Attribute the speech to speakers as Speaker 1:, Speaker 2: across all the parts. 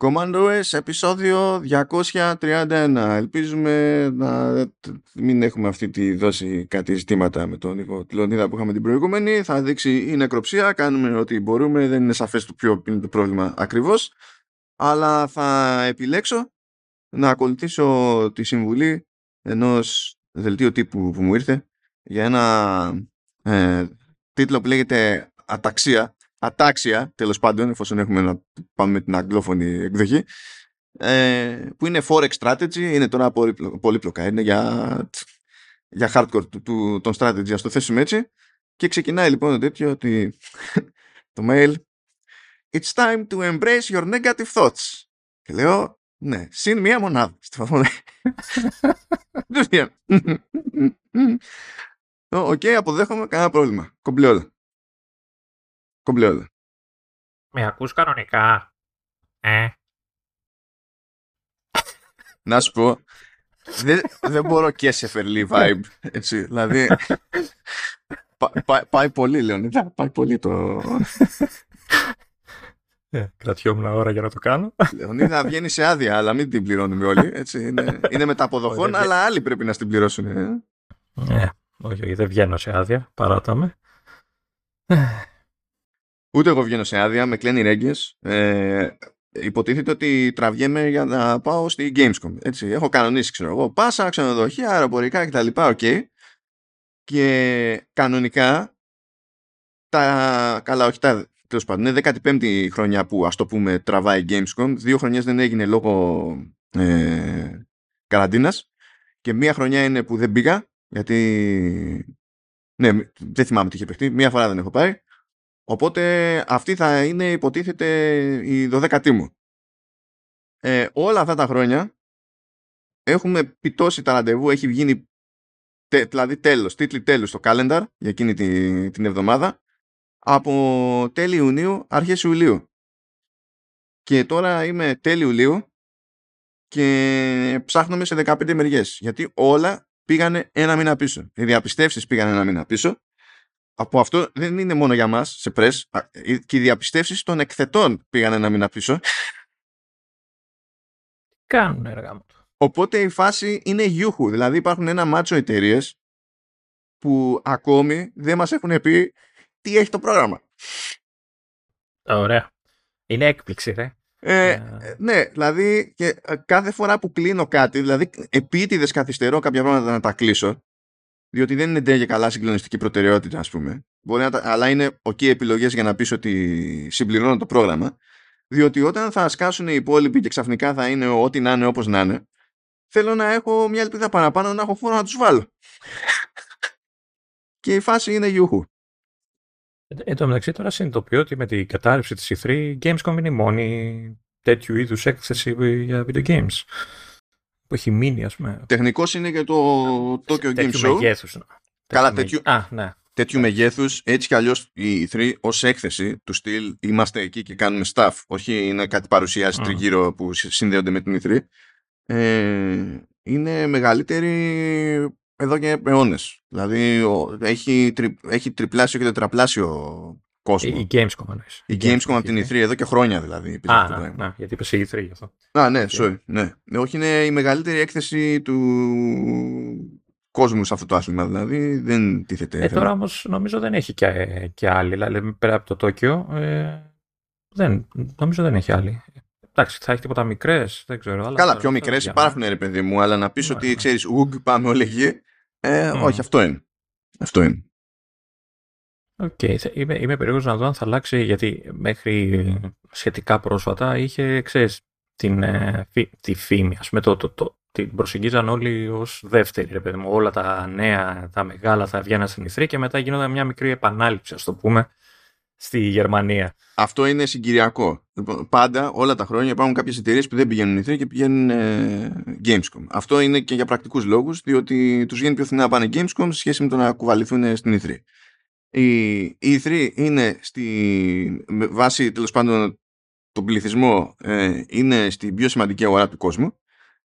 Speaker 1: Command επεισόδιο 231. Ελπίζουμε να μην έχουμε αυτή τη δόση κάτι ζητήματα με τον Νίκο Τλονίδα που είχαμε την προηγούμενη. Θα δείξει η νεκροψία, κάνουμε ό,τι μπορούμε, δεν είναι σαφές το ποιο είναι το πρόβλημα ακριβώς. Αλλά θα επιλέξω να ακολουθήσω τη συμβουλή ενός δελτίου τύπου που μου ήρθε για ένα ε, τίτλο που λέγεται «Αταξία» ατάξια τέλος πάντων, εφόσον έχουμε να πάμε με την αγγλόφωνη εκδοχή, ε, που είναι 4X strategy, είναι τώρα πολύπλοκα, είναι για, για hardcore του, του, των strategy, ας το θέσουμε έτσι. Και ξεκινάει λοιπόν το τέτοιο ότι το mail It's time to embrace your negative thoughts. Και λέω, ναι, συν μία μονάδα. OK, okay, αποδέχομαι, κανένα πρόβλημα. Κομπλέ Κομπλέ
Speaker 2: Με ακούς κανονικά. Ε.
Speaker 1: Να σου πω, δεν, δεν μπορώ και σε φερλί vibe, έτσι, δηλαδή, πα, πάει πολύ, Λεωνίδα, πάει πολύ το...
Speaker 2: Ε, κρατιόμουν ώρα για να το κάνω.
Speaker 1: Λεωνίδα βγαίνει σε άδεια, αλλά μην την πληρώνουμε όλοι. Έτσι, είναι, είναι μεταποδοχών, αλλά άλλοι πρέπει να την πληρώσουν. Ε.
Speaker 2: Ε, όχι, όχι, δεν βγαίνω σε άδεια, παράταμε.
Speaker 1: Ούτε εγώ βγαίνω σε άδεια, με κλαίνει ρέγγες. Ε, υποτίθεται ότι τραβιέμαι για να πάω στη Gamescom. Έτσι. Έχω κανονίσει, ξέρω εγώ, πάσα, ξενοδοχεία, αεροπορικά κτλ. Okay. Και κανονικά τα καλά, όχι τα τέλος πάντων, είναι 15η χρονιά που ας το πούμε τραβάει Gamescom. Δύο χρονιές δεν έγινε λόγω ε, καραντίνας και μία χρονιά είναι που δεν πήγα γιατί ναι, δεν θυμάμαι τι είχε παιχτεί. Μία φορά δεν έχω πάει. Οπότε αυτή θα είναι υποτίθεται η δωδέκατή μου. Ε, όλα αυτά τα χρόνια έχουμε πιτώσει τα ραντεβού, έχει βγει δηλαδή τέλος, τίτλοι τέλους στο calendar για εκείνη την, την εβδομάδα από τέλη Ιουνίου, αρχές Ιουλίου. Και τώρα είμαι τέλη Ιουλίου και ψάχνουμε σε 15 μεριές γιατί όλα πήγανε ένα μήνα πίσω. Οι διαπιστεύσεις πήγαν ένα μήνα πίσω από αυτό δεν είναι μόνο για μας σε πρες ε, και οι διαπιστεύσεις των εκθετών πήγαν ένα μήνα πίσω.
Speaker 2: Κάνουν έργα μου.
Speaker 1: Οπότε η φάση είναι γιούχου. Δηλαδή υπάρχουν ένα μάτσο εταιρείες που ακόμη δεν μας έχουν πει τι έχει το πρόγραμμα.
Speaker 2: Ωραία. Είναι έκπληξη, ρε.
Speaker 1: Ε, ε. Ναι, δηλαδή και κάθε φορά που κλείνω κάτι, δηλαδή επίτηδες καθυστερώ κάποια πράγματα να τα κλείσω διότι δεν είναι τέλεια καλά συγκλονιστική προτεραιότητα, ας πούμε. Μπορεί να αλλά είναι ok επιλογές για να πεις ότι συμπληρώνω το πρόγραμμα. Διότι όταν θα σκάσουν οι υπόλοιποι και ξαφνικά θα είναι ό,τι να είναι όπως να είναι, θέλω να έχω μια ελπίδα παραπάνω να έχω φόρο να τους βάλω. και η φάση είναι γιούχου.
Speaker 2: Ε, εν τω μεταξύ τώρα συνειδητοποιώ ότι με την κατάρρευση της E3 Gamescom είναι η μόνη τέτοιου είδους έκθεση για video games που έχει μείνει, ας πούμε.
Speaker 1: Τεχνικός είναι και το Tokyo Game Show.
Speaker 2: Μεγέθους, ναι.
Speaker 1: Καλά, τέτοιου,
Speaker 2: Α, ναι.
Speaker 1: τέτοιου μεγέθους, έτσι κι αλλιώς η E3 ως έκθεση του στυλ είμαστε εκεί και κάνουμε staff. Όχι είναι κάτι παρουσιάσει mm. τριγύρω που συνδέονται με την E3. Ε, είναι μεγαλύτερη εδώ και αιώνες. Δηλαδή έχει, τρι, έχει τριπλάσιο και τετραπλάσιο κόσμο.
Speaker 2: Η Gamescom εννοείς.
Speaker 1: Η Gamescom από την E3 εδώ και χρόνια δηλαδή.
Speaker 2: Α, να, να, γιατί είπες η E3 γι' αυτό.
Speaker 1: Α, ναι, sorry, ναι. Όχι, είναι η μεγαλύτερη έκθεση του κόσμου σε αυτό το άθλημα, δηλαδή δεν τίθεται.
Speaker 2: Ε, τώρα όμως νομίζω δεν έχει και, και άλλη, δηλαδή πέρα από το Τόκιο, ε, δεν, νομίζω δεν έχει άλλη. Εντάξει, θα έχει τίποτα μικρές, δεν ξέρω. Αλλά
Speaker 1: Καλά, πιο μικρές υπάρχουν, ρε παιδί μου, αλλά να πεις ότι ξέρεις, ουγ, πάμε όλοι εκεί. Ε, mm. Όχι, αυτό είναι. Αυτό είναι.
Speaker 2: OK, okay. είμαι, είμαι περίεργος να δω αν θα αλλάξει, γιατί μέχρι σχετικά πρόσφατα είχε, ξέρεις, την, ε, τη φήμη, ας πούμε, το, το, το, την προσεγγίζαν όλοι ως δεύτερη, ρε παιδί μου. Όλα τα νέα, τα μεγάλα θα βγαίναν στην E3 και μετά γίνονταν μια μικρή επανάληψη, ας το πούμε, στη Γερμανία.
Speaker 1: Αυτό είναι συγκυριακό. Λοιπόν, πάντα, όλα τα χρόνια υπάρχουν κάποιες εταιρείες που δεν πηγαίνουν Ιθρή και πηγαίνουν ε, Gamescom. Αυτό είναι και για πρακτικούς λόγους, διότι τους βγαίνει πιο φθηνά να πάνε Gamescom σε σχέση με το να κουβαληθούν στην Ιθρή. Η E3 είναι στη βάση τέλος πάντων τον πληθυσμό ε, είναι στην πιο σημαντική αγορά του κόσμου.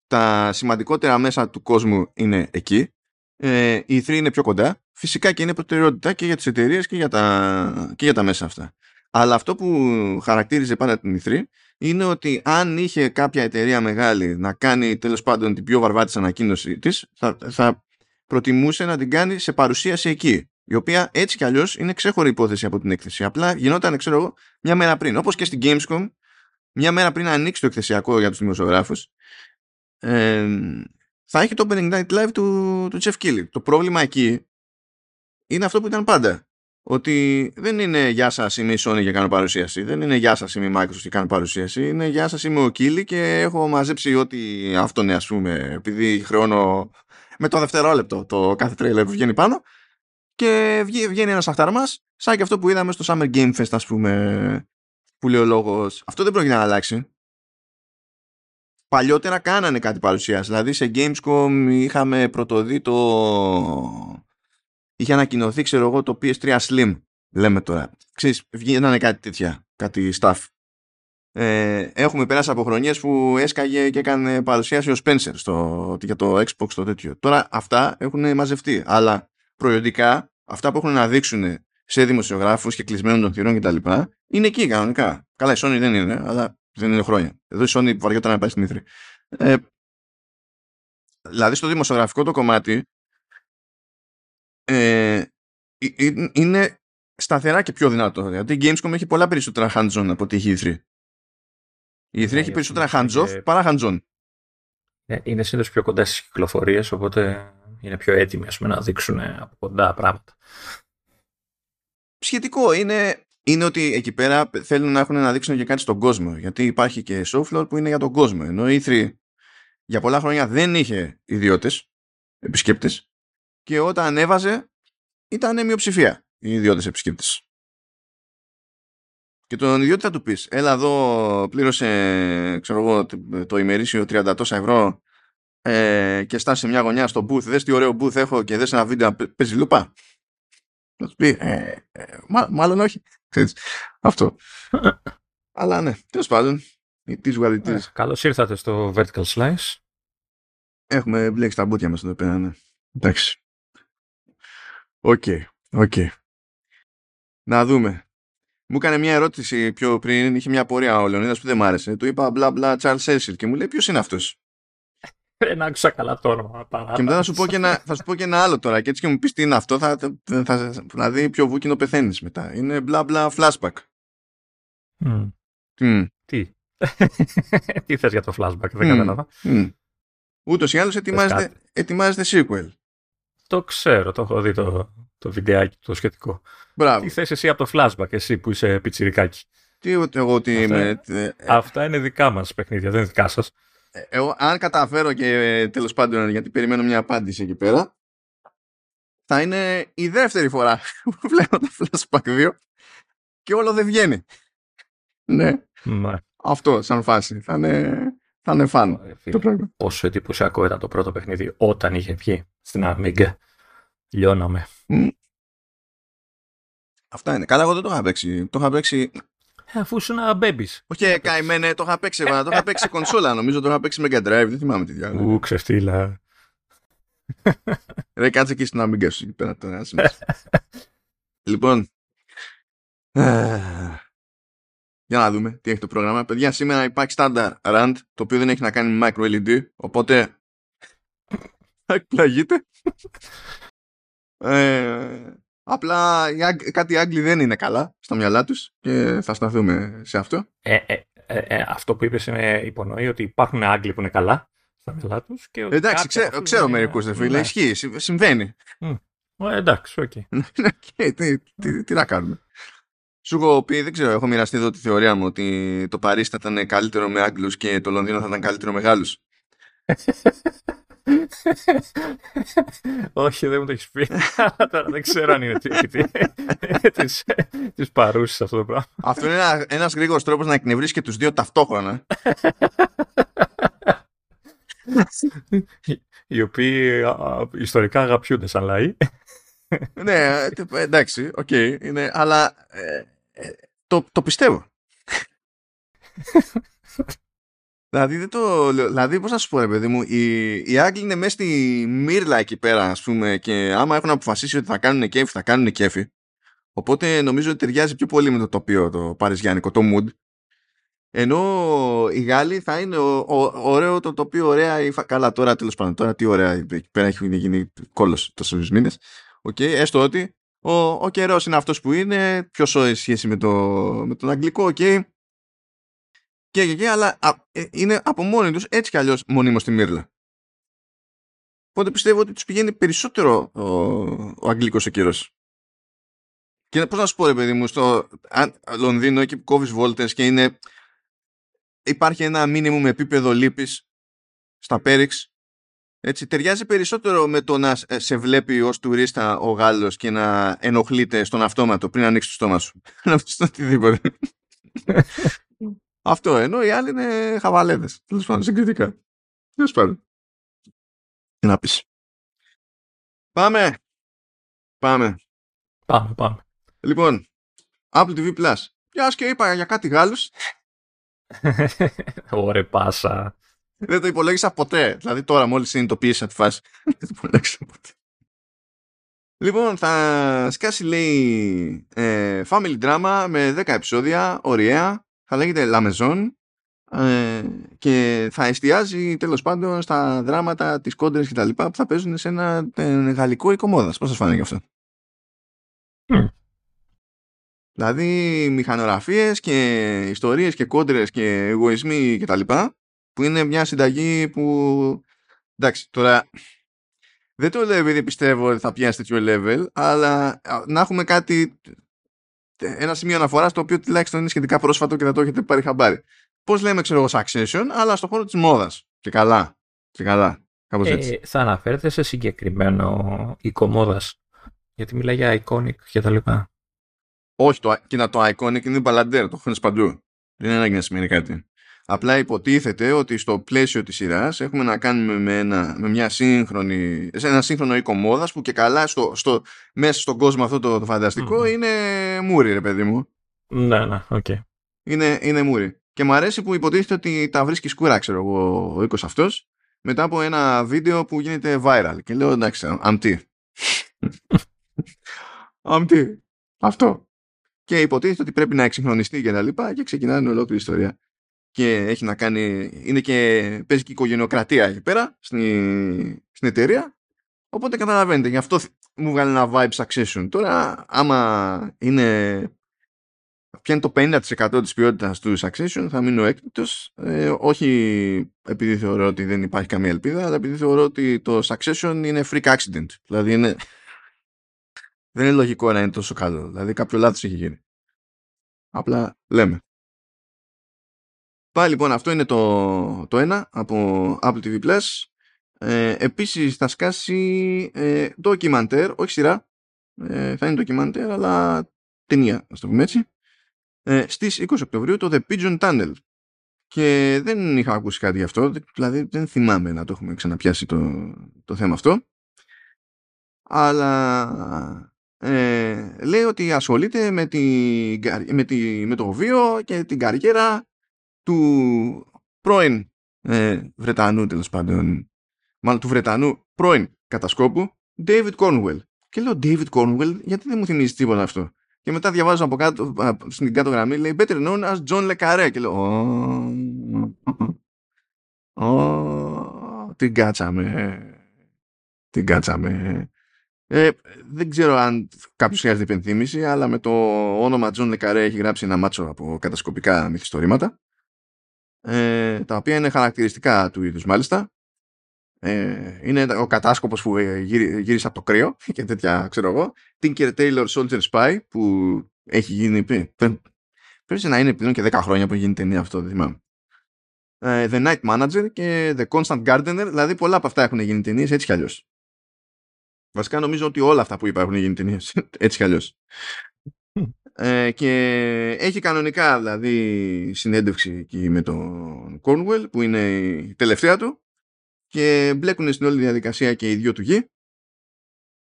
Speaker 1: Τα σημαντικότερα μέσα του κόσμου είναι εκεί. Ε, η E3 είναι πιο κοντά. Φυσικά και είναι προτεραιότητα και για τις εταιρείες και, για τα, και για τα μέσα αυτά. Αλλά αυτό που χαρακτήριζε πάντα την E3 είναι ότι αν είχε κάποια εταιρεία μεγάλη να κάνει τέλος πάντων την πιο βαρβάτη ανακοίνωση της θα, θα προτιμούσε να την κάνει σε παρουσίαση εκεί η οποία έτσι κι αλλιώς είναι ξέχωρη υπόθεση από την έκθεση απλά γινόταν ξέρω εγώ μια μέρα πριν όπως και στην Gamescom μια μέρα πριν ανοίξει το εκθεσιακό για τους δημοσιογράφους ε, θα έχει το Opening Night Live του, του Jeff Keighley. Το πρόβλημα εκεί είναι αυτό που ήταν πάντα. Ότι δεν είναι γεια σας είμαι η Sony και κάνω παρουσίαση. Δεν είναι γεια σας είμαι η Microsoft και κάνω παρουσίαση. Είναι γεια σας είμαι ο Keighley και έχω μαζέψει ό,τι αυτό είναι ας πούμε επειδή χρεώνω με το δευτερόλεπτο το κάθε τρέιλερ που βγαίνει πάνω και βγαίνει ένας αχταρμάς σαν και αυτό που είδαμε στο Summer Game Fest ας πούμε που λέει ο λόγος. Αυτό δεν πρόκειται να αλλάξει παλιότερα κάνανε κάτι παρουσίαση. Δηλαδή σε Gamescom είχαμε πρωτοδεί το... Είχε ανακοινωθεί, ξέρω εγώ, το PS3 Slim. Λέμε τώρα. Ξέρεις, βγαίνανε κάτι τέτοια. Κάτι stuff. Ε, έχουμε περάσει από χρονιές που έσκαγε και έκανε παρουσίαση ο Spencer στο, για το Xbox το τέτοιο. Τώρα αυτά έχουν μαζευτεί. Αλλά προϊόντικά, αυτά που έχουν να δείξουν σε δημοσιογράφους και κλεισμένων των θυρών κτλ. είναι εκεί κανονικά. Καλά, η Sony δεν είναι, αλλά δεν είναι χρόνια. Εδώ η Sony βαριόταν να πάει στην Ήθρη. Ε, δηλαδή στο δημοσιογραφικό το κομμάτι ε, είναι σταθερά και πιο δυνατό. Γιατί η Gamescom έχει πολλά περισσότερα hands-on από ότι έχει η E3. Η E3 έχει περισσότερα hands-off παρά hands-on.
Speaker 2: Ε, είναι συνήθως πιο κοντά στις κυκλοφορίες, οπότε είναι πιο έτοιμοι ας πούμε, να δείξουν από κοντά πράγματα.
Speaker 1: Σχετικό. Είναι είναι ότι εκεί πέρα θέλουν να έχουν να δείξουν και κάτι στον κόσμο. Γιατί υπάρχει και floor που είναι για τον κόσμο. Ενώ η E3 για πολλά χρόνια δεν είχε ιδιώτες, επισκέπτες, και όταν ανέβαζε ήταν μειοψηφία οι ιδιώτες επισκέπτες. Και τον ιδιώτη θα του πεις, έλα εδώ πλήρωσε ξέρω εγώ, το ημερήσιο 30 τόσα ευρώ ε, και στάσει σε μια γωνιά στο booth, δες τι ωραίο booth έχω και δες ένα βίντεο να παίζει λούπα. Θα σου πει, ε, ε, μάλλον όχι. Αυτό. Αλλά ναι, τέλος πάντων. It is what it is.
Speaker 2: Καλώς ήρθατε στο Vertical Slice.
Speaker 1: Έχουμε μπλέξει τα μπούτια μας εδώ πέρα, ναι. Εντάξει. OK, okay, OK. Okay. Να δούμε. Μου έκανε μια ερώτηση πιο πριν, είχε μια απορία ο Λεωνίδας που δεν μ' άρεσε. Του είπα μπλα μπλα Charles Cecil και μου λέει ποιος είναι αυτός;
Speaker 2: Δεν άκουσα καλά το όνομα.
Speaker 1: Και μετά θα σου, πω και ένα, θα σου πω και ένα άλλο τώρα. Και έτσι και μου πεις τι είναι αυτό, θα, θα, θα, δηλαδή πιο βούκινο πεθαίνεις μετά. Είναι μπλα μπλα flashback.
Speaker 2: Mm. Mm. Τι; τι θες για το flashback, δεν mm. κατάλαβα. Mm.
Speaker 1: Ούτως ή άλλως ετοιμάζεται, ετοιμάζεται sequel.
Speaker 2: Το ξέρω, το έχω δει το, το βιντεάκι το σχετικό.
Speaker 1: Μπράβο.
Speaker 2: Τι θες εσύ από το flashback, εσύ που είσαι πιτσιρικάκι;
Speaker 1: Τι εγώ τι είμαι.
Speaker 2: Αυτά είναι δικά μας παιχνίδια, δεν είναι δικά σας.
Speaker 1: Ε, εγώ, αν καταφέρω και ε, τέλος πάντων γιατί περιμένω μια απάντηση εκεί πέρα θα είναι η δεύτερη φορά που βλέπω το Flashback 2 και όλο δεν βγαίνει. Ναι.
Speaker 2: ναι.
Speaker 1: Αυτό σαν φάση. Θα είναι, θα είναι φαν.
Speaker 2: το πράγμα. Πόσο εντυπωσιακό ήταν το πρώτο παιχνίδι όταν είχε βγει στην Amiga. Λιώναμε. Mm.
Speaker 1: Αυτά είναι. Καλά, εγώ δεν το είχα παίξει. Το είχα παίξει
Speaker 2: ε, αφού ήσουν ένα baby.
Speaker 1: Όχι, καημένε, το είχα παίξει εγώ. Το είχα παίξει κονσόλα, νομίζω το είχα παίξει Mega Drive. Δεν θυμάμαι τι διάλογο.
Speaker 2: Ου, ξεφτύλα.
Speaker 1: Ρε, κάτσε εκεί στην Amiga σου πέρα τώρα. λοιπόν. Για να δούμε τι έχει το πρόγραμμα. Παιδιά, σήμερα υπάρχει standard rand, το οποίο δεν έχει να κάνει με micro LED, οπότε θα εκπλαγείτε. ε, Απλά κάτι Άγγλοι δεν είναι καλά στα μυαλά τους και θα σταθούμε σε αυτό.
Speaker 2: Ε, ε, ε, ε αυτό που είπες είναι υπονοεί ότι υπάρχουν Άγγλοι που είναι καλά στα μυαλά τους. Και ότι
Speaker 1: εντάξει, ξέρω, ξέρω μερικούς δεν φίλε, ναι. ισχύει, συμβαίνει.
Speaker 2: Mm. εντάξει, οκ. Okay.
Speaker 1: τι, τι, τι, τι να κάνουμε. Σου έχω πει, δεν ξέρω, έχω μοιραστεί εδώ τη θεωρία μου ότι το Παρίσι θα ήταν καλύτερο με Άγγλους και το Λονδίνο θα ήταν καλύτερο με Γάλλους.
Speaker 2: Όχι, δεν μου το έχεις πει. Τώρα δεν ξέρω αν είναι της παρούσης αυτό το πράγμα.
Speaker 1: Αυτό είναι ένα γρήγορος τρόπος να εκνευρίσει και τους δύο ταυτόχρονα.
Speaker 2: Οι οποίοι ιστορικά αγαπιούνται σαν λαοί.
Speaker 1: Ναι, εντάξει, οκ. αλλά ε, ε, το πιστεύω. Δηλαδή, δεν το, δηλαδή πώς να σου πω ρε παιδί μου, οι, οι Άγγλοι είναι μέσα στη μίρλα εκεί πέρα ας πούμε και άμα έχουν αποφασίσει ότι θα κάνουν κέφι, θα κάνουν κέφι. Οπότε νομίζω ότι ταιριάζει πιο πολύ με το τοπίο το παριζιάνικο, το mood. Ενώ οι Γάλλοι θα είναι ο, ο, ωραίο το τοπίο, ωραία ή καλά τώρα τέλος πάντων. Τώρα τι ωραία εκεί πέρα έχει γίνει κώλος τόσους μήνες. Okay, έστω ότι ο, ο καιρός είναι αυτός που είναι, πιο σώει σχέση με, το, με τον Αγγλικό, okay. Και, και, και, αλλά α, ε, είναι από μόνοι τους έτσι κι αλλιώς μονίμως στη Μύρλα. Οπότε πιστεύω ότι τους πηγαίνει περισσότερο ο, ο Αγγλικός ο καιρό. Και πώς να σου πω, ρε παιδί μου, στο Λονδίνο εκεί που κόβεις βόλτες και είναι υπάρχει ένα μήνυμο με επίπεδο λύπης στα Πέριξ έτσι, ταιριάζει περισσότερο με το να σε βλέπει ως τουρίστα ο Γάλλος και να ενοχλείται στον αυτόματο πριν ανοίξει το στόμα σου. να πεις οτιδήποτε. Αυτό ενώ οι άλλοι είναι χαβαλέδες. Τέλος πάντων, συγκριτικά. Τέλος πάντων. Τι να πεις. Πάμε. Πάμε.
Speaker 2: Πάμε, πάμε.
Speaker 1: Λοιπόν, Apple TV Plus. Μια και είπα για κάτι Γάλλους,
Speaker 2: Ωρε πάσα.
Speaker 1: Δεν το υπολόγισα ποτέ. Δηλαδή τώρα μόλις συνειδητοποίησα τη φάση. Δεν το υπολόγισα ποτέ. Λοιπόν, θα σκάσει λέει ε, family drama με 10 επεισόδια, ωραία. Θα λέγεται La Maison ε, και θα εστιάζει τέλος πάντων στα δράματα, τις κόντρες και τα λοιπά που θα παίζουν σε ένα ε, γαλλικό οικομόδας. Πώς σας φάνηκε αυτό; Δηλαδή μηχανογραφίες και ιστορίες και κόντρες και εγωισμοί και τα λοιπά που είναι μια συνταγή που εντάξει τώρα δεν το λέω επειδή πιστεύω ότι θα πιάσει τέτοιο level αλλά να έχουμε κάτι ένα σημείο αναφοράς το οποίο τουλάχιστον είναι σχετικά πρόσφατο και θα το έχετε πάρει χαμπάρι. Πώς λέμε, ξέρω εγώ, Succession, αλλά στον χώρο της μόδας. Και καλά. Και καλά. Κάπως έτσι.
Speaker 2: Ε, θα αναφέρετε σε συγκεκριμένο οικομόδα. Γιατί μιλάει για iconic και τα λοιπά.
Speaker 1: Όχι, το, κοίτα, το iconic είναι μπαλαντέρ, το έχουν παντού. Δεν είναι ανάγκη να σημαίνει κάτι. Απλά υποτίθεται ότι στο πλαίσιο της σειράς έχουμε να κάνουμε με, ένα, με μια σύγχρονη, σε ένα σύγχρονο οίκο μόδας που και καλά στο, στο, μέσα στον κόσμο αυτό το, το φανταστικό mm. είναι μούρη ρε παιδί μου.
Speaker 2: Ναι, ναι, OK. Okay.
Speaker 1: Είναι, είναι μούρη. Και μου αρέσει που υποτίθεται ότι τα βρίσκει σκούρα, ξέρω εγώ, ο οίκος αυτός μετά από ένα βίντεο που γίνεται viral. Και λέω εντάξει, αμτή. αμτή. Αυτό και υποτίθεται ότι πρέπει να εξυγχρονιστεί και τα λοιπά και ξεκινάνε ολόκληρη ιστορία. Και έχει να κάνει, είναι και, παίζει και οικογενειοκρατία εκεί πέρα στην, στην εταιρεία. Οπότε καταλαβαίνετε, γι' αυτό μου βγάλει ένα vibe succession. Τώρα, άμα είναι πιάνει το 50% της ποιότητας του Succession θα μείνω έκπληκτος ε, όχι επειδή θεωρώ ότι δεν υπάρχει καμία ελπίδα αλλά επειδή θεωρώ ότι το Succession είναι freak accident δηλαδή είναι δεν είναι λογικό να είναι τόσο καλό. Δηλαδή κάποιο λάθος έχει γίνει. Απλά λέμε. Πάλι λοιπόν αυτό είναι το, το ένα από Apple TV Plus. Ε, επίσης θα σκάσει ε, ντοκιμαντέρ, όχι σειρά. Ε, θα είναι ντοκιμαντέρ αλλά ταινία, ας το πούμε έτσι. Ε, στις 20 Οκτωβρίου το The Pigeon Tunnel. Και δεν είχα ακούσει κάτι γι' αυτό, δηλαδή δεν θυμάμαι να το έχουμε ξαναπιάσει το, το θέμα αυτό. Αλλά ε, λέει ότι ασχολείται με, τη, με, τη, με το βίο και την καριέρα του πρώην ε, Βρετανού τέλος πάντων μάλλον του Βρετανού πρώην κατασκόπου David Cornwell. Και λέω David Cornwell γιατί δεν μου θυμίζει τίποτα αυτό. Και μετά διαβάζω από κάτω στην κάτω γραμμή λέει better known as John Le Carré και λέω oh, την κάτσαμε την κάτσαμε ε, δεν ξέρω αν κάποιος χρειάζεται υπενθύμηση, αλλά με το όνομα Τζον Λε Καρέ έχει γράψει ένα μάτσο από κατασκοπικά μυθιστορήματα, ε, τα οποία είναι χαρακτηριστικά του είδους μάλιστα. Ε, είναι ο κατάσκοπος που γύρισε από το κρύο και τέτοια, ξέρω εγώ. Tinker Tailor Soldier Spy, που έχει γίνει, πρέπει να είναι πλέον και 10 χρόνια που έχει γίνει ταινία αυτό, δεν θυμάμαι. Ε, The Night Manager και The Constant Gardener, δηλαδή πολλά από αυτά έχουν γίνει ταινίες έτσι κι αλλιώς. Βασικά νομίζω ότι όλα αυτά που είπα έχουν γίνει ταινίες. Έτσι κι αλλιώς. Ε, και έχει κανονικά δηλαδή συνέντευξη εκεί με τον Cornwell που είναι η τελευταία του και μπλέκουν στην όλη διαδικασία και οι δυο του γη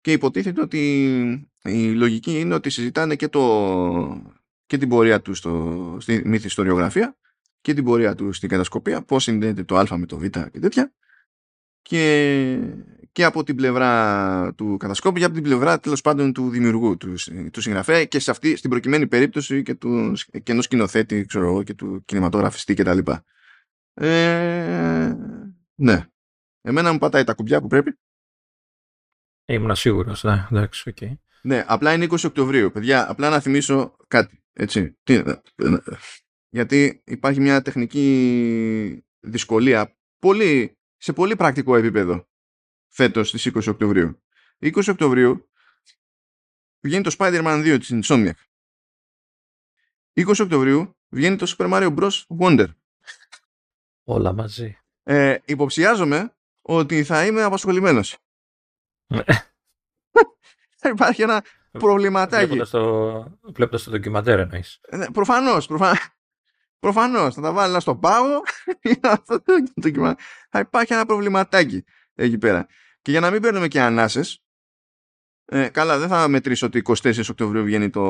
Speaker 1: και υποτίθεται ότι η λογική είναι ότι συζητάνε και, το, και την πορεία του στο, στη μυθιστοριογραφία και την πορεία του στην κατασκοπία πώς συνδέεται το α με το β και τέτοια. Και και από την πλευρά του κατασκόπου και από την πλευρά τέλος πάντων του δημιουργού, του, του συγγραφέα και σε αυτή, στην προκειμένη περίπτωση και, του, και ενός σκηνοθέτη ξέρω εγώ, και του κινηματογραφιστή κτλ. Ε, ναι. Εμένα μου πατάει τα κουμπιά που πρέπει.
Speaker 2: Ήμουν σίγουρος, ναι, εντάξει, okay.
Speaker 1: Ναι, απλά είναι 20 Οκτωβρίου. Παιδιά, απλά να θυμίσω κάτι. Έτσι. Τι, γιατί υπάρχει μια τεχνική δυσκολία πολύ, σε πολύ πρακτικό επίπεδο φέτος στις 20 Οκτωβρίου. 20 Οκτωβρίου βγαίνει το Spider-Man 2 της Insomniac. 20 Οκτωβρίου βγαίνει το Super Mario Bros. Wonder.
Speaker 2: Όλα μαζί.
Speaker 1: Ε, υποψιάζομαι ότι θα είμαι απασχολημένος.
Speaker 2: Ναι.
Speaker 1: θα υπάρχει ένα προβληματάκι.
Speaker 2: Βλέποντας το, βλέποντας το ντοκιμαντέρ εννοείς.
Speaker 1: Ε, προφανώς, προφανώς. Προφανώς, θα τα βάλω στον πάγο θα υπάρχει ένα προβληματάκι εκεί πέρα. Και για να μην παίρνουμε και ανάσες, ε, καλά δεν θα μετρήσω ότι 24 Οκτωβρίου βγαίνει το,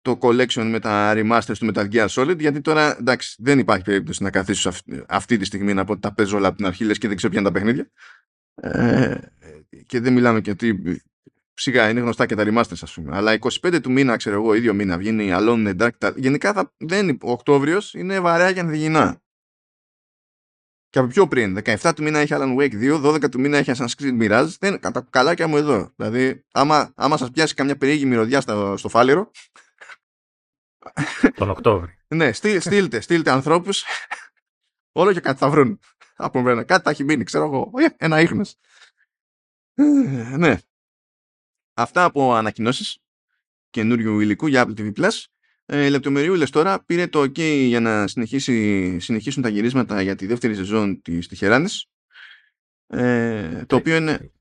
Speaker 1: το collection με τα remasters του Metal Gear Solid γιατί τώρα εντάξει δεν υπάρχει περίπτωση να καθίσω αυτή, αυτή τη στιγμή να πω ότι τα παίζω όλα από την αρχή λες και δεν ξέρω ποια είναι τα παιχνίδια. Ε, και δεν μιλάμε και ότι σιγά είναι γνωστά και τα remasters ας πούμε. Αλλά 25 του μήνα ξέρω εγώ ίδιο μήνα βγαίνει Alone in the Dark γενικά θα, δεν, ο Οκτώβριος είναι βαρέα και ανθιγεινά και από πιο πριν. 17 του μήνα έχει Alan Wake 2, 12 του μήνα έχει Assassin's Creed Mirage. Δεν, κατά καλάκια μου εδώ. Δηλαδή, άμα, άμα σας πιάσει καμιά περίεργη μυρωδιά στο, στο φάληρο.
Speaker 2: Τον Οκτώβρη.
Speaker 1: ναι, στείλτε, στείλτε ανθρώπους. Όλο και κάτι θα βρουν. Από μένα. Κάτι θα έχει μείνει, ξέρω εγώ. Ένα ίχνος. ναι. Αυτά από ανακοινώσεις καινούριου υλικού για Apple TV Plus. Ε, λεπτομεριούλες τώρα πήρε το OK για να συνεχίσει, συνεχίσουν τα γυρίσματα για τη δεύτερη σεζόν της Τυχεράνης ε, το οποίο είναι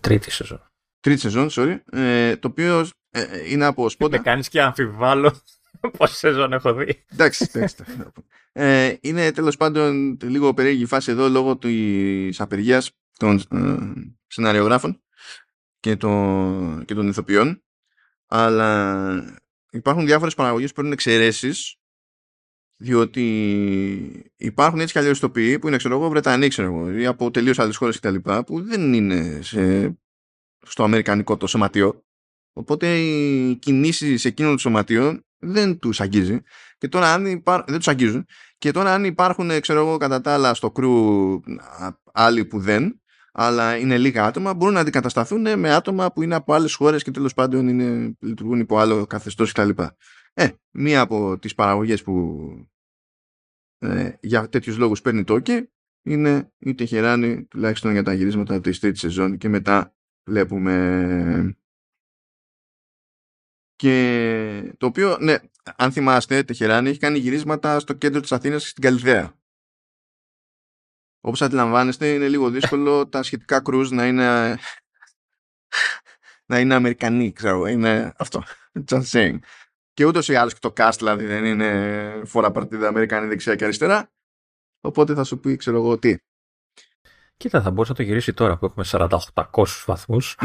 Speaker 2: τρίτη σεζόν.
Speaker 1: Τρίτη σεζόν, sorry. Ε, το οποίο ε, είναι από σπόντα
Speaker 2: με κάνεις και αμφιβάλλω πόση σεζόν έχω δει.
Speaker 1: Εντάξει, εντάξει ε, είναι τέλος πάντων λίγο περίεργη φάση εδώ λόγω της απεργίας των ε, σεναριογράφων και, το, και των ηθοποιών. Αλλά υπάρχουν διάφορες παραγωγές που παίρνουν εξαιρέσεις. διότι υπάρχουν έτσι κι αλλιώς τοπιοί που είναι ξέρω εγώ Βρετανοί ξέρω εγώ ή από τελείως άλλες χώρες κτλ που δεν είναι σε, στο αμερικανικό το σωματείο οπότε οι κινήσεις εκείνων των σωματείων δεν τους αγγίζει και τώρα αν υπά... δεν τους αγγίζουν και τώρα αν υπάρχουν ξέρω εγώ κατά τα άλλα στο κρού άλλοι που δεν αλλά είναι λίγα άτομα, μπορούν να αντικατασταθούν με άτομα που είναι από άλλες χώρες και τέλος πάντων είναι, λειτουργούν υπό άλλο καθεστώς κτλ. Ε, μία από τις παραγωγές που ε, για τέτοιους λόγους παίρνει το OK είναι η Τεχεράνη, τουλάχιστον για τα γυρίσματα της τρίτης σεζόν και μετά βλέπουμε. Και το οποίο, ναι, αν θυμάστε, Τεχεράνη έχει κάνει γυρίσματα στο κέντρο της Αθήνας και στην Καλυθέα. Όπως αντιλαμβάνεστε είναι λίγο δύσκολο τα σχετικά κρούζ να είναι να είναι Αμερικανοί, ξέρω, είναι αυτό. Just saying. Και ούτως ή άλλως και το cast δηλαδή δεν είναι φορά παρτίδα Αμερικανή δεξιά και αριστερά. Οπότε θα σου πει, ξέρω εγώ, τι.
Speaker 2: Κοίτα, θα μπορούσε να το γυρίσει τώρα που έχουμε 4800 βαθμούς.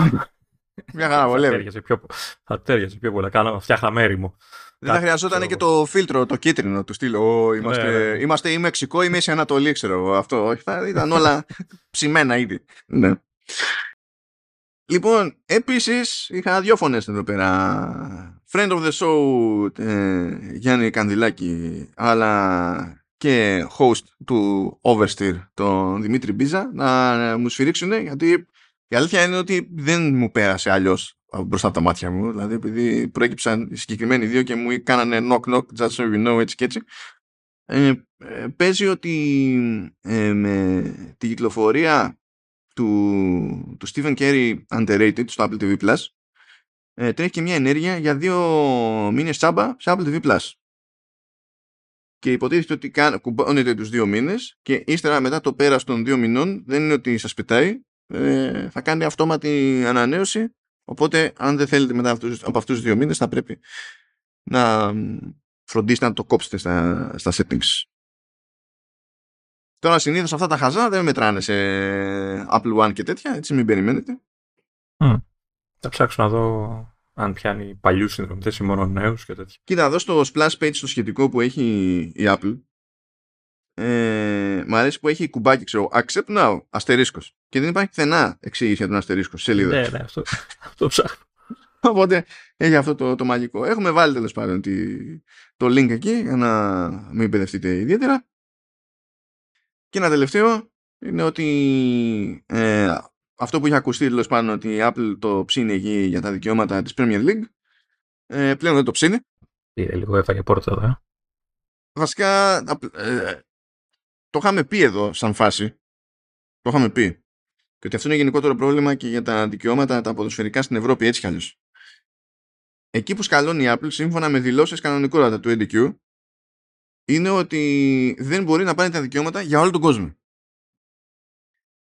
Speaker 1: Μια χαρά βολεύει.
Speaker 2: Θα τέριαζε πιο πολλά. Κάνω, φτιάχνα μέρη μου.
Speaker 1: Δεν θα χρειαζόταν και το φίλτρο, το κίτρινο του στυλ. είμαστε, ναι, ναι, ναι. είμαστε ή Μεξικό ή Μέση Ανατολή, ξέρω εγώ. Αυτό. Όχι, θα ήταν όλα ψημένα ήδη. Ναι. Λοιπόν, επίσης είχα δύο φωνές εδώ πέρα. Friend of the show ε, Γιάννη Κανδυλάκη, αλλά και host του Oversteer, τον Δημήτρη Μπίζα, να μου σφυρίξουν γιατί η αλήθεια είναι ότι δεν μου πέρασε αλλιώς μπροστά από τα μάτια μου. Δηλαδή, επειδή προέκυψαν οι συγκεκριμένοι δύο και μου κάνανε knock knock, just so you know, έτσι και έτσι. Ε, ε, παίζει ότι ε, με τη κυκλοφορία του, του Stephen Carey Underrated στο Apple TV Plus ε, τρέχει και μια ενέργεια για δύο μήνες τσάμπα σε Apple TV Plus. Και υποτίθεται ότι κουμπώνετε τους δύο μήνες και ύστερα μετά το πέρας των δύο μηνών δεν είναι ότι σας πετάει, ε, θα κάνει αυτόματη ανανέωση Οπότε, αν δεν θέλετε μετά αυτούς, από αυτούς τους δύο μήνες, θα πρέπει να φροντίσετε να το κόψετε στα, στα settings. Τώρα συνήθως αυτά τα χαζά δεν μετράνε σε Apple One και τέτοια, έτσι μην περιμένετε.
Speaker 2: Mm. Θα ψάξω να δω αν πιάνει παλιούς συνδρομητές ή μόνο νέους και τέτοια.
Speaker 1: Κοίτα, εδώ στο splash page το σχετικό που έχει η Apple, ε, ε, μ' αρέσει που έχει κουμπάκι, ξέρω, accept now, αστερίσκος. Και δεν υπάρχει πουθενά εξήγηση για τον αστερίσκο σε σελίδα.
Speaker 2: Ναι, ναι, αυτό, αυτό ψάχνω.
Speaker 1: Οπότε έχει αυτό το, το μαγικό. Έχουμε βάλει τέλος πάντων τη, το link εκεί για να μην μπερδευτείτε ιδιαίτερα. Και ένα τελευταίο είναι ότι ε, αυτό που είχε ακουστεί τέλος πάντων ότι η Apple το ψήνει εκεί για τα δικαιώματα της Premier League ε, πλέον δεν το ψήνει.
Speaker 2: Ε, λίγο έφαγε πόρτα εδώ. ε.
Speaker 1: Βασικά ε, το είχαμε πει εδώ σαν φάση. Το είχαμε πει. Και ότι αυτό είναι γενικότερο πρόβλημα και για τα δικαιώματα τα ποδοσφαιρικά στην Ευρώπη έτσι κι αλλιώς. Εκεί που σκαλώνει η Apple σύμφωνα με δηλώσεις κανονικότατα του NDQ είναι ότι δεν μπορεί να πάρει τα δικαιώματα για όλο τον κόσμο.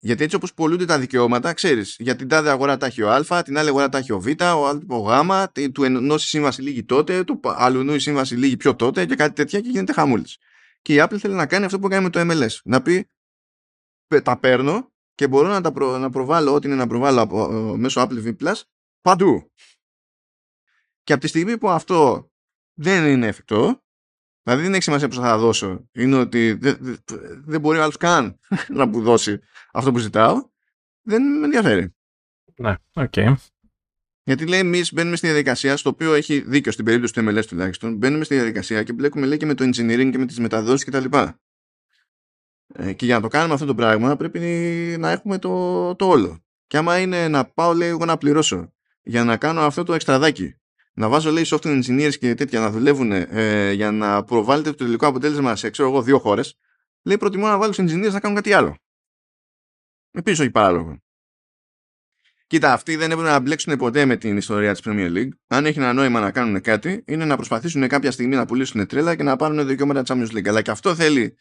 Speaker 1: Γιατί έτσι όπως πολλούνται τα δικαιώματα, ξέρεις, για την τάδε αγορά τα έχει ο Α, την άλλη αγορά τα έχει ο Β, ο Α ο Γ, του ενός η σύμβαση λίγη τότε, του αλλού η σύμβαση λίγη πιο τότε και κάτι τέτοια και γίνεται χαμούλης. Και η Apple θέλει να κάνει αυτό που κάνει με το MLS. Να πει, τα παίρνω και μπορώ να, τα προ, να προβάλλω ό,τι είναι να προβάλλω από, μέσω Apple TV Plus παντού. Και από τη στιγμή που αυτό δεν είναι εφικτό, δηλαδή δεν έχει σημασία που θα δώσω, είναι ότι δεν, δεν μπορεί ο άλλος καν να μου δώσει αυτό που ζητάω, δεν με ενδιαφέρει.
Speaker 2: Ναι, OK. Okay.
Speaker 1: Γιατί λέει εμείς μπαίνουμε στη διαδικασία, στο οποίο έχει δίκιο στην περίπτωση του MLS τουλάχιστον, μπαίνουμε στη διαδικασία και μπλέκουμε λέει και με το engineering και με τις μεταδόσεις κτλ. Ε, και για να το κάνουμε αυτό το πράγμα πρέπει να έχουμε το, το όλο. Και άμα είναι να πάω λέει εγώ να πληρώσω για να κάνω αυτό το εξτραδάκι να βάζω λέει software engineers και τέτοια να δουλεύουν ε, για να προβάλλετε το τελικό αποτέλεσμα σε ξέρω εγώ δύο χώρες λέει προτιμώ να βάλω engineers να κάνουν κάτι άλλο. Επίσης όχι παράλογο. Κοίτα, αυτοί δεν έπρεπε να μπλέξουν ποτέ με την ιστορία της Premier League. Αν έχει ένα νόημα να κάνουν κάτι, είναι να προσπαθήσουν κάποια στιγμή να πουλήσουν τρέλα και να πάρουν δικαιώματα Champions League. Αλλά και αυτό θέλει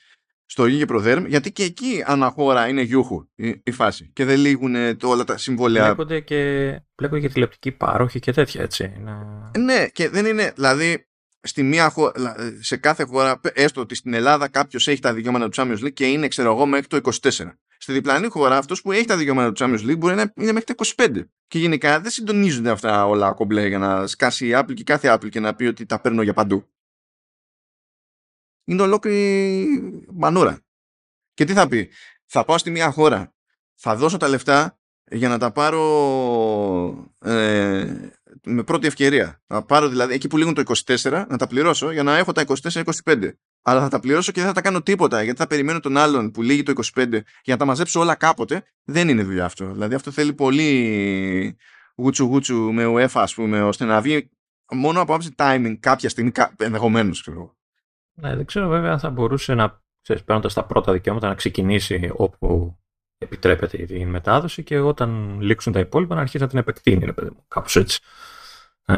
Speaker 1: στο γη και προδέρμ, γιατί και εκεί αναχώρα είναι γιούχου η, η φάση και δεν λήγουν όλα τα συμβόλαια.
Speaker 2: Βλέπονται και, βλέπονται και τηλεοπτικοί πάροχοι και τέτοια έτσι.
Speaker 1: Να... Ναι, και δεν είναι, δηλαδή στη μία χώρα, σε κάθε χώρα, έστω ότι στην Ελλάδα κάποιος έχει τα δικαιώματα του Champions League και είναι, ξέρω εγώ, μέχρι το 24. Στη διπλανή χώρα, αυτός που έχει τα δικαιώματα του Champions League μπορεί να είναι μέχρι το 25. Και γενικά δεν συντονίζονται αυτά όλα κομπλέ για να σκάσει η Apple και κάθε Apple και να πει ότι τα παίρνω για παντού είναι ολόκληρη μανούρα. Και τι θα πει, θα πάω στη μία χώρα, θα δώσω τα λεφτά για να τα πάρω ε, με πρώτη ευκαιρία. Να πάρω δηλαδή εκεί που λήγουν το 24, να τα πληρώσω για να έχω τα 24-25. Αλλά θα τα πληρώσω και δεν θα τα κάνω τίποτα γιατί θα περιμένω τον άλλον που λύγει το 25 για να τα μαζέψω όλα κάποτε. Δεν είναι δουλειά αυτό. Δηλαδή αυτό θέλει πολύ γούτσου γούτσου με UEFA ας πούμε ώστε να βγει μόνο από άψη timing κάποια στιγμή ενδεχομένως.
Speaker 2: Ναι, δεν ξέρω βέβαια αν θα μπορούσε να, ξέρεις, παίρνοντας τα πρώτα δικαιώματα, να ξεκινήσει όπου επιτρέπεται η μετάδοση και όταν λήξουν τα υπόλοιπα να αρχίσει να την επεκτείνει, ρε παιδί μου, κάπως έτσι. Ναι.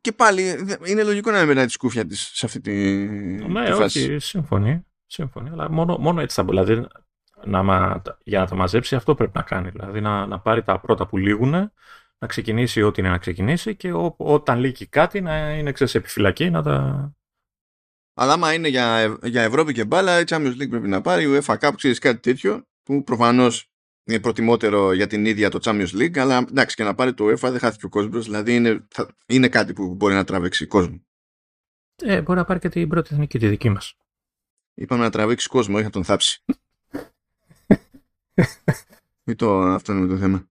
Speaker 1: Και πάλι είναι λογικό να μην μετράει τη σκούφια της σε αυτή τη,
Speaker 2: ναι,
Speaker 1: τη φάση.
Speaker 2: όχι, σύμφωνοι, σύμφωνοι, αλλά μόνο, μόνο έτσι θα μπορεί. Δηλαδή, να, για να τα μαζέψει αυτό πρέπει να κάνει. Δηλαδή να, να πάρει τα πρώτα που λήγουν, να ξεκινήσει ό,τι είναι να ξεκινήσει και ό, όταν λύγει κάτι να είναι ξέρεις, επιφυλακή να τα,
Speaker 1: αλλά άμα είναι για, για Ευρώπη και μπάλα, η Champions League πρέπει να πάρει, η UEFA Cup, ξέρεις κάτι τέτοιο, που προφανώς είναι προτιμότερο για την ίδια το Champions League, αλλά εντάξει και να πάρει το UEFA δεν χάθηκε ο κόσμος, δηλαδή είναι, θα, είναι κάτι που μπορεί να τραβήξει κόσμο.
Speaker 2: Ε, μπορεί να πάρει και την πρώτη εθνική, τη δική μας.
Speaker 1: Είπαμε να τραβήξει κόσμο, όχι να τον θάψει. Μην το αυτό είναι το θέμα.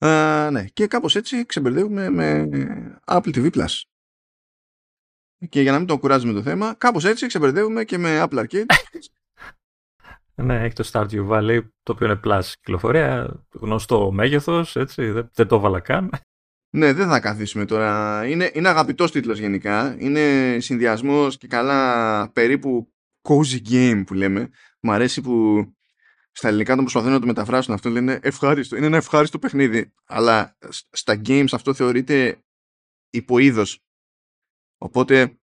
Speaker 1: Uh, ναι. Και κάπως έτσι ξεμπερδεύουμε με Apple TV Plus. Και για να μην το κουράζουμε το θέμα, κάπως έτσι ξεμπερδεύουμε και με Apple Arcade.
Speaker 2: ναι, έχει το Stardew Valley, το οποίο είναι Plus κυκλοφορία, γνωστό μέγεθος, έτσι, δεν, δεν το έβαλα καν.
Speaker 1: Ναι, δεν θα καθίσουμε τώρα. Είναι, είναι αγαπητός τίτλος γενικά. Είναι συνδυασμός και καλά περίπου cozy game που λέμε. Μ' αρέσει που στα ελληνικά τον προσπαθούν να το μεταφράσουν αυτό, λένε ευχάριστο. Είναι ένα ευχάριστο παιχνίδι. Αλλά στα games αυτό θεωρείται υποείδος. Οπότε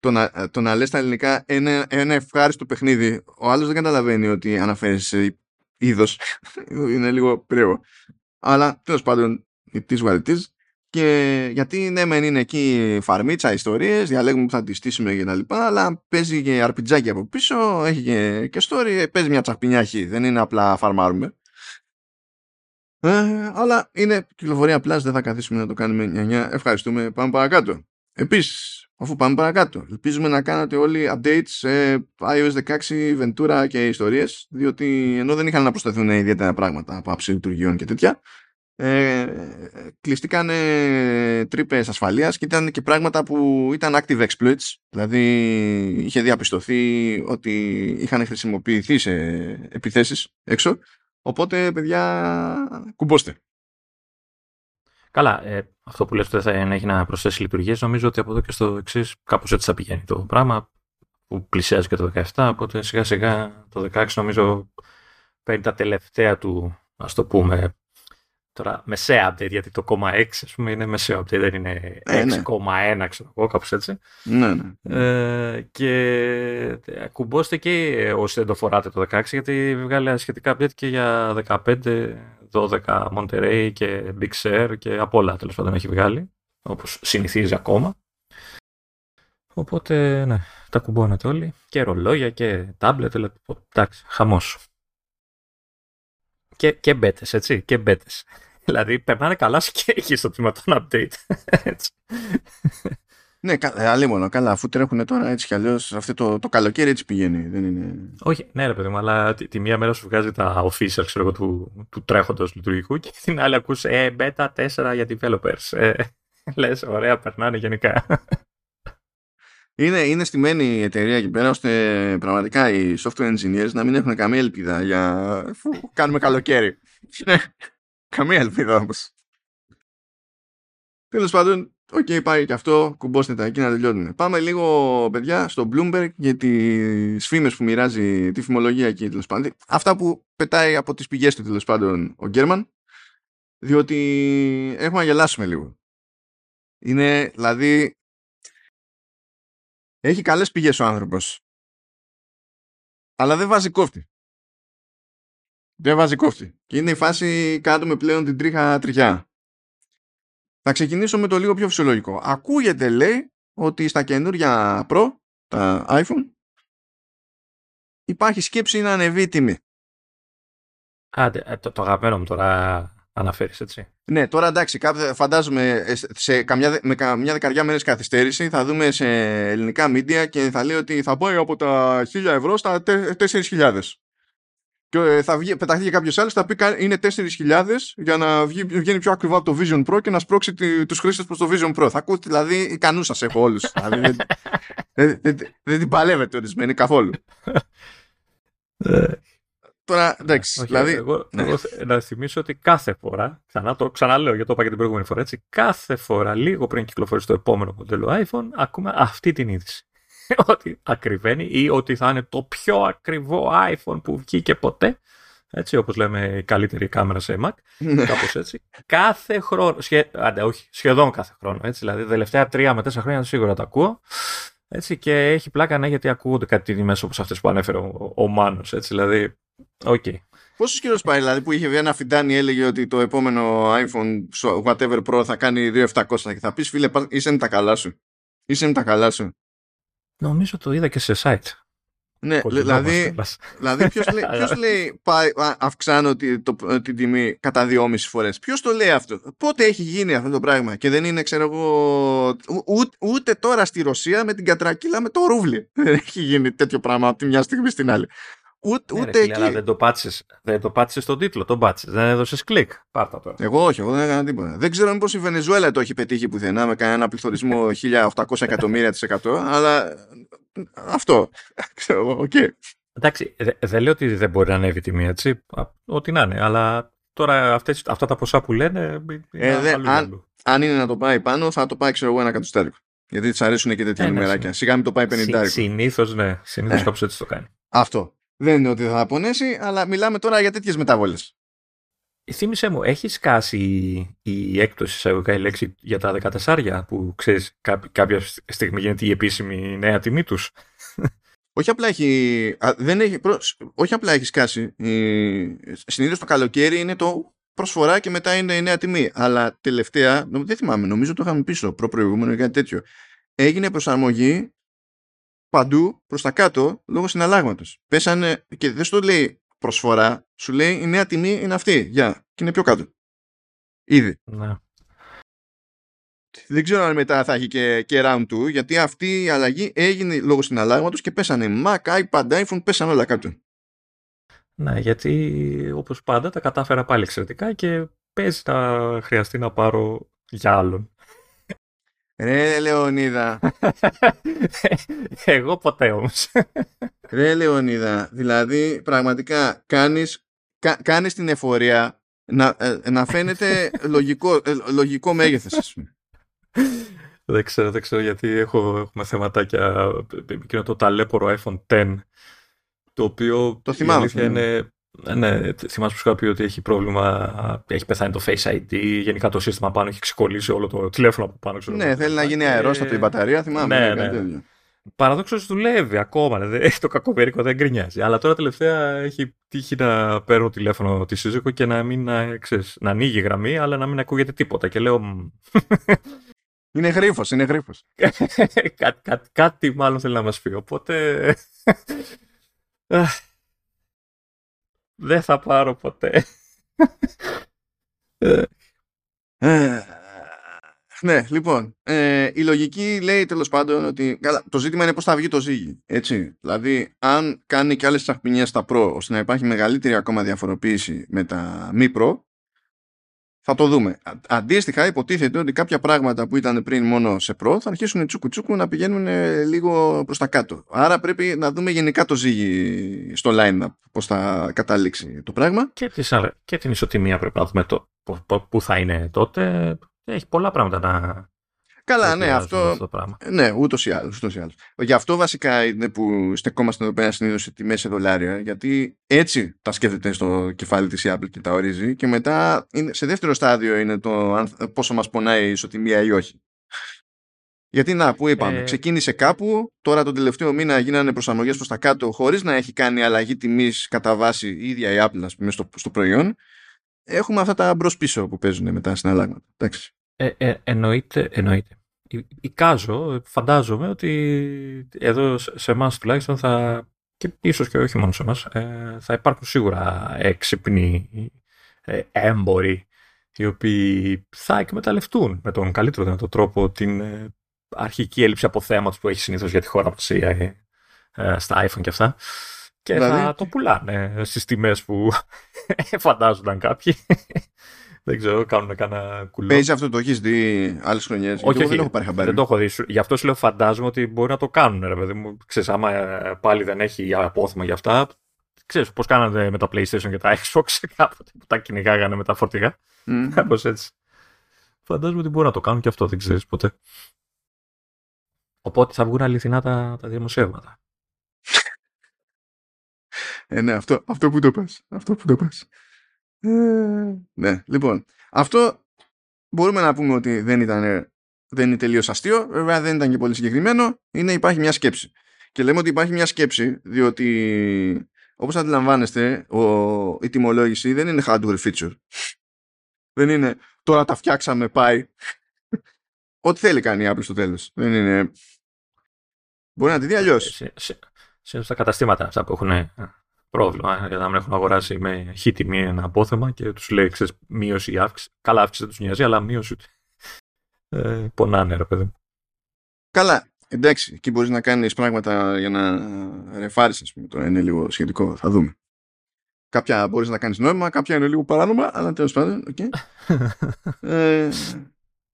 Speaker 1: το να, το να λες στα ελληνικά ένα, ένα ευχάριστο παιχνίδι, ο άλλος δεν καταλαβαίνει ότι αναφέρεις σε είδος. είναι λίγο πρέο. Αλλά τέλος πάντων, it is what it is. Και γιατί ναι, μεν είναι εκεί φαρμίτσα, ιστορίες, διαλέγουμε που θα τη στήσουμε και τα λοιπά, αλλά παίζει και αρπιτζάκι από πίσω, έχει και, και story, παίζει μια τσαχπινιάχη, δεν είναι απλά φαρμάρουμε. Ε, αλλά είναι κυκλοφορία απλά, δεν θα καθίσουμε να το κάνουμε 9-9. Ευχαριστούμε, πάμε παρακάτω. Επίσης, αφού πάμε παρακάτω. Ελπίζουμε να κάνετε όλοι updates σε iOS 16, Ventura και ιστορίες, διότι ενώ δεν είχαν να προσθεθούν ιδιαίτερα πράγματα από άψη λειτουργιών και τέτοια, ε, κλειστήκαν τρύπες ασφαλείας και ήταν και πράγματα που ήταν active exploits. Δηλαδή είχε διαπιστωθεί ότι είχαν χρησιμοποιηθεί σε επιθέσεις έξω. Οπότε, παιδιά, κουμπώστε.
Speaker 2: Καλά, ε, αυτό που λες ότι θα έχει να προσθέσει λειτουργίες, νομίζω ότι από εδώ και στο εξής κάπως έτσι θα πηγαίνει το πράγμα που πλησιάζει και το 17, οπότε σιγά σιγά το 16 νομίζω παίρνει τα τελευταία του, ας το πούμε, Τώρα μεσαία update, γιατί το 0,6 ας πούμε είναι μεσαίο update, δεν είναι 6,1 ναι. ξέρω εγώ, κάπως έτσι.
Speaker 1: Ναι, ναι.
Speaker 2: Ε, και κουμπώστε και όσοι δεν το φοράτε το 16, γιατί βγάλει σχετικά update και για 15, 12 Monterey και Big Sur και από όλα τέλος πάντων έχει βγάλει, όπως συνηθίζει ακόμα. Οπότε, ναι, τα κουμπώνετε όλοι. Και ρολόγια και tablet, εντάξει, χαμός. Και, και μπέτες, έτσι, και μπέτες. Δηλαδή, περνάνε καλά και εκεί στο τμήμα των update. έτσι.
Speaker 1: Ναι, ε, μόνο καλά, αφού τρέχουν τώρα έτσι κι αλλιώς αυτό το, το καλοκαίρι έτσι πηγαίνει. Δεν είναι...
Speaker 2: Όχι, ναι, ρε παιδί μου, αλλά τη, τη, μία μέρα σου βγάζει τα official ξέρω, του, του τρέχοντος λειτουργικού και την άλλη ακούς ε, beta 4 για developers. Ε, Λες, ωραία, περνάνε γενικά.
Speaker 1: Είναι, είναι στημένη η εταιρεία εκεί πέρα ώστε πραγματικά οι software engineers να μην έχουν καμία ελπίδα για κάνα καλοκαίρι. Ναι. Καμία ελπίδα όμως. Τέλος πάντων, OK, okay, πάει και αυτό. Κουμπώστε τα εκεί να τελειώνουν. Πάμε λίγο, παιδιά, στο Bloomberg για τις φήμες που μοιράζει τη φημολογία εκεί τέλος πάντων. Αυτά που πετάει από τις πηγές του τέλος πάντων ο Gurman. Διότι έχουμε να γελάσουμε λίγο. Είναι, δηλαδή. Έχει καλές πηγές ο άνθρωπος. Αλλά δεν βάζει κόφτη. Δεν βάζει κόφτη. Και είναι η φάση κάτω με πλέον την τρίχα τριχιά. Θα ξεκινήσω με το λίγο πιο φυσιολογικό. Ακούγεται λέει ότι στα καινούρια Pro, τα iPhone, υπάρχει σκέψη να ανεβεί η τιμή.
Speaker 2: Άντε, ε, το, το αγαπημένο μου τώρα αναφέρεις έτσι.
Speaker 1: Ναι, τώρα εντάξει, φαντάζομαι ε, σε καμιά, με καμιά δεκαριά μέρες καθυστέρηση θα δούμε σε ελληνικά media και θα λέει ότι θα πάει από τα 1000 ευρώ στα 4.000. Και ε, θα βγει, πεταχθεί και κάποιος άλλος, θα πει είναι 4.000 για να βγει, βγαίνει πιο ακριβά από το Vision Pro και να σπρώξει τους χρήστες προς το Vision Pro. Θα ακούτε δηλαδή ικανούς σας έχω όλους. δηλαδή, δεν, δεν, δεν, την παλεύετε ορισμένοι καθόλου. Ε. Τώρα, εντάξει.
Speaker 2: Όχι,
Speaker 1: δηλαδή,
Speaker 2: εγώ, ναι. εγώ, να θυμίσω ότι κάθε φορά, ξανά το ξαναλέω γιατί το είπα και την προηγούμενη φορά, έτσι, κάθε φορά λίγο πριν κυκλοφορήσει το επόμενο μοντέλο iPhone, ακούμε αυτή την είδηση. ότι ακριβένει ή ότι θα είναι το πιο ακριβό iPhone που βγήκε ποτέ. Έτσι, όπως λέμε η καλύτερη κάμερα σε Mac, ναι. κάπως έτσι. Κάθε χρόνο, σχε, άντε, όχι, σχεδόν κάθε χρόνο, έτσι, δηλαδή τα τελευταία τρία με τέσσερα χρόνια σίγουρα τα ακούω. Έτσι, και έχει πλάκα ναι, γιατί ακούγονται κάτι τιμές όπως αυτές που ανέφερε ο, ο Μάνος, έτσι, δηλαδή, OK. Okay.
Speaker 1: Πόσος καιρός πάει, δηλαδή, που είχε βγει ένα φιντάνι, έλεγε ότι το επόμενο iPhone, whatever Pro, θα κάνει 2.700 και θα πεις, φίλε, είσαι με τα καλά σου. Είσαι με τα καλά σου.
Speaker 2: Νομίζω το είδα και σε site.
Speaker 1: Ναι, δηλαδή, δηλαδή ποιος λέει, ποιος λέει πάει, αυξάνω τη, το, την τιμή κατά δυόμιση φορές. Ποιος το λέει αυτό; Πότε έχει γίνει αυτό το πράγμα; Και δεν είναι ξέρω εγώ ούτε, ούτε τώρα στη Ρωσία με την κατρακύλα με το ρούβλι. Δεν έχει γίνει τέτοιο πράγμα από τη μια στιγμή στην άλλη. Ούτε, ναι, ούτε εκεί.
Speaker 2: δεν το πάτησε δεν το πάτησες στον τίτλο, τον πάτησες. Δεν έδωσες κλικ. Πάρτα τώρα.
Speaker 1: Εγώ όχι, εγώ δεν έκανα τίποτα. Δεν ξέρω μήπως η Βενεζουέλα το έχει πετύχει πουθενά με κανένα πληθωρισμό 1800 εκατομμύρια της εκατό, αλλά αυτό. Ξέρω εγώ, οκ.
Speaker 2: Εντάξει, δεν λέω ότι δεν μπορεί να ανέβει η τιμή, έτσι. Ό,τι να είναι, αλλά τώρα αυτές, αυτά τα ποσά που λένε.
Speaker 1: Ε, δε, αν, αν, είναι να το πάει πάνω, θα το πάει, ξέρω εγώ, ένα κατοστάρικο. Γιατί της αρέσουν και τέτοια ε, ναι, νούμεράκια. Σιγά μην το πάει 50.
Speaker 2: Συνήθως, ναι. Συνήθως ε. κάπω έτσι το κάνει.
Speaker 1: Αυτό. Δεν είναι ότι θα απονέσει, αλλά μιλάμε τώρα για τέτοιες μεταβόλε.
Speaker 2: Θύμησέ μου, έχει σκάσει η έκπτωση σε η λέξη για τα 14 που ξέρεις κάποια στιγμή γίνεται η επίσημη νέα τιμή τους;
Speaker 1: Όχι απλά έχει, δεν έχει, όχι απλά έχει σκάσει. Συνήθως το καλοκαίρι είναι το προσφορά και μετά είναι η νέα τιμή. Αλλά τελευταία, δεν θυμάμαι, νομίζω το είχαμε πίσω προ-προηγούμενο ή κάτι τέτοιο. Έγινε προσαρμογή παντού προς τα κάτω λόγω συναλλάγματος. Πέσανε και δεν στο λέει προσφορά, σου λέει η νέα τιμή είναι αυτή. Γεια. Και είναι πιο κάτω. Ήδη.
Speaker 2: Ναι.
Speaker 1: δεν ξέρω αν μετά θα έχει και, και round 2, γιατί αυτή η αλλαγή έγινε λόγω συναλλάγματος και πέσανε Mac, iPad, iPhone, πέσανε όλα κάτω.
Speaker 2: Ναι, γιατί όπως πάντα τα κατάφερα πάλι εξαιρετικά και παίζει να χρειαστεί να πάρω για άλλον.
Speaker 1: Ρε Λεωνίδα.
Speaker 2: Εγώ ποτέ όμως.
Speaker 1: Ρε Λεωνίδα, δηλαδή πραγματικά κάνεις, κα, κάνεις την εφορία να, ε, να φαίνεται λογικό, ε, λογικό μέγεθος ας πούμε.
Speaker 2: Δεν ξέρω, δεν ξέρω γιατί έχω, έχουμε θεματάκια εκείνο το ταλέπορο iPhone X το οποίο
Speaker 1: το θυμάμαι,
Speaker 2: είναι ναι, θυμάσαι που σου είχα πει ότι έχει πρόβλημα, έχει πεθάνει το Face ID, γενικά το σύστημα πάνω έχει ξεκολλήσει όλο το τηλέφωνο από πάνω.
Speaker 1: Ξέρω, ναι, θέλει να γίνει αερόστατο η μπαταρία, θυμάμαι. Ναι, ναι. ναι.
Speaker 2: Παραδόξως δουλεύει ακόμα, δηλαδή, έχει το κακοβέρικο, δεν γκρινιάζει. Αλλά τώρα τελευταία έχει τύχει να παίρνω τηλέφωνο τη σύζυγο και να μην να, ξέρεις, να ανοίγει η γραμμή, αλλά να μην ακούγεται τίποτα. Και λέω.
Speaker 1: Είναι γρήφο, είναι γρήφο.
Speaker 2: Κά, κά, κάτι μάλλον θέλει να μας πει. Οπότε. Δεν θα πάρω ποτέ.
Speaker 1: Ε, ναι, λοιπόν. Ε, η λογική λέει τέλος πάντων ότι. Καλά, το ζήτημα είναι πώς θα βγει το ζύγι. Έτσι. Δηλαδή, αν κάνει και άλλες τσαχπινιές στα Pro ώστε να υπάρχει μεγαλύτερη ακόμα διαφοροποίηση με τα μη Pro, θα το δούμε. Αντίστοιχα, υποτίθεται ότι κάποια πράγματα που ήταν πριν μόνο σε Pro θα αρχίσουν τσούκου τσούκου να πηγαίνουν λίγο προς τα κάτω. Άρα πρέπει να δούμε γενικά το ζύγι στο line-up, πώς θα καταλήξει το πράγμα.
Speaker 2: Και, και την ισοτιμία πρέπει να δούμε το, που θα είναι τότε. Έχει πολλά πράγματα να,
Speaker 1: Καλά, ναι, αυτό. αυτό πράγμα. Ναι, ούτως ή άλλως. Γι' αυτό βασικά είναι που στεκόμαστε εδώ πέρα συνήθως σε τιμές σε δολάρια, γιατί έτσι τα σκέφτεται στο κεφάλι της η Apple και τα ορίζει, και μετά είναι, σε δεύτερο στάδιο είναι το πόσο μας πονάει η ισοτιμία ή όχι. Γιατί να, που είπαμε, ε... ξεκίνησε κάπου, τώρα τον τελευταίο μήνα γίνανε προσαρμογές προς τα κάτω, χωρίς να έχει κάνει αλλαγή τιμής κατά βάση η ίδια η Apple, ας πούμε, στο, στο προϊόν. Έχουμε αυτά τα μπρος πίσω που παίζουν μετά συναλλάγματα. Εντάξει.
Speaker 2: Ε, ε, εννοείται, εννοείται. Εικάζω, φαντάζομαι ότι εδώ σε εμάς τουλάχιστον θα, και ίσως και όχι μόνο σε εμάς, ε, θα υπάρχουν σίγουρα έξυπνοι ε, έμποροι οι οποίοι θα εκμεταλλευτούν με τον καλύτερο δυνατό τρόπο την ε, αρχική έλλειψη αποθέματος που έχει συνήθως για τη χώρα μας ε, στα iPhone και αυτά και δηλαδή... θα το πουλάνε στις τιμές που φαντάζονταν κάποιοι δεν ξέρω, κάνουν κανένα κουλό.
Speaker 1: Παίζει αυτό το έχεις δει άλλες χρονιές. Όχι, όχι, δεν έχω πάρει
Speaker 2: χαμπάρι. Δεν το έχω δει. Γι' αυτό σου λέω φαντάζομαι ότι μπορεί να το κάνουν. Ρε, παιδί μου. Ξέρεις, άμα ε, πάλι δεν έχει απόθυμα για αυτά. Ξέρεις πώς κάνανε με τα PlayStation και τα Xbox κάποτε που τα κυνηγάγανε με τα φορτηγά. Mm. Κάπως έτσι. Φαντάζομαι ότι μπορεί να το κάνουν και αυτό, δεν ξέρεις ποτέ. Οπότε θα βγουν αληθινά τα, τα δημοσιεύματα.
Speaker 1: ε, ναι, αυτό, αυτό που το πας. Αυτό που το πας. Ε, ναι, λοιπόν. Αυτό μπορούμε να πούμε ότι δεν ήταν δεν είναι τελείως αστείο, βέβαια δεν ήταν και πολύ συγκεκριμένο, είναι υπάρχει μια σκέψη. Και λέμε ότι υπάρχει μια σκέψη, διότι όπως αντιλαμβάνεστε, ο, η τιμολόγηση δεν είναι hardware feature. δεν είναι τώρα τα φτιάξαμε, πάει. Ό,τι θέλει κάνει η Apple στο τέλος. Δεν είναι... Μπορεί να τη δει αλλιώς. Σε,
Speaker 2: σε, σε, στα καταστήματα αυτά που έχουν πρόβλημα για να μην έχουν αγοράσει με χ τιμή ένα απόθεμα και τους λέει ξέρεις, μείωση ή αύξηση. Καλά, αύξηση δεν τους νοιάζει, αλλά μείωση. Ε, πονάνε, ρε παιδί
Speaker 1: Καλά. Εντάξει, εκεί μπορείς να κάνεις πράγματα για να ρεφάρεις, ας πούμε. Τώρα είναι λίγο σχετικό, θα δούμε. Κάποια μπορείς να κάνεις νόημα, κάποια είναι λίγο παράνομα, αλλά τέλος πάντων, okay. ε,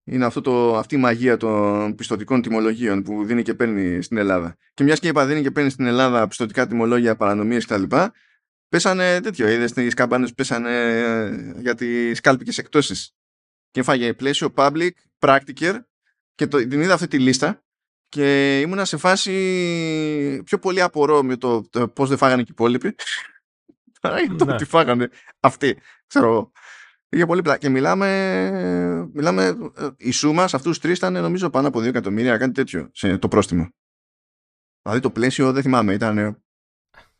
Speaker 1: είναι αυτό το, αυτή η μαγεία των πιστοτικών τιμολογίων που δίνει και παίρνει στην Ελλάδα. Και μιας και είπα δίνει και παίρνει στην Ελλάδα πιστοτικά τιμολόγια, παρανομίες κτλ. Πέσανε τέτοιο. Είδες τις καμπάνες που πέσανε ε, για τις κάλπικες εκτόσεις. Και έφαγε πλαίσιο public, practicer και το, την είδα αυτή τη λίστα και ήμουνα σε φάση πιο πολύ απορώ με το, το πώς δεν φάγανε και οι υπόλοιποι. Παρά για το ναι. ότι φάγανε αυτοί. Ξέρω εγώ. Είχε πολύ πλάκα. Και μιλάμε, μιλάμε ε, η σούμα σε αυτούς του τρεις ήταν νομίζω πάνω από 2 εκατομμύρια, κάτι τέτοιο σε το πρόστιμο. Δηλαδή το πλαίσιο δεν θυμάμαι, ήταν.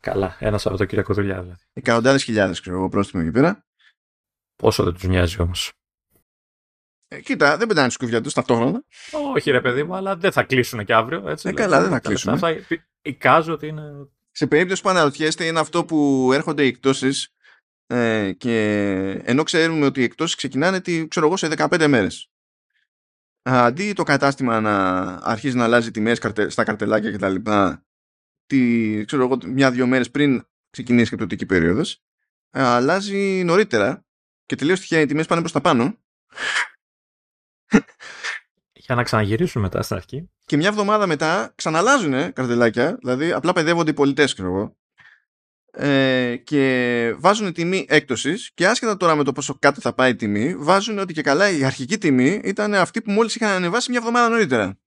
Speaker 2: Καλά, ένας Σαββατοκύριακο δουλειά δηλαδή.
Speaker 1: Εκατοντάδες χιλιάδες ξέρω εγώ πρόστιμο εκεί πέρα.
Speaker 2: Πόσο δεν τους νοιάζει όμως.
Speaker 1: Ε, κοίτα, δεν πετάνε σκουφιά τους ταυτόχρονα.
Speaker 2: Όχι, ρε παιδί μου, αλλά δεν θα κλείσουν και αύριο. Έτσι,
Speaker 1: ε, καλά, δεν θα κλείσουν. Αυτά,
Speaker 2: εικάζω ότι είναι.
Speaker 1: Σε περίπτωση που αναρωτιέστε, είναι αυτό που έρχονται οι εκτόσει ε, και ενώ ξέρουμε ότι οι εκτόσεις ξεκινάνε τι, ξέρω εγώ, σε 15 μέρες. αντί το κατάστημα να αρχίζει να αλλάζει τιμές στα καρτελάκια και τα λοιπά τη, ξέρω εγώ, μια-δυο μέρες πριν ξεκινήσει και πτωτική περίοδος αλλάζει νωρίτερα και τελείως τυχαία οι τιμές πάνε προς τα πάνω
Speaker 2: για να ξαναγυρίσουν μετά στην αρχή.
Speaker 1: Και μια εβδομάδα μετά ξαναλάζουν καρτελάκια, δηλαδή απλά παιδεύονται οι πολιτές, ξέρω εγώ. Ε, και βάζουν τιμή έκπτωσης και άσχετα τώρα με το πόσο κάτω θα πάει η τιμή, βάζουν ότι και καλά η αρχική τιμή ήταν αυτή που μόλις είχαν ανεβάσει μια εβδομάδα νωρίτερα.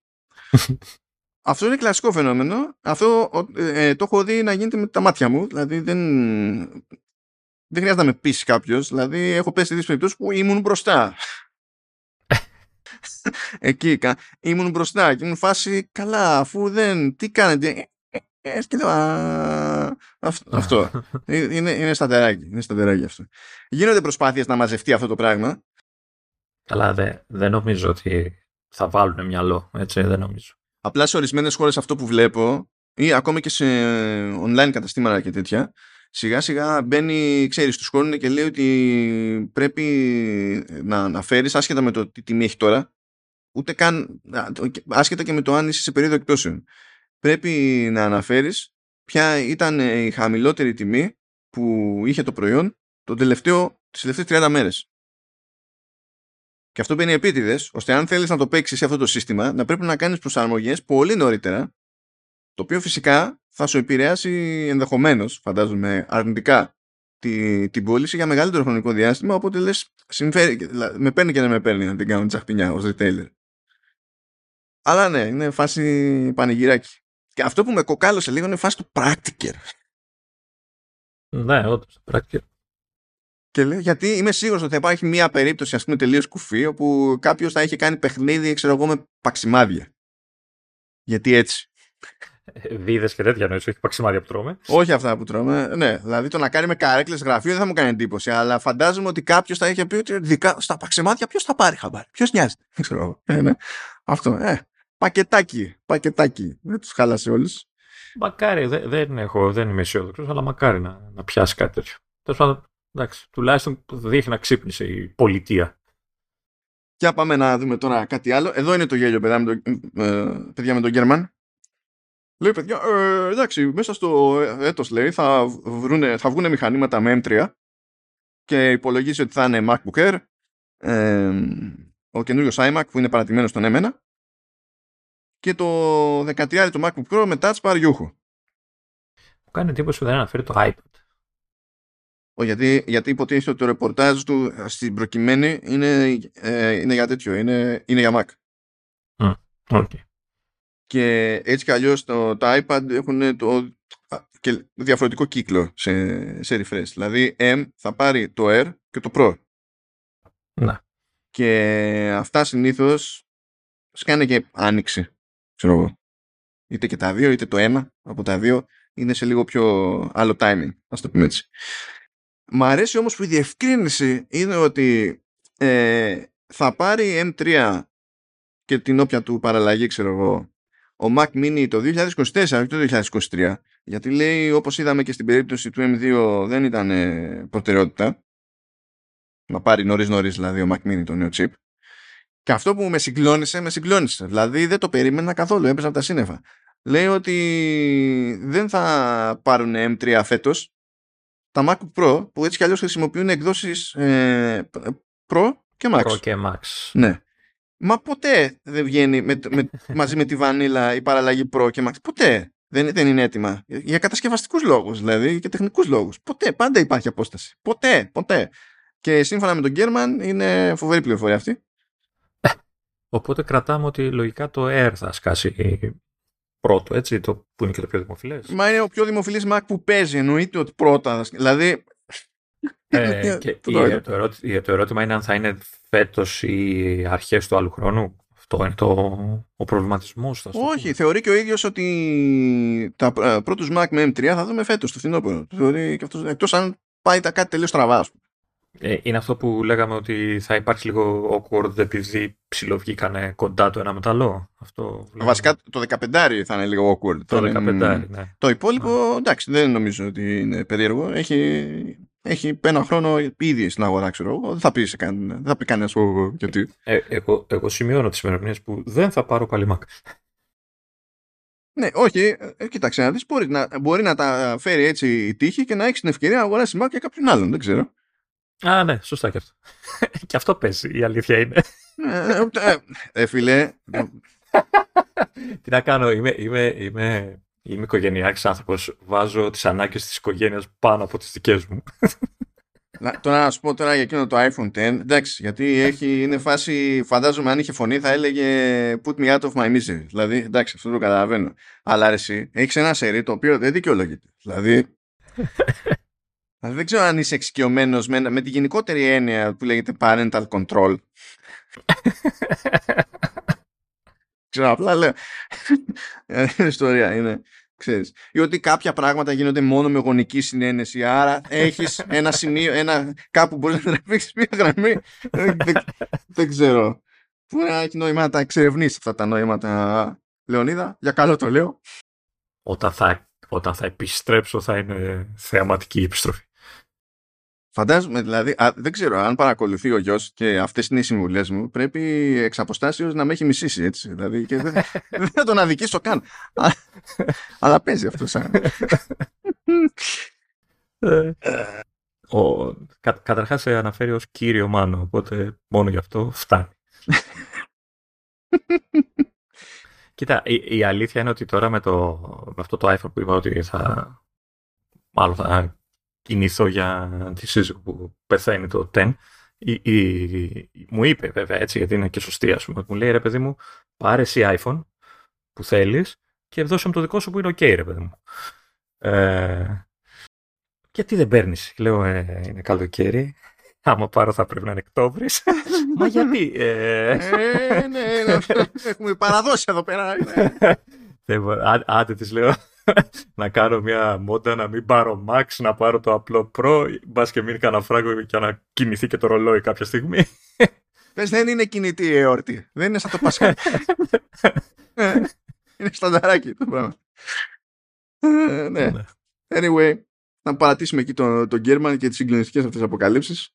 Speaker 1: Αυτό είναι κλασικό φαινόμενο. Αυτό ε, το έχω δει να γίνεται με τα μάτια μου. Δηλαδή δεν, δεν χρειάζεται να με πείσει κάποιος. Δηλαδή έχω πέσει σε περιπτώσεις που ήμουν μπροστά εκεί ήμουν μπροστά και ήμουν φάση καλά αφού δεν τι κάνετε ε, ε, αυτό. Είναι, είναι στατεράκι είναι στατεράκι αυτό. Γίνονται προσπάθειες να μαζευτεί αυτό το πράγμα.
Speaker 2: Καλά δεν, δεν νομίζω ότι θα βάλουν μυαλό έτσι δεν νομίζω.
Speaker 1: Απλά σε ορισμένες χώρες αυτό που βλέπω ή ακόμα και σε online καταστήματα και τέτοια σιγά σιγά μπαίνει, ξέρεις, τους χώνουν και λέει ότι πρέπει να αναφέρεις άσχετα με το τι τιμή έχει τώρα ούτε καν, άσχετα και με το αν είσαι σε περίοδο εκτόσεων. Πρέπει να αναφέρεις ποια ήταν η χαμηλότερη τιμή που είχε το προϊόν το τελευταίο, τις τελευταίες 30 μέρες. Και αυτό μπαίνει επίτηδες, ώστε αν θέλεις να το παίξεις σε αυτό το σύστημα, να πρέπει να κάνεις προσαρμογές πολύ νωρίτερα, το οποίο φυσικά θα σου επηρεάσει ενδεχομένως, φαντάζομαι, αρνητικά τη, την πώληση για μεγαλύτερο χρονικό διάστημα. Οπότε λες, συμφέρει, με παίρνει και δεν με παίρνει να την κάνω τσαχπινιά ως retailer. Αλλά ναι, είναι φάση πανηγυράκι. Και αυτό που με κοκάλωσε λίγο είναι φάση του practicer.
Speaker 2: Ναι, όντως, practicer.
Speaker 1: Και λέω, γιατί είμαι σίγουρος ότι θα υπάρχει μια περίπτωση, ας πούμε, τελείως κουφή, όπου κάποιος θα είχε κάνει παιχνίδι, ξέρω εγώ, με παξιμάδια. Γιατί έτσι.
Speaker 2: Βίδες και τέτοια νοήσει, όχι παξιμάδια που τρώμε.
Speaker 1: Όχι αυτά που τρώμε. Ναι, δηλαδή το να κάνει με καρέκλες γραφείο δεν θα μου κάνει εντύπωση. Αλλά φαντάζομαι ότι κάποιος θα είχε πει ότι δικά, στα παξιμάδια ποιος θα πάρει χαμπάρι. Ποιος νοιάζεται. Ξέρω εγώ. Ε, ναι. Αυτό. Ε, πακετάκι. Πακετάκι. Δεν τους χάλασε όλους.
Speaker 2: Μακάρι, δεν, δεν, έχω, δεν είμαι αισιόδοξος, αλλά μακάρι να, να πιάσει κάτι τέτοιο. Τέλος πάντων, εντάξει, τουλάχιστον δείχνει να ξύπνησε η πολιτεία.
Speaker 1: Για πάμε να δούμε τώρα κάτι άλλο. Εδώ είναι το γέλιο, παιδιά, με τον, ε, παιδιά με τον Γκέρμαν. Λέει, παιδιά, ε, εντάξει, μέσα στο έτος, λέει, θα, βρούνε, θα βγουν μηχανήματα με M3 και υπολογίζει ότι θα είναι MacBook Air, ε, ο καινούριο iMac που είναι παρατημένος στον M1 και το 13 το MacBook Pro με touch bar γιούχο.
Speaker 2: Μου κάνει εντύπωση που δεν αναφέρει το iPad.
Speaker 1: Ο, γιατί, γιατί υποτίθεται ότι το ρεπορτάζ του στην προκειμένη είναι, ε, είναι για τέτοιο, είναι, είναι για Mac.
Speaker 2: Mm, okay.
Speaker 1: Και έτσι κι αλλιώς το, τα iPad έχουν το, και διαφορετικό κύκλο σε, σε refresh. Δηλαδή M θα πάρει το Air και το Pro.
Speaker 2: Να.
Speaker 1: Και αυτά συνήθως σκάνε και άνοιξη. Ξέρω εγώ. Είτε και τα δύο, είτε το ένα από τα δύο είναι σε λίγο πιο άλλο timing. Ας το πούμε έτσι. Μ' αρέσει όμως που η διευκρίνηση είναι ότι ε, θα πάρει M3 και την όποια του παραλλαγή ξέρω εγώ ο Mac Mini το 2024 όχι το 2023 γιατί λέει όπως είδαμε και στην περίπτωση του M2 δεν ήταν ε, προτεραιότητα να πάρει νωρίς νωρίς δηλαδή ο Mac Mini το νέο chip και αυτό που με συγκλώνησε με συγκλώνησε δηλαδή δεν το περίμενα καθόλου έπεσα από τα σύννεφα λέει ότι δεν θα πάρουν M3 φέτος τα Mac Pro που έτσι κι αλλιώς χρησιμοποιούν εκδόσεις ε, Pro και Max.
Speaker 2: Pro και Max.
Speaker 1: Ναι. Μα ποτέ δεν βγαίνει με, με, μαζί με τη βανίλα η παραλλαγή Pro και Max. Ποτέ δεν, δεν είναι έτοιμα. Για κατασκευαστικούς λόγους δηλαδή και τεχνικούς λόγους. Ποτέ, πάντα υπάρχει απόσταση. Ποτέ, ποτέ. Και σύμφωνα με τον Γκέρμαν είναι φοβερή πληροφορία αυτή.
Speaker 2: Οπότε κρατάμε ότι λογικά το Air θα σκάσει πρώτο, έτσι, το που είναι και το πιο δημοφιλές.
Speaker 1: Μα είναι ο πιο δημοφιλής Mac που παίζει, εννοείται ότι πρώτα. Δηλαδή,
Speaker 2: ε, και το, το, ερώτημα, είναι αν θα είναι φέτος ή αρχές του άλλου χρόνου. Αυτό είναι το, ο προβληματισμός.
Speaker 1: Όχι, θεωρεί και ο ίδιος ότι τα ε, πρώτους Mac με M3 θα δούμε φέτος το φθινόπωρο. Θεωρεί και αυτός εκτός αν πάει τα κάτι τελείως στραβά.
Speaker 2: Ε, είναι αυτό που λέγαμε ότι θα υπάρξει λίγο awkward επειδή ψηλοβγήκανε κοντά το ένα με το άλλο. Αυτό
Speaker 1: Βασικά το 15 θα είναι λίγο awkward.
Speaker 2: Το 15 ναι.
Speaker 1: Το υπόλοιπο εντάξει δεν νομίζω ότι είναι περίεργο. Έχει, έχει ένα χρόνο ήδη στην αγορά, ξέρω εγώ. Δεν θα πει, καν, δεν θα πει κανένας γιατί.
Speaker 2: Ε, εγώ, εγώ σημειώνω τις ημερομηνίες που δεν θα πάρω πάλι Mac.
Speaker 1: Ναι, όχι, ε, κοίταξε να δεις. Μπορεί να, μπορεί να τα φέρει έτσι η τύχη και να έχεις την ευκαιρία να αγοράσεις Mac για κάποιον άλλον. Δεν ξέρω.
Speaker 2: Α, ναι, σωστά και αυτό. και αυτό παίζει, η αλήθεια είναι.
Speaker 1: ε, ε, ε, φίλε.
Speaker 2: Τι να κάνω, είμαι, είμαι, είμαι, είμαι οικογενειάρχης άνθρωπος. Βάζω τις ανάγκες της οικογένειας πάνω από τις δικές μου.
Speaker 1: Να, τώρα να σου πω τώρα για εκείνο το iPhone 10 εντάξει γιατί έχει, είναι φάση φαντάζομαι αν είχε φωνή θα έλεγε put me out of my misery δηλαδή εντάξει αυτό το καταλαβαίνω αλλά εσύ έχεις ένα σερί το οποίο δεν δικαιολογείται δηλαδή Δηλαδή δεν ξέρω αν είσαι εξοικειωμένος με, με τη γενικότερη έννοια που λέγεται parental control. ξέρω, απλά λέω. Η ιστορία είναι, ξέρεις. Ή ότι κάποια πράγματα γίνονται μόνο με γονική συνένεση. Άρα έχεις ένα σημείο, ένα, κάπου μπορείς να τραβήξεις μια γραμμή. δεν, δεν, δεν ξέρω. Πού να έχει νόημα να τα εξερευνήσει αυτά τα νόηματα, Λεωνίδα; Για καλό το λέω.
Speaker 2: Όταν θα, όταν θα επιστρέψω θα είναι θεαματική η επιστροφή.
Speaker 1: Φαντάζομαι δηλαδή, α, δεν ξέρω, αν παρακολουθεί ο γιος και αυτές είναι οι συμβουλές μου, πρέπει εξ αποστάσεως να με έχει μισήσει έτσι. Δηλαδή, και δεν, δεν θα τον αδικήσω καν. Α, αλλά παίζει αυτό σαν.
Speaker 2: Ο, κα, καταρχάς σε αναφέρει ως κύριο Μάνο, οπότε μόνο γι' αυτό φτάνει. Κοίτα, η, η, αλήθεια είναι ότι τώρα με, το, με αυτό το iPhone που είπα ότι θα μάλλον θα κινηθώ για τη σύζυγο που πεθαίνει το 10. Η, η, μου είπε βέβαια έτσι γιατί είναι και σωστή ας πούμε. Μου λέει ρε παιδί μου πάρε εσύ iPhone που θέλεις και δώσε μου το δικό σου που είναι ok ρε παιδί μου. Ε, γιατί δεν παίρνεις; Λέω ε, είναι καλοκαίρι. Άμα πάρω θα πρέπει να είναι Οκτώβρης. Μα γιατί.
Speaker 1: Ε... ε, ναι, ναι, έχουμε παραδώσει εδώ πέρα.
Speaker 2: Άντε της λέω να κάνω μια μόντα να μην πάρω Max, να πάρω το απλό Pro, μπας και μείνει κανένα φράγκο και να κινηθεί και το ρολόι κάποια στιγμή.
Speaker 1: Πες δεν είναι κινητή η εόρτη. Δεν είναι σαν το Πασχάλ. είναι στανταράκι το πράγμα. Ε, ναι. ναι. Anyway, να παρατήσουμε εκεί τον, τον Γκέρμαν και τις συγκλονιστικές αυτές αποκαλύψεις.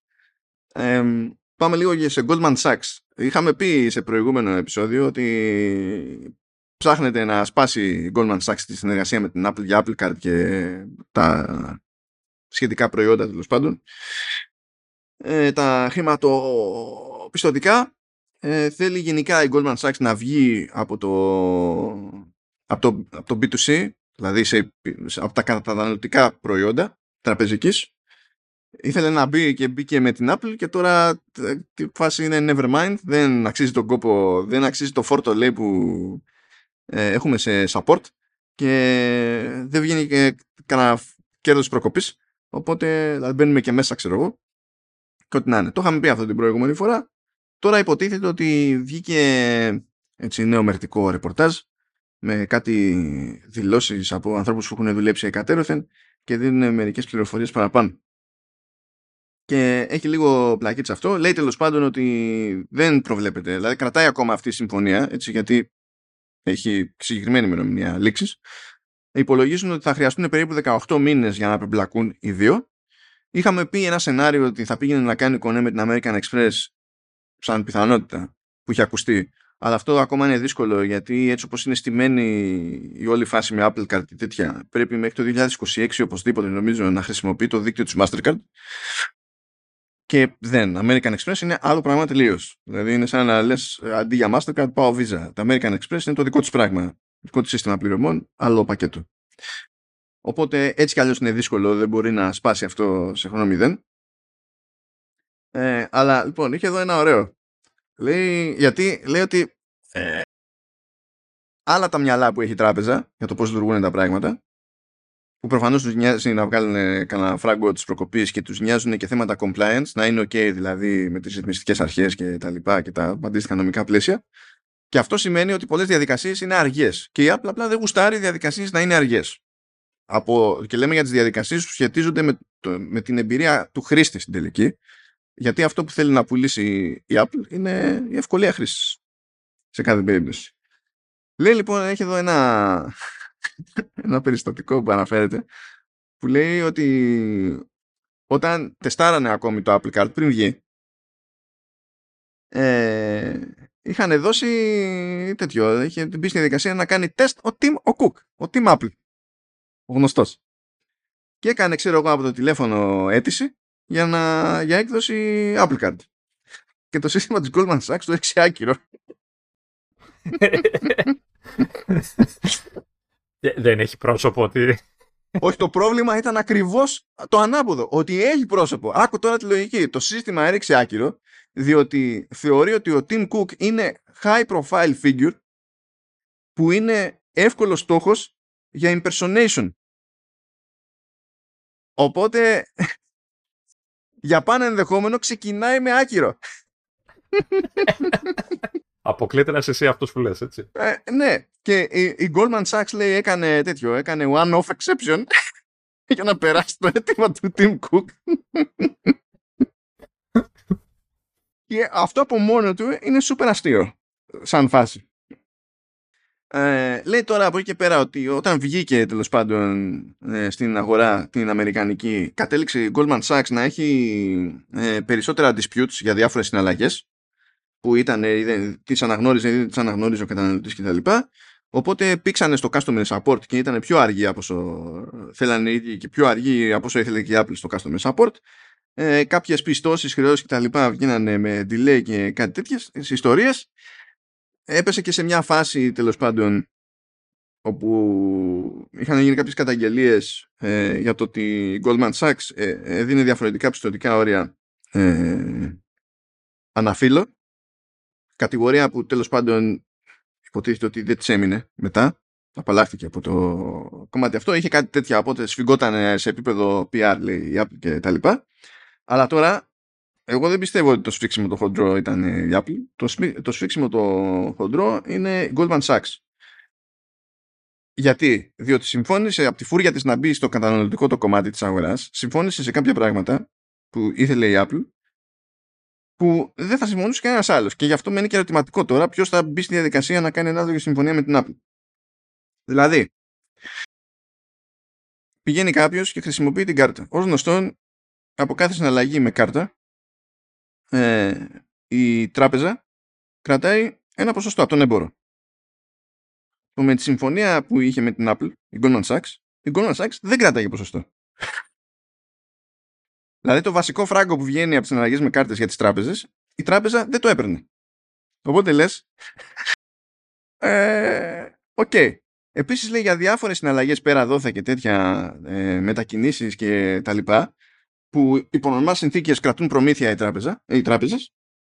Speaker 1: Ε, πάμε λίγο σε Goldman Sachs. Είχαμε πει σε προηγούμενο επεισόδιο ότι ψάχνετε να σπάσει η Goldman Sachs τη συνεργασία με την Apple για Apple Card και τα σχετικά προϊόντα τέλος πάντων. Ε, τα χρηματοπιστωτικά ε, θέλει γενικά η Goldman Sachs να βγει από το, από το, από το B2C δηλαδή σε, από τα καταναλωτικά προϊόντα τραπεζικής. Ήθελε να μπει και μπήκε με την Apple και τώρα η φάση είναι never mind δεν αξίζει τον κόπο δεν αξίζει το φόρτο λέει που ε, έχουμε σε support και δεν βγαίνει και κανένα κέρδος προκοπής οπότε δηλαδή μπαίνουμε και μέσα ξέρω εγώ και ό,τι να είναι. Το είχαμε πει αυτό την προηγούμενη φορά τώρα υποτίθεται ότι βγήκε έτσι νέο μερτικό ρεπορτάζ με κάτι δηλώσεις από ανθρώπους που έχουν δουλέψει εκατέρωθεν και δίνουν μερικές πληροφορίες παραπάνω. Και έχει λίγο πλακίτσα αυτό. Λέει τέλος πάντων ότι δεν προβλέπεται. Δηλαδή κρατάει ακόμα αυτή η συμφωνία, έτσι, γιατί έχει συγκεκριμένη ημερομηνία λήξης. Υπολογίζουν ότι θα χρειαστούν περίπου 18 μήνες για να απεμπλακούν οι δύο. Είχαμε πει ένα σενάριο ότι θα πήγαινε να κάνει κονέ με την American Express σαν πιθανότητα που είχε ακουστεί. Αλλά αυτό ακόμα είναι δύσκολο γιατί έτσι όπως είναι στημένη η όλη φάση με Apple Card και τέτοια πρέπει μέχρι το 2026 οπωσδήποτε νομίζω να χρησιμοποιεί το δίκτυο της Mastercard και δεν. American Express είναι άλλο πράγμα τελείως. Δηλαδή είναι σαν να λες αντί για Mastercard πάω Visa. Το American Express είναι το δικό του πράγμα. Δικό του σύστημα πληρωμών, άλλο πακέτο. Οπότε έτσι κι αλλιώς είναι δύσκολο, δεν μπορεί να σπάσει αυτό σε χρόνο μηδέν. Ε, αλλά λοιπόν, είχε εδώ ένα ωραίο. Λέει, γιατί λέει ότι ε, άλλα τα μυαλά που έχει η τράπεζα για το πώς λειτουργούν τα πράγματα που προφανώς τους νοιάζει να βγάλουν κανένα φράγκο της προκοπής και τους νοιάζουν και θέματα compliance, να είναι OK δηλαδή με τις ρυθμιστικές αρχές και τα λοιπά και τα αντίστοιχα νομικά πλαίσια. Και αυτό σημαίνει ότι πολλές διαδικασίες είναι αργές. Και η Apple απλά δεν γουστάρει διαδικασίες να είναι αργές. Από, και λέμε για τις διαδικασίες που σχετίζονται με, το, με την εμπειρία του χρήστη στην τελική. Γιατί αυτό που θέλει να πουλήσει η Apple είναι η ευκολία χρήσης. Σε κάθε περίπτωση. Λέει λοιπόν, έχει εδώ ένα, ένα περιστατικό που αναφέρεται που λέει ότι όταν τεστάρανε ακόμη το Apple Card πριν βγει, ε, είχαν δώσει τέτοιο, είχε μπει στη διαδικασία να κάνει τεστ ο Tim ο Cook, ο Tim Apple, ο γνωστός. Και έκανε, ξέρω εγώ, από το τηλέφωνο αίτηση για, να, για έκδοση Apple Card. Και το σύστημα της Goldman Sachs το έξι άκυρο.
Speaker 2: Δεν έχει πρόσωπο ότι...
Speaker 1: Όχι, το πρόβλημα ήταν ακριβώς το ανάποδο. Ότι έχει πρόσωπο. Άκου τώρα τη λογική. Το σύστημα έριξε άκυρο διότι θεωρεί ότι ο Tim Cook είναι high profile figure που είναι εύκολος στόχος για impersonation. Οπότε για πάνω ενδεχόμενο ξεκινάει με άκυρο.
Speaker 2: Αποκλείται να είσαι εσύ αυτός που λες, έτσι.
Speaker 1: Ε, ναι. Και η, η Goldman Sachs λέει έκανε τέτοιο, έκανε one-off exception για να περάσει το αίτημα του Tim Cook. και αυτό από μόνο του είναι super αστείο σαν φάση. Ε, λέει τώρα από εκεί και πέρα ότι όταν βγήκε τέλος πάντων ε, στην αγορά την Αμερικανική κατέληξε η Goldman Sachs να έχει ε, περισσότερα disputes για διάφορες συναλλαγές που ήταν, ε, τις αναγνώριζε ή δεν τις αναγνώριζε ο καταναλωτής κτλ. Οπότε πήξανε στο customer support και ήταν πιο αργή από όσο θέλανε οι ίδιοι και πιο αργή από όσο ήθελε και η Apple στο customer support. Ε, κάποιες πιστώσεις, χρεώσεις κτλ. βγαίνανε με delay και κάτι τέτοιες ιστορίες έπεσε και σε μια φάση τέλος πάντων όπου είχαν γίνει κάποιες καταγγελίες ε, για το ότι η Goldman Sachs ε, δίνει διαφορετικά πιστοτικά όρια ε, αναφύλλω κατηγορία που τέλος πάντων υποτίθεται ότι δεν της έμεινε μετά απαλλάχθηκε από το κομμάτι αυτό είχε κάτι τέτοια οπότε σφιγγόταν σε επίπεδο PR λέει, και τα λοιπά αλλά τώρα εγώ δεν πιστεύω ότι το σφίξιμο το χοντρό ήταν η Apple. Το, το σφίξιμο το χοντρό είναι η Goldman Sachs. Γιατί, διότι συμφώνησε από τη φούρια της να μπει στο καταναλωτικό το κομμάτι της αγοράς, συμφώνησε σε κάποια πράγματα που ήθελε η Apple, που δεν θα συμφωνούσε κανένας άλλος. Και γι' αυτό μένει και ερωτηματικό τώρα ποιος θα μπει στη διαδικασία να κάνει ανάλογη συμφωνία με την Apple. Δηλαδή, πηγαίνει κάποιος και χρησιμοποιεί την κάρτα. Ω γνωστόν, από κάθε συναλλαγή με κάρτα ε, η τράπεζα κρατάει ένα ποσοστό από τον έμπορο. Με τη συμφωνία που είχε με την Apple, η Goldman Sachs, η Goldman Sachs δεν κρατάει ποσοστό. Δηλαδή το βασικό φράγκο που βγαίνει από τις συναλλαγές με κάρτες για τις τράπεζες, η τράπεζα δεν το έπαιρνε. Οπότε λες, ε, OK. Okay. Επίσης λέει για διάφορες συναλλαγές πέρα δώθε και τέτοια ε, μετακινήσεις και τα λοιπά, που υπό νορμάλ συνθήκες κρατούν προμήθεια οι, τράπεζα, οι τράπεζες,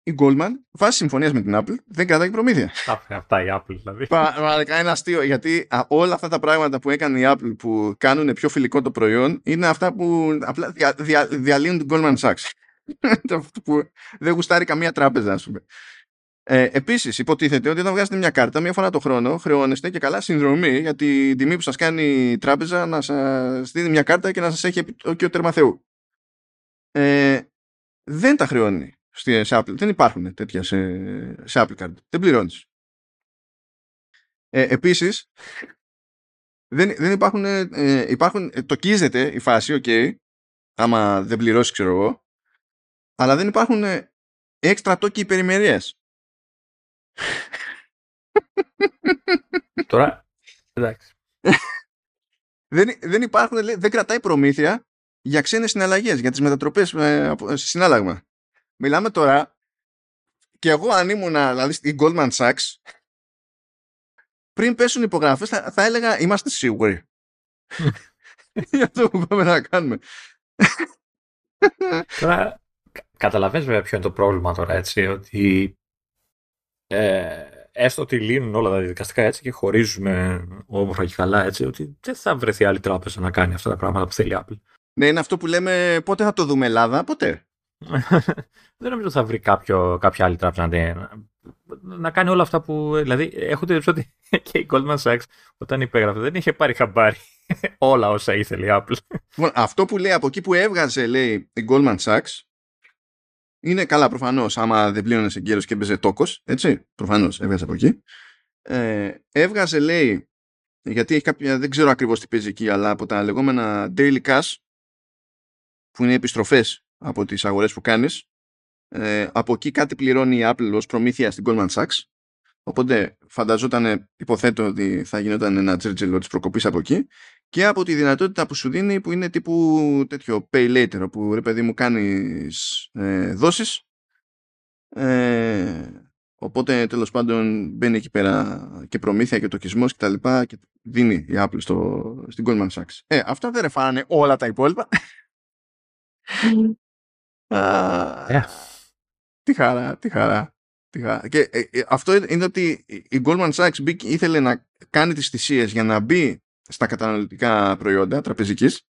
Speaker 1: η Goldman, βάσει συμφωνίας με την Apple, δεν κρατάει προμήθεια.
Speaker 2: Αυτά η Apple δηλαδή.
Speaker 1: Πραγματικά είναι αστείο γιατί όλα αυτά τα πράγματα που έκανε η Apple που κάνουν πιο φιλικό το προϊόν είναι αυτά που απλά δια, δια, διαλύουν την Goldman Sachs. που δεν γουστάρει καμία τράπεζα, ας πούμε. Ε, Επίσης, υποτίθεται ότι όταν βγάζετε μια κάρτα μία φορά το χρόνο, χρεώνεστε και καλά συνδρομή για την τιμή που σας κάνει η τράπεζα να σας δίνει μια κάρτα και να σας έχει και ο τερμαθεού ε, δεν τα χρεώνει σε Apple. Δεν υπάρχουν τέτοια σε, σε Apple Card. Δεν πληρώνεις. Ε, επίσης, δεν, δεν υπάρχουν, ε, υπάρχουν, ε, τοκίζεται η φάση, ok, άμα δεν πληρώσεις ξέρω εγώ, αλλά δεν υπάρχουν ε, έξτρα τόκοι υπερημερίες.
Speaker 2: Τώρα, εντάξει.
Speaker 1: δεν, δεν υπάρχουν, δεν κρατάει προμήθεια για ξένες συναλλαγές, για τις μετατροπές ε, σε συνάλλαγμα. Μιλάμε τώρα και εγώ αν ήμουν δηλαδή στην Goldman Sachs πριν πέσουν υπογραφές θα, θα έλεγα είμαστε σίγουροι για αυτό που πάμε να κάνουμε.
Speaker 2: Τώρα καταλαβαίνεις βέβαια ποιο είναι το πρόβλημα τώρα έτσι ότι ε, έστω ότι λύνουν όλα τα διαδικαστικά έτσι και χωρίζουμε όμορφα και καλά έτσι ότι δεν θα βρεθεί άλλη τράπεζα να κάνει αυτά τα πράγματα που θέλει η Apple.
Speaker 1: Ναι, είναι αυτό που λέμε πότε θα το δούμε Ελλάδα, ποτέ.
Speaker 2: Δεν νομίζω θα βρει κάποιο, κάποια άλλη τράπεζα να, να κάνει όλα αυτά που. Δηλαδή, έχω την ότι και η Goldman Sachs όταν υπέγραφε δεν είχε πάρει χαμπάρι όλα όσα ήθελε η Apple.
Speaker 1: Λοιπόν, αυτό που λέει από εκεί που έβγαζε, λέει η Goldman Sachs, είναι καλά προφανώς. Άμα δεν πλήρωνε εγκαίρω και έμπαιζε τόκος, έτσι. Προφανώς έβγαζε από εκεί. Ε, έβγαζε, λέει, γιατί έχει κάποια, δεν ξέρω ακριβώς τι παίζει εκεί, αλλά από τα λεγόμενα daily cash που είναι επιστροφές από τις αγορές που κάνεις ε, από εκεί κάτι πληρώνει η Apple ως προμήθεια στην Goldman Sachs οπότε φανταζόταν υποθέτω ότι θα γινόταν ένα τζέρτζελο της προκοπής από εκεί και από τη δυνατότητα που σου δίνει που είναι τύπου τέτοιο pay later όπου ρε παιδί μου κάνεις ε, δόσεις ε, οπότε τέλος πάντων μπαίνει εκεί πέρα και προμήθεια και τοκισμός και τα λοιπά και δίνει η Apple στο, στην Goldman Sachs. Ε, αυτά δεν ρεφάρανε όλα τα υπόλοιπα.
Speaker 2: Yeah.
Speaker 1: Τι χαρά, τι χαρά. Τι χαρά. Και ε, ε, αυτό είναι ότι η Goldman Sachs μπήκε, ήθελε να κάνει τις θυσίες για να μπει στα καταναλωτικά προϊόντα τραπεζικής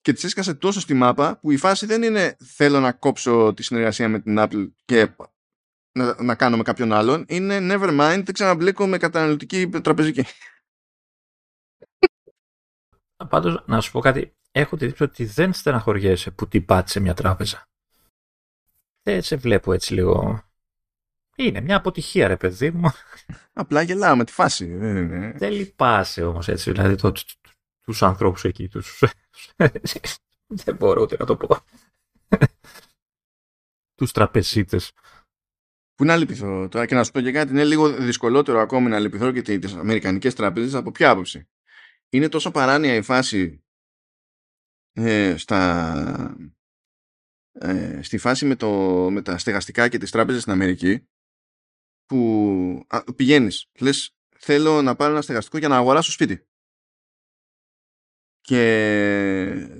Speaker 1: και τη έσκασε τόσο στη μάπα που η φάση δεν είναι θέλω να κόψω τη συνεργασία με την Apple και να, να κάνω με κάποιον άλλον. Είναι never mind, δεν ξαναμπλέκω με καταναλωτική τραπεζική.
Speaker 2: Πάντως, να σου πω κάτι. Έχω τη δίψη ότι δεν στεναχωριέσαι που την πάτησες μια τράπεζα. Δεν σε βλέπω έτσι λίγο. Είναι μια αποτυχία, ρε παιδί μου.
Speaker 1: Απλά γελάω με τη φάση. Δεν, είναι.
Speaker 2: Δεν λυπάσαι όμως έτσι. Δηλαδή, το, τους ανθρώπους εκεί, τους... δεν μπορώ ούτε να το πω. τους τραπεζίτες.
Speaker 1: Πού να λυπηθώ; Τώρα και να σου πω και κάτι, είναι λίγο δυσκολότερο ακόμη να λυπηθώ και τις αμερικανικές τράπεζες από ποια άποψη; Είναι τόσο παράνοια η φάση ε, στα, ε, στη φάση με, το, με τα στεγαστικά και τις τράπεζες στην Αμερική που α, πηγαίνεις, λες θέλω να πάρω ένα στεγαστικό για να αγοράσω σπίτι και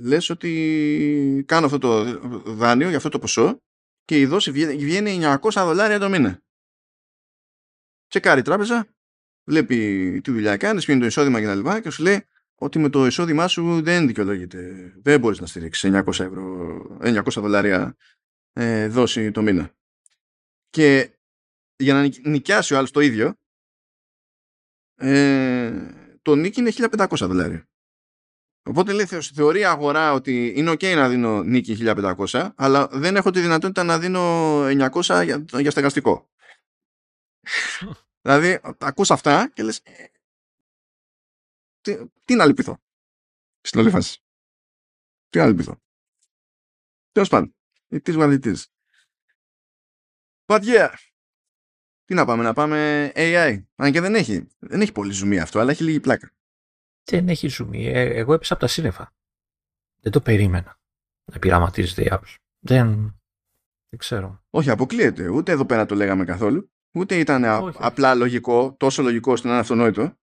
Speaker 1: λες ότι κάνω αυτό το δάνειο για αυτό το ποσό και η δόση βγαίνει 900 δολάρια το μήνα. Τσεκάρει η τράπεζα, βλέπει τι δουλειά κάνει, ποιο είναι το εισόδημα κτλ. Και, και σου λέει ότι με το εισόδημά σου δεν δικαιολογείται. Δεν μπορείς να στηρίξεις 900, ευρώ, 900 δολάρια ε, δόση το μήνα. Και για να νοικιάσει ο άλλος το ίδιο, ε, το νίκη είναι 1500 δολάρια. Οπότε λέει θεωρεί αγορά ότι είναι ok να δίνω νίκη 1500 αλλά δεν έχω τη δυνατότητα να δίνω 900 για, για στεγαστικό. δηλαδή ακούς αυτά και λες «Ε, τι, τι να λυπηθώ στην όλη φάση. Τι να λυπηθώ. Τέλος πάντων. It is what it is. But yeah. Τι να πάμε, να πάμε AI. Αν και δεν έχει. Δεν έχει πολύ ζουμί αυτό, αλλά έχει λίγη πλάκα.
Speaker 2: Δεν έχει ζουμί. Ε, εγώ έπεσα από τα σύννεφα. Δεν το περίμενα να πειραματίζεται η Apple. Δεν, δεν ξέρω.
Speaker 1: Όχι, αποκλείεται. Ούτε εδώ πέρα το λέγαμε καθόλου. Ούτε ήταν
Speaker 2: Όχι.
Speaker 1: απλά λογικό, τόσο λογικό ώστε να είναι αυτονόητο.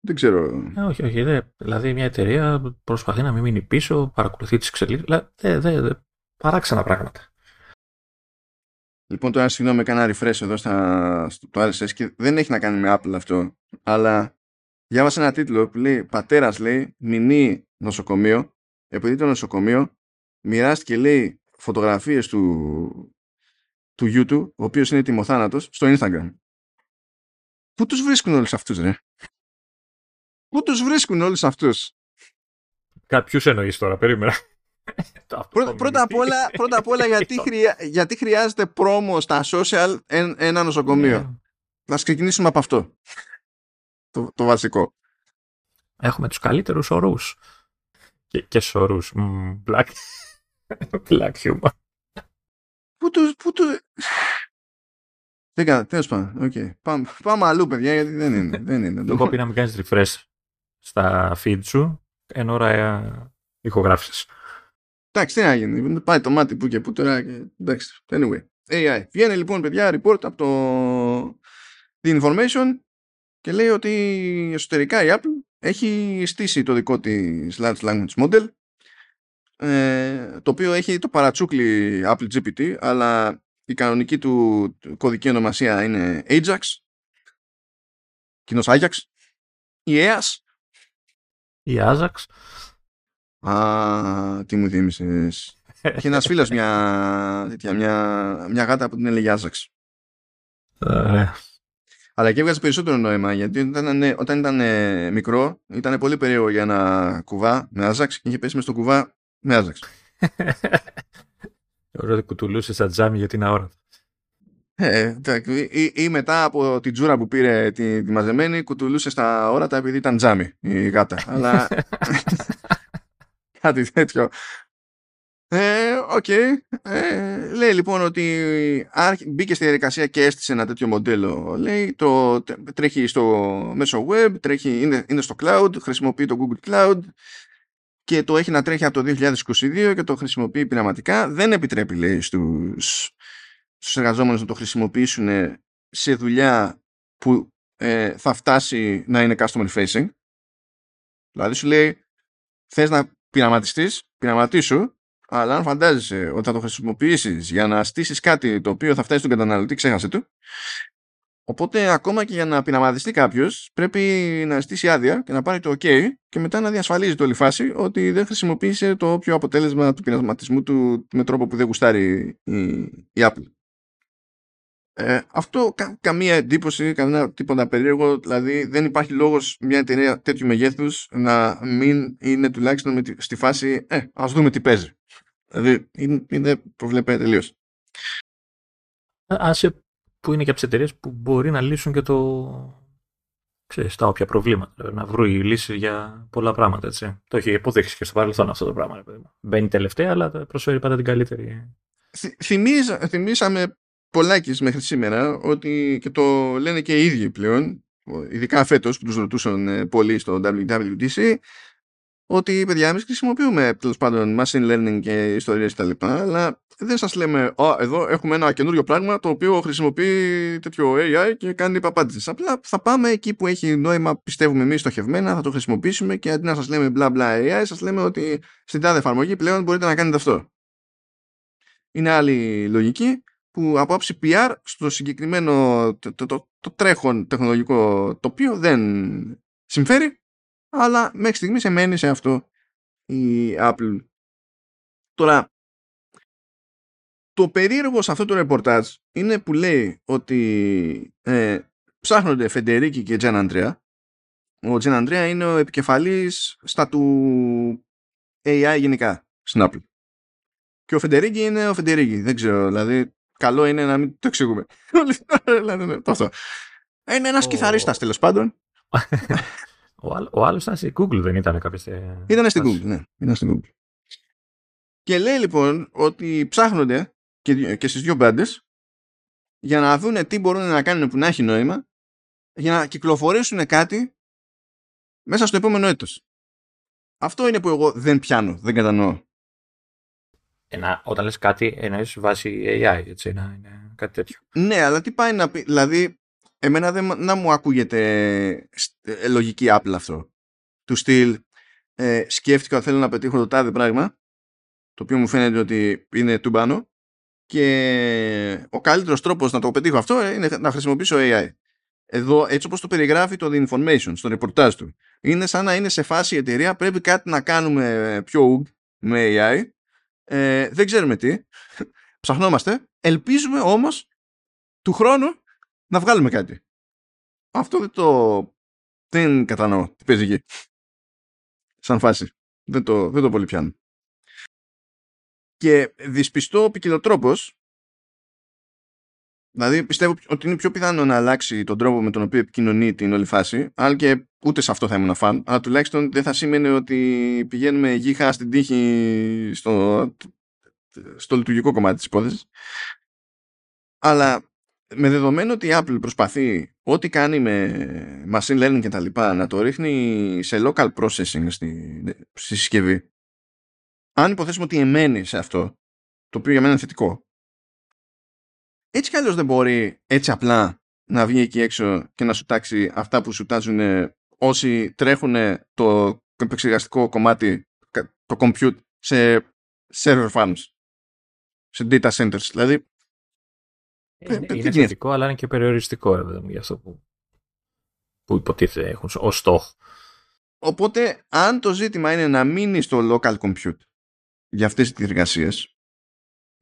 Speaker 1: Δεν ξέρω.
Speaker 2: Ε, όχι, όχι. Δε, δηλαδή μια εταιρεία προσπαθεί να μην μείνει πίσω, παρακολουθεί τις εξελίξεις. Δε, δε, δε, παράξενα πράγματα.
Speaker 1: Λοιπόν, τώρα συγγνώμη, έκανα refresh εδώ στα, στο το RSS και δεν έχει να κάνει με Apple αυτό. Αλλά διάβασα ένα τίτλο που λέει Πατέρας λέει μηνύ νοσοκομείο. Επειδή το νοσοκομείο μοιράστηκε λέει φωτογραφίες του, του YouTube, ο οποίος είναι τιμοθάνατος, στο Instagram. Πού τους βρίσκουν όλους αυτούς, ρε; Πού τους βρίσκουν όλους αυτούς;
Speaker 2: Κάποιους εννοείς τώρα, περίμενα. Το
Speaker 1: Πρώτα, πρώτα, απ' όλα, πρώτα απ' όλα γιατί, χρειά, γιατί χρειάζεται πρόμο στα social εν- ένα νοσοκομείο.
Speaker 2: Ναι.
Speaker 1: Να ξεκινήσουμε από αυτό. Το, το βασικό.
Speaker 2: Έχουμε τους καλύτερους όρους. Και, και σορούς. Μμμ, black. black humor.
Speaker 1: Πού τους. Πού του... Δεν κάνω. Τέλος πάντων. Οκ. Πάμε, πάμε αλλού, παιδιά, γιατί δεν είναι. δεν είναι.
Speaker 2: Έχω πει να μην κάνεις refresh στα feed σου εν ώρα ε, ηχογράφησης.
Speaker 1: Εντάξει, τι να γίνει. Πάει το μάτι που και που τώρα. Και... Εντάξει. Anyway. AI. Βγαίνει λοιπόν, παιδιά, report από το The Information και λέει ότι εσωτερικά η Apple έχει στήσει το δικό της Large Language Model ε, το οποίο έχει το παρατσούκλι Apple GPT αλλά η κανονική του κωδική ονομασία είναι Ajax κοινός Ajax η EAS
Speaker 2: Η Ajax.
Speaker 1: Α, τι μου θύμισες Είχε ένας φίλος μια, τέτοια, μια, μια γάτα που την έλεγε Ajax
Speaker 2: Ωραία.
Speaker 1: Αλλά και έβγαζε περισσότερο νόημα γιατί όταν, ήταν- όταν ήταν ε, μικρό ήταν πολύ περίεργο για ένα κουβά με Ajax και είχε πέσει μες στο κουβά με Ajax.
Speaker 2: Ωραία, ότι κουτουλούσες στα τζάμι γιατί είναι αόρατο.
Speaker 1: Ε, εντάξει, ή, ή μετά από την τζούρα που πήρε τη, τη μαζεμένη κουτουλούσε στα αόρατα επειδή ήταν τζάμι η γάτα. Αλλά κάτι τέτοιο. Ε, οκ. Ε, λέει λοιπόν ότι μπήκε στη διαδικασία και έστησε ένα τέτοιο μοντέλο. Λέει το τρέχει στο μέσο web, τρέχει, είναι, είναι στο cloud, χρησιμοποιεί το Google Cloud και το έχει να τρέχει από το 2022 και το χρησιμοποιεί πειραματικά. Δεν επιτρέπει, λέει, στους, στους εργαζόμενους να το χρησιμοποιήσουν σε δουλειά που ε, θα φτάσει να είναι customer facing. Δηλαδή σου λέει, θες να πειραματιστείς, πειραματίσου, αλλά αν φαντάζεσαι ότι θα το χρησιμοποιήσεις για να στήσεις κάτι το οποίο θα φτάσει στον καταναλωτή, ξέχασε του. Οπότε ακόμα και για να πειραματιστεί κάποιος, πρέπει να στήσει άδεια και να πάρει το OK και μετά να διασφαλίζει το όλη φάση ότι δεν χρησιμοποίησε το όποιο αποτέλεσμα του πειραματισμού του με τρόπο που δεν γουστάρει η, η Apple. Ε, αυτό κα, καμία εντύπωση, κανένα τίποτα περίεργο. Δηλαδή δεν υπάρχει λόγος μια εταιρεία τέτοιου μεγέθους να μην είναι τουλάχιστον με τη, στη φάση Ε, ας δούμε τι παίζει. Δηλαδή είναι, είναι προβλέπε τελείως.
Speaker 2: Άσε που είναι και από τις εταιρείες που μπορεί να λύσουν και το. Ξέρεις, τα όποια προβλήματα. Δηλαδή, να βρουν λύση για πολλά πράγματα. Έτσι. Το έχει υποδείξει και στο παρελθόν αυτό το πράγμα. Μπαίνει τελευταία, αλλά προσφέρει πάντα την καλύτερη.
Speaker 1: Θυμίζα, θυμίσαμε πολλάκι μέχρι σήμερα ότι και το λένε και οι ίδιοι πλέον, ειδικά φέτος που τους ρωτούσαν ε, πολύ στο WWDC, ότι παιδιά εμείς χρησιμοποιούμε τέλος πάντων machine learning και ιστορίες κτλ. Αλλά δεν σας λέμε, Α, εδώ έχουμε ένα καινούριο πράγμα το οποίο χρησιμοποιεί τέτοιο AI και κάνει παπάντζες. Απλά θα πάμε εκεί που έχει νόημα, πιστεύουμε εμείς στοχευμένα, θα το χρησιμοποιήσουμε και αντί να σας λέμε μπλα μπλα AI, σας λέμε ότι στην τάδε εφαρμογή πλέον μπορείτε να κάνετε αυτό. Είναι άλλη λογική που από άψη PR στο συγκεκριμένο το, το, το, το τρέχον τεχνολογικό τοπίο δεν συμφέρει αλλά μέχρι στιγμής εμένει σε αυτό η Apple. Τώρα, το περίεργο σε αυτό το ρεπορτάζ είναι που λέει ότι ε, ψάχνονται Φεντερίκη και Τζεν Αντρέα. Ο Τζεν Αντρέα είναι ο επικεφαλής στα του AI γενικά στην Apple. Και ο Φεντερίκη είναι ο Φεντερίκη. Δεν ξέρω, δηλαδή καλό είναι να μην το εξηγούμε. Δηλαδή, είναι ένας oh. κιθαρίστας τέλος πάντων.
Speaker 2: Ο, ο άλλος ήταν στην Google, δεν ήταν κάποια
Speaker 1: Ήταν στην Google, ναι. Ήταν στην Google. Και λέει λοιπόν ότι ψάχνονται και, και στις δύο μπάντες για να δούνε τι μπορούν να κάνουν που να έχει νόημα για να κυκλοφορήσουν κάτι μέσα στο επόμενο έτος. Αυτό είναι που εγώ δεν πιάνω, δεν κατανοώ.
Speaker 2: Ένα, όταν λες κάτι εννοείς βάσει AI, έτσι, να είναι κάτι τέτοιο.
Speaker 1: Ναι, αλλά τι πάει να πει, δηλαδή εμένα δεν να μου ακούγεται ε, λογική Apple αυτό. Του στυλ ε, σκέφτηκα ότι θέλω να πετύχω το τάδε πράγμα το οποίο μου φαίνεται ότι είναι τουμπάνο και ο καλύτερος τρόπος να το πετύχω αυτό είναι να χρησιμοποιήσω AI. Εδώ έτσι όπως το περιγράφει το The Information στο ρεπορτάζ του είναι σαν να είναι σε φάση η εταιρεία πρέπει κάτι να κάνουμε πιο ουγ με AI ε, δεν ξέρουμε τι ψαχνόμαστε ελπίζουμε όμως του χρόνου να βγάλουμε κάτι. Αυτό δεν το... δεν κατανοώ τι παίζει εκεί. Σαν φάση. Δεν το, δεν το πολύ πιάνω. Και δυσπιστώ ποικιλοτρόπως Δηλαδή πιστεύω ότι είναι πιο πιθανό να αλλάξει τον τρόπο με τον οποίο επικοινωνεί την όλη φάση. Αν και ούτε σε αυτό θα ήμουν φαν. Αλλά τουλάχιστον δεν θα σήμαινε ότι πηγαίνουμε γύχα στην τύχη στο, στο λειτουργικό κομμάτι της υπόθεσης. Αλλά με δεδομένο ότι η Apple προσπαθεί ό,τι κάνει με machine learning και τα λοιπά να το ρίχνει σε local processing στη, στη συσκευή αν υποθέσουμε ότι εμένει σε αυτό το οποίο για μένα είναι θετικό έτσι κι αλλιώς δεν μπορεί έτσι απλά να βγει εκεί έξω και να σου τάξει αυτά που σου τάζουν όσοι τρέχουν το επεξεργαστικό κομμάτι το compute σε server farms σε data centers δηλαδή
Speaker 2: είναι, είναι θετικό, αλλά είναι και περιοριστικό για αυτό που, που υποτίθεται έχουν ως στόχο.
Speaker 1: Οπότε, αν το ζήτημα είναι να μείνει στο local compute για αυτές τις εργασίες,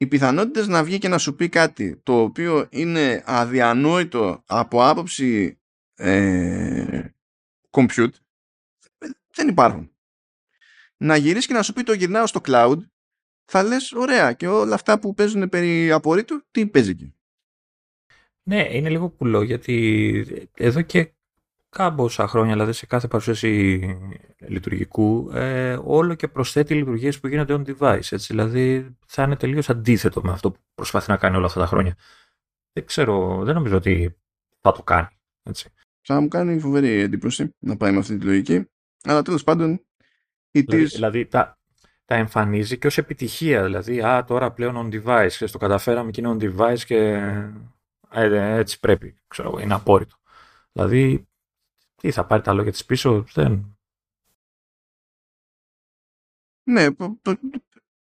Speaker 1: οι πιθανότητες να βγει και να σου πει κάτι το οποίο είναι αδιανόητο από άποψη ε, compute δεν υπάρχουν. Να γυρίσεις και να σου πει το γυρνάω στο cloud θα λες ωραία και όλα αυτά που παίζουν περί απορρίτου τι παίζει εκεί;
Speaker 2: Ναι, είναι λίγο πουλό γιατί εδώ και κάμποσα χρόνια, δηλαδή σε κάθε παρουσίαση λειτουργικού, ε, όλο και προσθέτει λειτουργίες που γίνονται on device. Έτσι, δηλαδή θα είναι τελείως αντίθετο με αυτό που προσπαθεί να κάνει όλα αυτά τα χρόνια. Δεν ξέρω, δεν νομίζω ότι θα το κάνει. Έτσι.
Speaker 1: Θα μου κάνει φοβερή εντύπωση να πάει με αυτή τη λογική. Αλλά τέλος πάντων.
Speaker 2: Δηλαδή, δηλαδή τα, τα εμφανίζει και ως επιτυχία. Δηλαδή, α, τώρα πλέον on device και στο καταφέραμε και είναι on device και ε, έτσι πρέπει. Ξέρω, είναι απόρριτο. Δηλαδή, τι θα πάρει τα λόγια της πίσω, δεν...
Speaker 1: Ναι,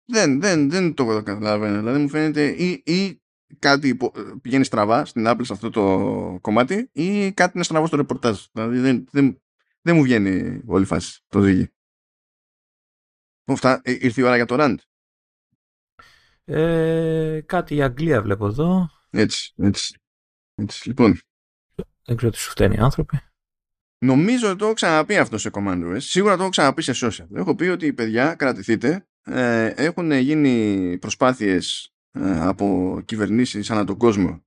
Speaker 1: δεν, δεν, δεν το καταλαβαίνω. Δηλαδή μου φαίνεται ή, ή κάτι πηγαίνει στραβά στην Apple σε αυτό το κομμάτι ή κάτι είναι στραβό στο ρεπορτάζ. Δηλαδή δεν, δεν, δεν μου βγαίνει όλη η φάση το ζύγι. Αυτά, ε, ήρθε η ώρα για το rant.
Speaker 2: Ε, κάτι η Αγγλία βλέπω εδώ.
Speaker 1: Έτσι, έτσι. έτσι. Λοιπόν.
Speaker 2: Δεν ξέρω τι σου φταίνει οι άνθρωποι.
Speaker 1: Νομίζω ότι το έχω ξαναπεί αυτό σε Command OS. Σίγουρα το έχω ξαναπεί σε social. Έχω πει ότι οι παιδιά, κρατηθείτε, ε, έχουν γίνει προσπάθειες ε, από κυβερνήσεις ανά τον κόσμο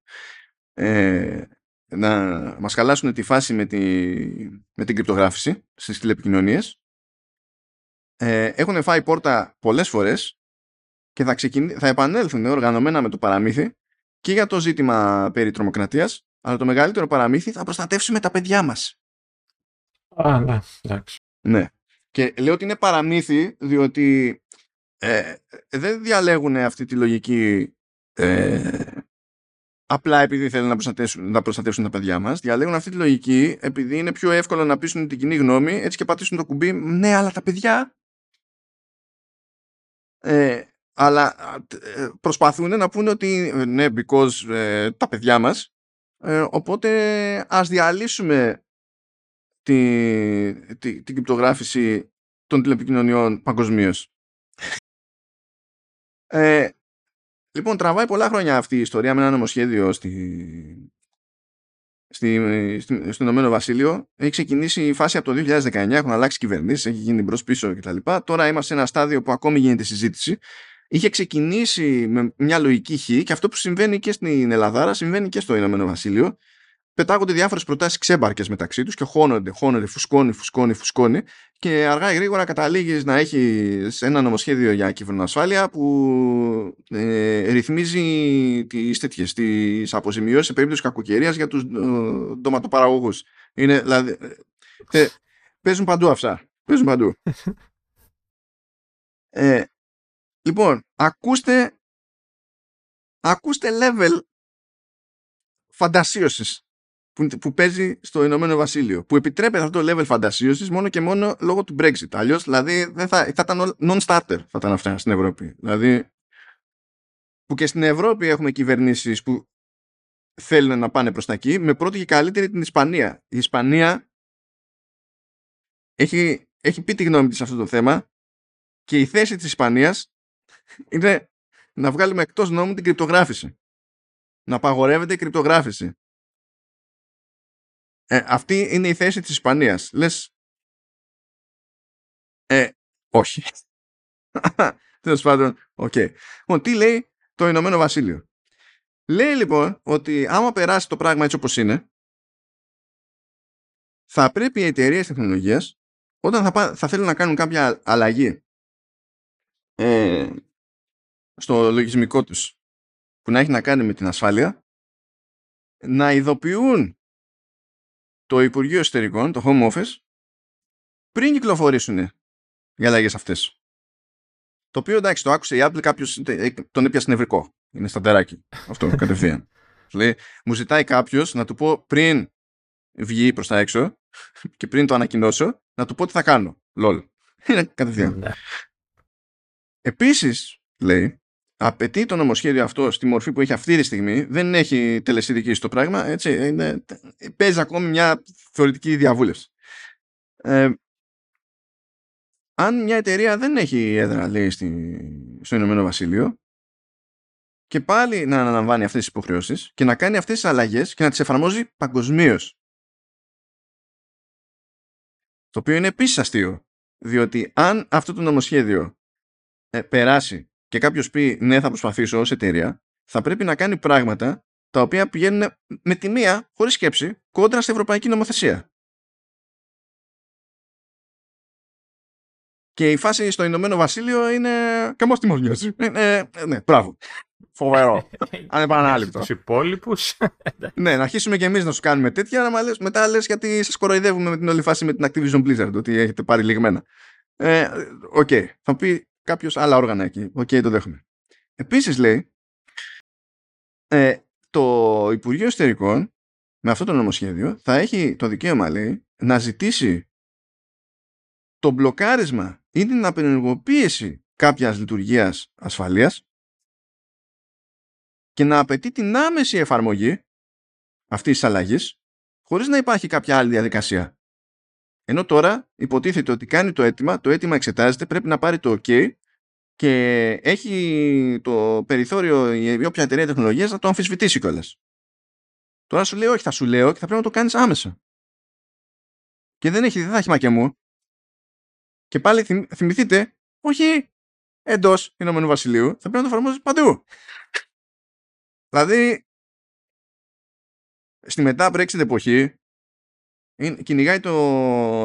Speaker 1: ε, να μας χαλάσουν τη φάση με, τη, με την κρυπτογράφηση στις τηλεπικοινωνίες. Ε, έχουν φάει πόρτα πολλές φορές και θα, θα επανέλθουν οργανωμένα με το παραμύθι και για το ζήτημα περί τρομοκρατίας αλλά το μεγαλύτερο παραμύθι θα προστατεύσουμε τα παιδιά μας.
Speaker 2: Α, ναι, εντάξει.
Speaker 1: Ναι. Και λέω ότι είναι παραμύθι διότι ε, δεν διαλέγουν αυτή τη λογική ε, απλά επειδή θέλουν να προστατεύσουν, να προστατεύσουν τα παιδιά μας. Διαλέγουν αυτή τη λογική επειδή είναι πιο εύκολο να πείσουν την κοινή γνώμη έτσι και πατήσουν το κουμπί ναι αλλά τα παιδιά ε, αλλά ε, προσπαθούν να πούνε ότι ναι because ε, τα παιδιά μας ε, οπότε ας διαλύσουμε τη, τη, την κρυπτογράφηση των τηλεπικοινωνιών παγκοσμίως. Ε, λοιπόν, τραβάει πολλά χρόνια αυτή η ιστορία με ένα νομοσχέδιο στη, στη, στη, στο Ηνωμένο Βασίλειο. Έχει ξεκινήσει η φάση από το 2019, έχουν αλλάξει κυβερνήσεις, έχει γίνει μπρος πίσω κτλ. Τώρα είμαστε σε ένα στάδιο που ακόμη γίνεται συζήτηση. Είχε ξεκινήσει με μια λογική χ και αυτό που συμβαίνει και στην Ελλάδα συμβαίνει και στο Ηνωμένο Βασίλειο πετάγονται διάφορες προτάσεις ξέμπαρκες μεταξύ τους και χώνονται, χώνονται, φουσκώνει, φουσκώνει, φουσκώνει. Και αργά ή γρήγορα καταλήγεις να έχεις ένα νομοσχέδιο για κυβερνοασφάλεια που ε, ρυθμίζει τις τέτοιες τις αποζημιώσεις σε περίπτωση κακοκαιρίας για τους ε, ντοματοπαραγωγούς. Είναι δηλαδή. Ε, παίζουν παντού αυτά. Παίζουν παντού. Ε, λοιπόν, ακούστε ακούστε level φαντασίωσης που, που παίζει στο Ηνωμένο Βασίλειο. Που επιτρέπεται αυτό το level φαντασίωσης μόνο και μόνο λόγω του Brexit. Αλλιώς δηλαδή δεν θα, θα ήταν non-starter θα ήταν αυτά στην Ευρώπη. Δηλαδή που και στην Ευρώπη έχουμε κυβερνήσεις που θέλουν να πάνε προς τα εκεί με πρώτη και καλύτερη την Ισπανία. Η Ισπανία έχει, έχει πει τη γνώμη της σε αυτό το θέμα και η θέση της Ισπανίας είναι να βγάλουμε εκτός νόμου την κρυπτογράφηση. Να απαγορεύεται η κρυπτογράφηση. Ε, αυτή είναι η θέση της Ισπανίας. Λες, ε, όχι. Τέλος πάντων, OK. Okay. Λοιπόν, τι λέει το Ηνωμένο Βασίλειο; Λέει λοιπόν ότι άμα περάσει το πράγμα έτσι όπως είναι, θα πρέπει οι εταιρείες τεχνολογίας όταν θα, θα θέλουν να κάνουν κάποια αλλαγή ε, στο λογισμικό τους που να έχει να κάνει με την ασφάλεια να ειδοποιούν το Υπουργείο Εσωτερικών, το Home Office, πριν κυκλοφορήσουν οι αλλαγές αυτές. Το οποίο εντάξει, το άκουσε η Apple, κάποιος ε, τον έπιασε νευρικό. Είναι σταντεράκι. Αυτό κατευθείαν. Λέει, μου ζητάει κάποιος να του πω πριν βγει προς τα έξω και πριν το ανακοινώσω, να του πω τι θα κάνω. Λολ. Είναι κατευθείαν. Ναι. Επίσης, λέει, απαιτεί το νομοσχέδιο αυτό στη μορφή που έχει αυτή τη στιγμή, δεν έχει τελεσίδικη στο πράγμα, έτσι, είναι, παίζει ακόμη μια θεωρητική διαβούλευση. Ε, αν μια εταιρεία δεν έχει έδρα, λέει, στη, στο Ηνωμένο Βασίλειο, και πάλι να αναλαμβάνει αυτές τις υποχρεώσεις και να κάνει αυτές τις αλλαγές και να τις εφαρμόζει παγκοσμίως. Το οποίο είναι επίσης αστείο, διότι αν αυτό το νομοσχέδιο ε, περάσει και κάποιος πει ναι θα προσπαθήσω ως εταιρεία θα πρέπει να κάνει πράγματα τα οποία πηγαίνουν με τη μία χωρίς σκέψη κόντρα στην ευρωπαϊκή νομοθεσία. Και η φάση στο Ηνωμένο Βασίλειο είναι. Καμός τι μα νοιάζει. Ναι, μπράβο. Φοβερό. Ανεπανάληπτο.
Speaker 2: Στους υπόλοιπους.
Speaker 1: ναι, να αρχίσουμε κι εμείς να σου κάνουμε τέτοια. Να μετά λες γιατί σας κοροϊδεύουμε με την όλη φάση με την Activision Blizzard. Ότι έχετε πάρει ληγμένα. Ε, OK. Okay. Θα πει κάποιος άλλα όργανα εκεί. OK, okay, το δέχομαι. Επίσης λέει, ε, το Υπουργείο Εσωτερικών με αυτό το νομοσχέδιο θα έχει το δικαίωμα, λέει, να ζητήσει το μπλοκάρισμα ή την απενεργοποίηση κάποιας λειτουργίας ασφαλείας και να απαιτεί την άμεση εφαρμογή αυτής της αλλαγής χωρίς να υπάρχει κάποια άλλη διαδικασία. Ενώ τώρα υποτίθεται ότι κάνει το αίτημα, το αίτημα εξετάζεται, πρέπει να πάρει το OK και έχει το περιθώριο η όποια εταιρεία τεχνολογίας να το αμφισβητήσει κιόλας. Τώρα σου λέει όχι, θα σου λέω και θα πρέπει να το κάνεις άμεσα. Και δεν, έχει, δεν θα έχει μακεμού. Και πάλι θυμηθείτε, όχι εντός Ηνωμένου Βασιλείου, θα πρέπει να το εφαρμόζεις παντού. δηλαδή, στη μετά Brexit εποχή, κυνηγάει το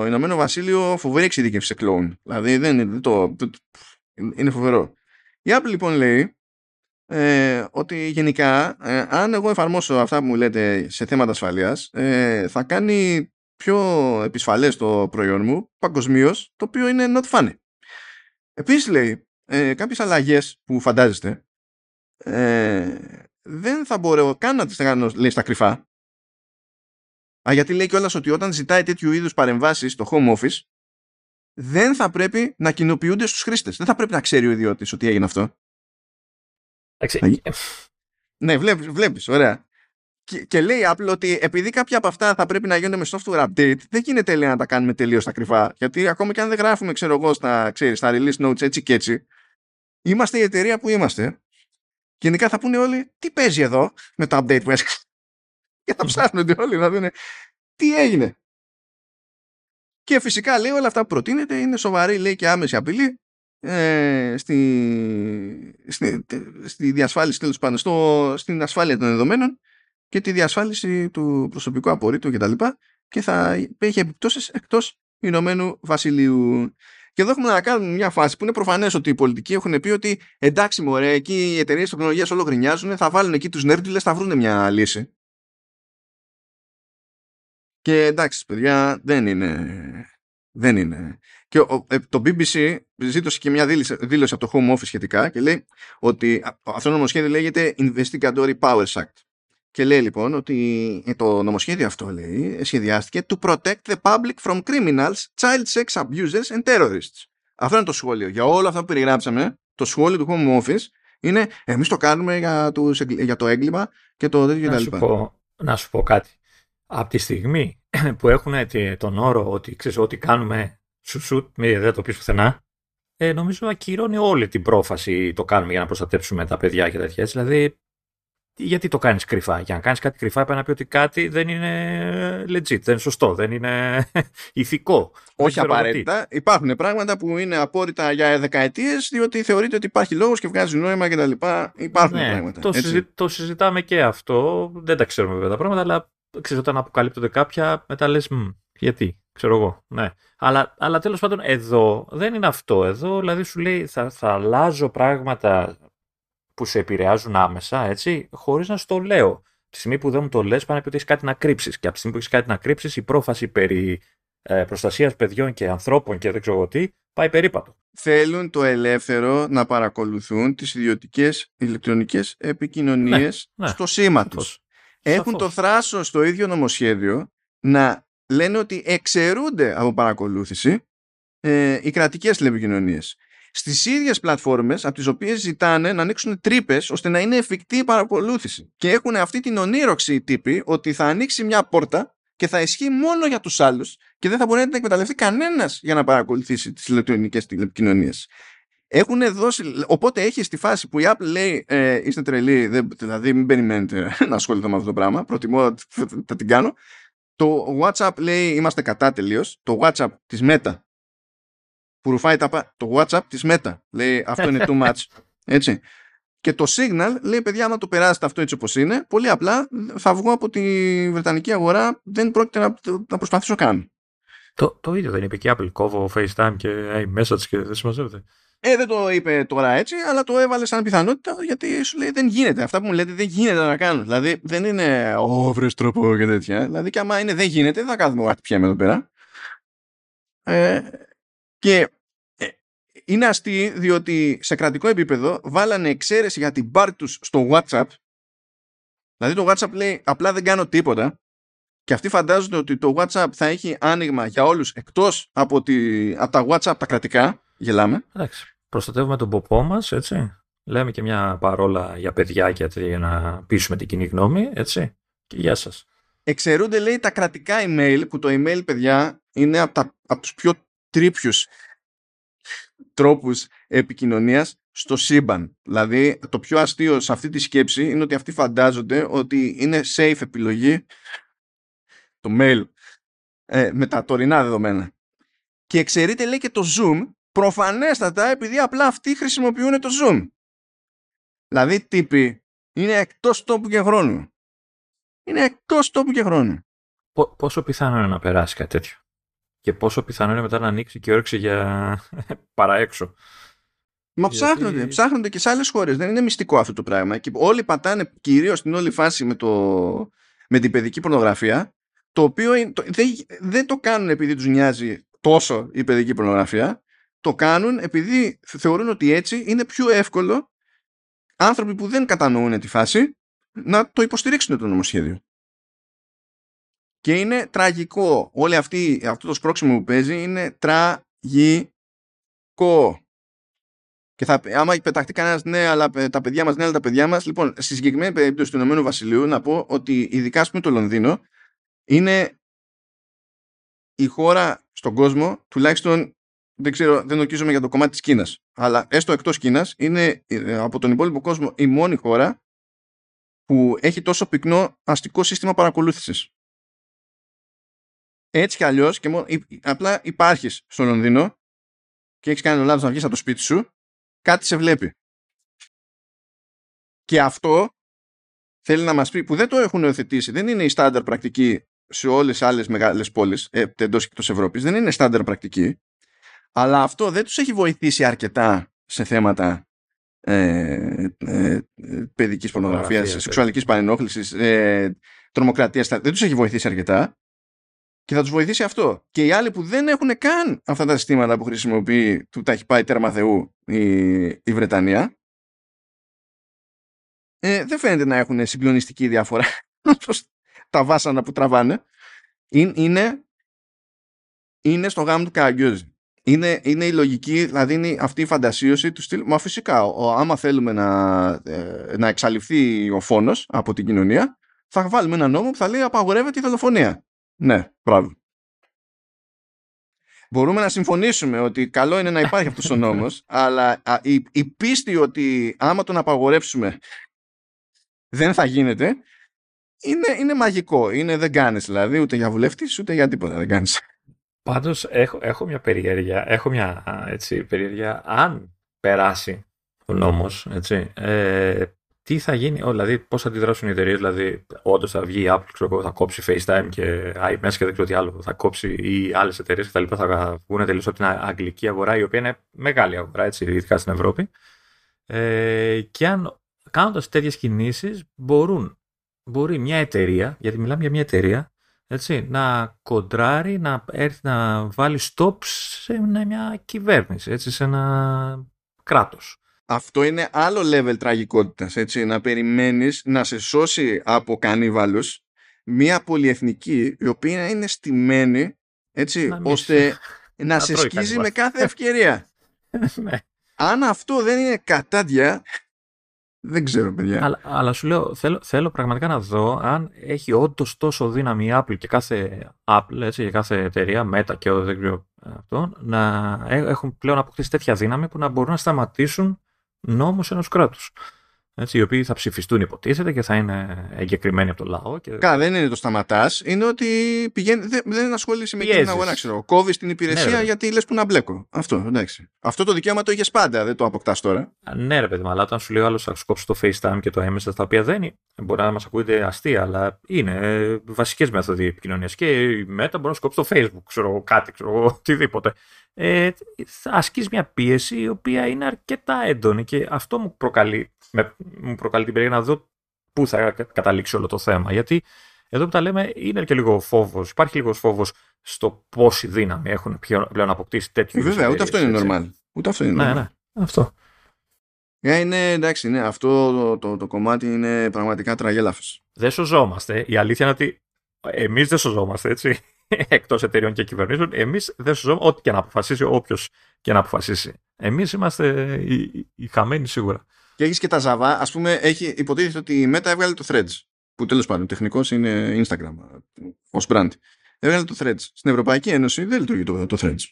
Speaker 1: Ηνωμένο Βασίλειο φοβερή εξειδίκευση σε κλόουν. Δηλαδή, δεν είναι το, είναι φοβερό. Η Apple λοιπόν λέει ε, ότι γενικά ε, αν εγώ εφαρμόσω αυτά που μου λέτε σε θέματα ασφαλείας ε, θα κάνει πιο επισφαλές το προϊόν μου παγκοσμίως, το οποίο είναι not funny. Επίσης λέει ε, κάποιες αλλαγές που φαντάζεστε ε, δεν θα μπορώ καν να τις κάνω λέει, στα κρυφά Α, γιατί λέει κιόλας ότι όταν ζητάει τέτοιου είδους παρεμβάσεις στο home office δεν θα πρέπει να κοινοποιούνται στους χρήστες. Δεν θα πρέπει να ξέρει ο ιδιώτης ότι έγινε αυτό. ναι, βλέπεις, βλέπεις, ωραία. Και, και λέει Apple ότι επειδή κάποια από αυτά θα πρέπει να γίνονται με software update, δεν γίνεται λέει, να τα κάνουμε τελείως στα κρυφά. Γιατί ακόμα και αν δεν γράφουμε, ξέρω εγώ, στα, ξέρεις, στα release notes έτσι και έτσι, είμαστε η εταιρεία που είμαστε. Γενικά θα πούνε όλοι, τι παίζει εδώ με το update που έσκασε. Και θα ψάχνονται όλοι να δουν τι έγινε. Και φυσικά λέει όλα αυτά που προτείνεται είναι σοβαρή λέει και άμεση απειλή ε, στη, στη, στη διασφάλιση τέλος πάντων στο, στην ασφάλεια των δεδομένων και τη διασφάλιση του προσωπικού απορρίτου κτλ. Και, και θα έχει επιπτώσεις εκτός Ηνωμένου Βασιλείου. Και εδώ έχουμε να κάνουμε μια φάση που είναι προφανές ότι οι πολιτικοί έχουν πει ότι εντάξει, μωρέ, εκεί οι εταιρείες τεχνολογίας όλο γκρινιάζουν, θα βάλουν εκεί τους νέρντιλε, θα βρουν μια λύση. Και εντάξει, παιδιά, δεν είναι. Δεν είναι. Και ε, το BBC ζήτησε και μια δήλωση, δήλωση από το Home Office σχετικά και λέει ότι αυτό το νομοσχέδιο λέγεται Investigatory Powers Act. Και λέει λοιπόν ότι ε, το νομοσχέδιο αυτό λέει σχεδιάστηκε to protect the public from criminals, child sex abusers and terrorists. Αυτό είναι το σχόλιο. Για όλα αυτά που περιγράψαμε, το σχόλιο του Home Office είναι εμείς το κάνουμε για, τους, για το έγκλημα και το τέτοιο κτλ.
Speaker 2: Να σου πω κάτι από τη στιγμή που έχουν τον όρο ότι ξέρεις ό,τι κάνουμε σου σουτ, μη δεν το πεις πουθενά, ε, νομίζω ακυρώνει όλη την πρόφαση το κάνουμε για να προστατέψουμε τα παιδιά και τέτοια. Δηλαδή, γιατί το κάνεις κρυφά; Για να κάνεις κάτι κρυφά, πρέπει να πει ότι κάτι δεν είναι legit, δεν είναι σωστό, δεν είναι ηθικό.
Speaker 1: Όχι απαραίτητα. Υπάρχουν πράγματα που είναι απόρριτα για δεκαετίες, διότι θεωρείται ότι υπάρχει λόγος και βγάζει νόημα κτλ. Υπάρχουν ναι, πράγματα.
Speaker 2: Το, το συζητάμε και αυτό. Δεν τα ξέρουμε βέβαια τα πράγματα, αλλά ξέρεις, όταν αποκαλύπτονται κάποια, μετά λες, γιατί, ξέρω εγώ, ναι. Αλλά, αλλά τέλος πάντων εδώ δεν είναι αυτό. Εδώ δηλαδή σου λέει θα, θα αλλάζω πράγματα που σε επηρεάζουν άμεσα, έτσι, χωρίς να σου το λέω. Τη στιγμή που δεν μου το λες, πάνε ότι έχεις κάτι να κρύψεις. Και από τη στιγμή που έχεις κάτι να κρύψεις, η πρόφαση περί ε, προστασίας παιδιών και ανθρώπων και δεν ξέρω τι, πάει περίπατο.
Speaker 1: Θέλουν το ελεύθερο να παρακολουθούν τις ιδιωτικές ηλεκτρονικές επικοινωνίες ναι, ναι, στο σήμα τους έχουν το θράσο στο ίδιο νομοσχέδιο να λένε ότι εξαιρούνται από παρακολούθηση ε, οι κρατικές τηλεπικοινωνίες. Στις ίδιες πλατφόρμες από τις οποίες ζητάνε να ανοίξουν τρύπες ώστε να είναι εφικτή η παρακολούθηση. Και έχουν αυτή την ονείροξη οι τύποι ότι θα ανοίξει μια πόρτα και θα ισχύει μόνο για τους άλλους και δεν θα μπορεί να την εκμεταλλευτεί κανένας για να παρακολουθήσει τις ηλεκτρονικές τηλεπικοινωνίες. Έχουν δώσει, οπότε έχεις στη φάση που η Apple λέει ε, είστε τρελοί, δεν, δηλαδή μην περιμένετε να ασχοληθώ με αυτό το πράγμα, προτιμώ θα την κάνω. Το WhatsApp λέει είμαστε κατά τελείως. Το WhatsApp της Meta που ρουφάει τα το WhatsApp της Meta λέει αυτό είναι too much. Έτσι. Και το Signal λέει παιδιά άμα το περάσετε αυτό έτσι όπως είναι πολύ απλά θα βγω από τη Βρετανική αγορά δεν πρόκειται να, να προσπαθήσω καν.
Speaker 2: Το, το ίδιο δεν είπε και η Apple. Κόβω FaceTime και hey, message και δεν συμμαζεύεται.
Speaker 1: Ε, δεν το είπε τώρα έτσι, αλλά το έβαλε σαν πιθανότητα γιατί σου λέει δεν γίνεται. Αυτά που μου λέτε δεν γίνεται να κάνω. Δηλαδή δεν είναι ο βρε τρόπο και τέτοια. Δηλαδή και άμα είναι δεν γίνεται, δεν θα κάνουμε κάτι πιέμε εδώ πέρα. Ε, και ε, είναι αστεί διότι σε κρατικό επίπεδο βάλανε εξαίρεση για την πάρη τους στο WhatsApp. Δηλαδή το WhatsApp λέει απλά δεν κάνω τίποτα και αυτοί φαντάζονται ότι το WhatsApp θα έχει άνοιγμα για όλους εκτός από, τη, από τα WhatsApp τα κρατικά. Γελάμε.
Speaker 2: Εντάξει. Προστατεύουμε τον ποπό μας, έτσι. Λέμε και μια παρόλα για παιδιά και για να πείσουμε την κοινή γνώμη, έτσι. Και γεια σας.
Speaker 1: Εξαιρούνται, λέει, τα κρατικά email, που το email, παιδιά, είναι από, τα, από τους πιο τρίπιους τρόπους επικοινωνίας στο σύμπαν. Δηλαδή, το πιο αστείο σε αυτή τη σκέψη είναι ότι αυτοί φαντάζονται ότι είναι safe επιλογή το mail ε, με τα τωρινά δεδομένα. Και εξαιρείται, λέει, και το Zoom, προφανέστατα επειδή απλά αυτοί χρησιμοποιούν το Zoom. Δηλαδή, τύποι είναι εκτός τόπου και χρόνου. Είναι εκτός τόπου και χρόνου.
Speaker 2: πόσο πιθανό είναι να περάσει κάτι τέτοιο; Και πόσο πιθανό είναι μετά να ανοίξει και όρεξη για παραέξω;
Speaker 1: Μα Γιατί... ψάχνονται, ψάχνονται και σε άλλες χώρες. Δεν είναι μυστικό αυτό το πράγμα. Και όλοι πατάνε κυρίως στην όλη φάση με, το, με την παιδική πορνογραφία. Το οποίο δεν, δεν το κάνουν επειδή τους νοιάζει τόσο η παιδική πορνογραφία. Το κάνουν επειδή θεωρούν ότι έτσι είναι πιο εύκολο άνθρωποι που δεν κατανοούν τη φάση να το υποστηρίξουν το νομοσχέδιο. Και είναι τραγικό. Όλη αυτή, αυτό το σπρώξιμο που παίζει είναι τραγικό. Και θα, άμα πεταχτεί κανένας, ναι, αλλά τα παιδιά μας, ναι, αλλά τα παιδιά μας. Λοιπόν, στη συγκεκριμένη περίπτωση του Ηνωμένου Βασιλείου, να πω ότι ειδικά ας πούμε το Λονδίνο είναι η χώρα στον κόσμο, τουλάχιστον δεν ξέρω, δεν ορκίζομαι για το κομμάτι της Κίνας, αλλά έστω εκτός Κίνας, είναι ε, από τον υπόλοιπο κόσμο η μόνη χώρα που έχει τόσο πυκνό αστικό σύστημα παρακολούθησης. Έτσι κι αλλιώς, και μόνο, απλά υπάρχεις στο Λονδίνο και έχεις κάνει λάθος να βγεις από το σπίτι σου, κάτι σε βλέπει. Και αυτό θέλει να μας πει, που δεν το έχουν υιοθετήσει, δεν είναι η στάνταρ πρακτική σε όλες τις άλλες μεγάλες πόλεις ε, εντός και εκτός Ευρώπης, δεν είναι στάνταρ πρακτική, αλλά αυτό δεν τους έχει βοηθήσει αρκετά σε θέματα ε, ε, παιδικής πορνογραφίας, σεξουαλικής παρενόχλησης, ε, τρομοκρατίας. Δεν τους έχει βοηθήσει αρκετά και θα τους βοηθήσει αυτό. Και οι άλλοι που δεν έχουν καν αυτά τα συστήματα που χρησιμοποιεί του τα έχει πάει τέρμα Θεού η, η Βρετανία ε, δεν φαίνεται να έχουν συγκλονιστική διαφορά τα βάσανα που τραβάνε. Είναι, είναι στο γάμο του Καραγκιόζη είναι, είναι η λογική, δηλαδή είναι αυτή η φαντασίωση του στυλ. Μα φυσικά, ο, άμα θέλουμε να, ε, να εξαλειφθεί ο φόνος από την κοινωνία, θα βάλουμε ένα νόμο που θα λέει απαγορεύεται η δολοφονία. Ναι, μπράβο. Μπορούμε να συμφωνήσουμε ότι καλό είναι να υπάρχει αυτός ο νόμος, αλλά η, η πίστη ότι άμα τον απαγορεύσουμε δεν θα γίνεται, είναι, είναι μαγικό. Είναι δεν κάνεις δηλαδή, ούτε για βουλευτής, ούτε για τίποτα δεν κάνεις.
Speaker 2: Πάντως έχω, έχω μια περιέργεια, έχω μια έτσι, περιέργεια αν περάσει ο νόμος, έτσι, ε, τι θα γίνει, δηλαδή πώς θα αντιδράσουν οι εταιρείες, δηλαδή όντως θα βγει η Apple, ξέρω, θα κόψει FaceTime και iMessage και δεν ξέρω τι άλλο, θα κόψει ή άλλες εταιρείες και τα λοιπά, θα βγουν τελείως από την αγγλική αγορά, η οποία είναι μεγάλη αγορά, έτσι, ειδικά στην Ευρώπη. Ε, και αν κάνοντας τέτοιες κινήσεις μπορούν, μπορεί μια εταιρεία, γιατί μιλάμε για μια εταιρεία, έτσι, να κοντράρει, να έρθει να βάλει stop σε μια κυβέρνηση, έτσι, σε ένα κράτος.
Speaker 1: Αυτό είναι άλλο level τραγικότητας, έτσι, να περιμένεις να σε σώσει από κανίβαλους μια πολυεθνική η οποία είναι στημένη έτσι, ώστε να σε σκίζει με κάθε ευκαιρία. ναι. Αν αυτό δεν είναι κατάδια, δεν ξέρω, παιδιά.
Speaker 2: Αλλά, αλλά σου λέω, θέλω, θέλω πραγματικά να δω αν έχει όντως τόσο δύναμη η Apple και κάθε Apple, έτσι, και κάθε εταιρεία, Meta και δεν ξέρω αυτό, να έχουν πλέον αποκτήσει τέτοια δύναμη που να μπορούν να σταματήσουν νόμους ενός κράτους. Έτσι, οι οποίοι θα ψηφιστούν υποτίθεται και θα είναι εγκεκριμένοι από το λαό. Και...
Speaker 1: Κα, δεν είναι το σταματάς, είναι ότι πηγαίνει, δεν, δεν ασχολείσαι με την αγορά, ξέρω. Κόβεις την υπηρεσία ναι, γιατί λες που να μπλέκω. Αυτό, εντάξει. Αυτό το δικαίωμα το είχε πάντα, δεν το αποκτάς τώρα.
Speaker 2: Ναι, ρε παιδί, αλλά όταν σου λέει ο άλλος θα σου κόψει το FaceTime και το iMessage, τα οποία δεν είναι. Μπορεί να μας ακούγεται αστεία, αλλά είναι βασικές μέθοδοι επικοινωνίας. Και η Meta μπορεί να σου κόψει το Facebook, ξέρω κάτι, ξέρω οτιδήποτε. Ε, θα ασκείς μια πίεση η οποία είναι αρκετά έντονη και αυτό μου προκαλεί με, μου προκαλεί την περίεργα να δω πού θα καταλήξει όλο το θέμα. Γιατί εδώ που τα λέμε είναι και λίγο φόβος. Υπάρχει λίγος φόβος στο πόση δύναμη έχουν πλέον αποκτήσει τέτοιου
Speaker 1: Βέβαια, ούτε αυτό είναι normal. Ούτε αυτό είναι
Speaker 2: ναι, ναι, αυτό.
Speaker 1: Yeah, είναι εντάξει, ναι, αυτό το, το, το, κομμάτι είναι πραγματικά τραγέλαφος.
Speaker 2: Δεν σωζόμαστε. Η αλήθεια είναι ότι εμείς δεν σωζόμαστε, έτσι. Εκτός εταιρεών και κυβερνήσεων, εμείς δεν σωζόμαστε ό,τι και να αποφασίσει, όποιος και να αποφασίσει. Εμείς είμαστε οι, οι χαμένοι σίγουρα
Speaker 1: και έχεις και τα Java. Α πούμε, έχει υποτίθεται ότι η Meta έβγαλε το Threads. Που τέλος πάντων τεχνικός είναι Instagram ως brand. Έβγαλε το Threads. Στην Ευρωπαϊκή Ένωση δεν λειτουργεί το, το Threads.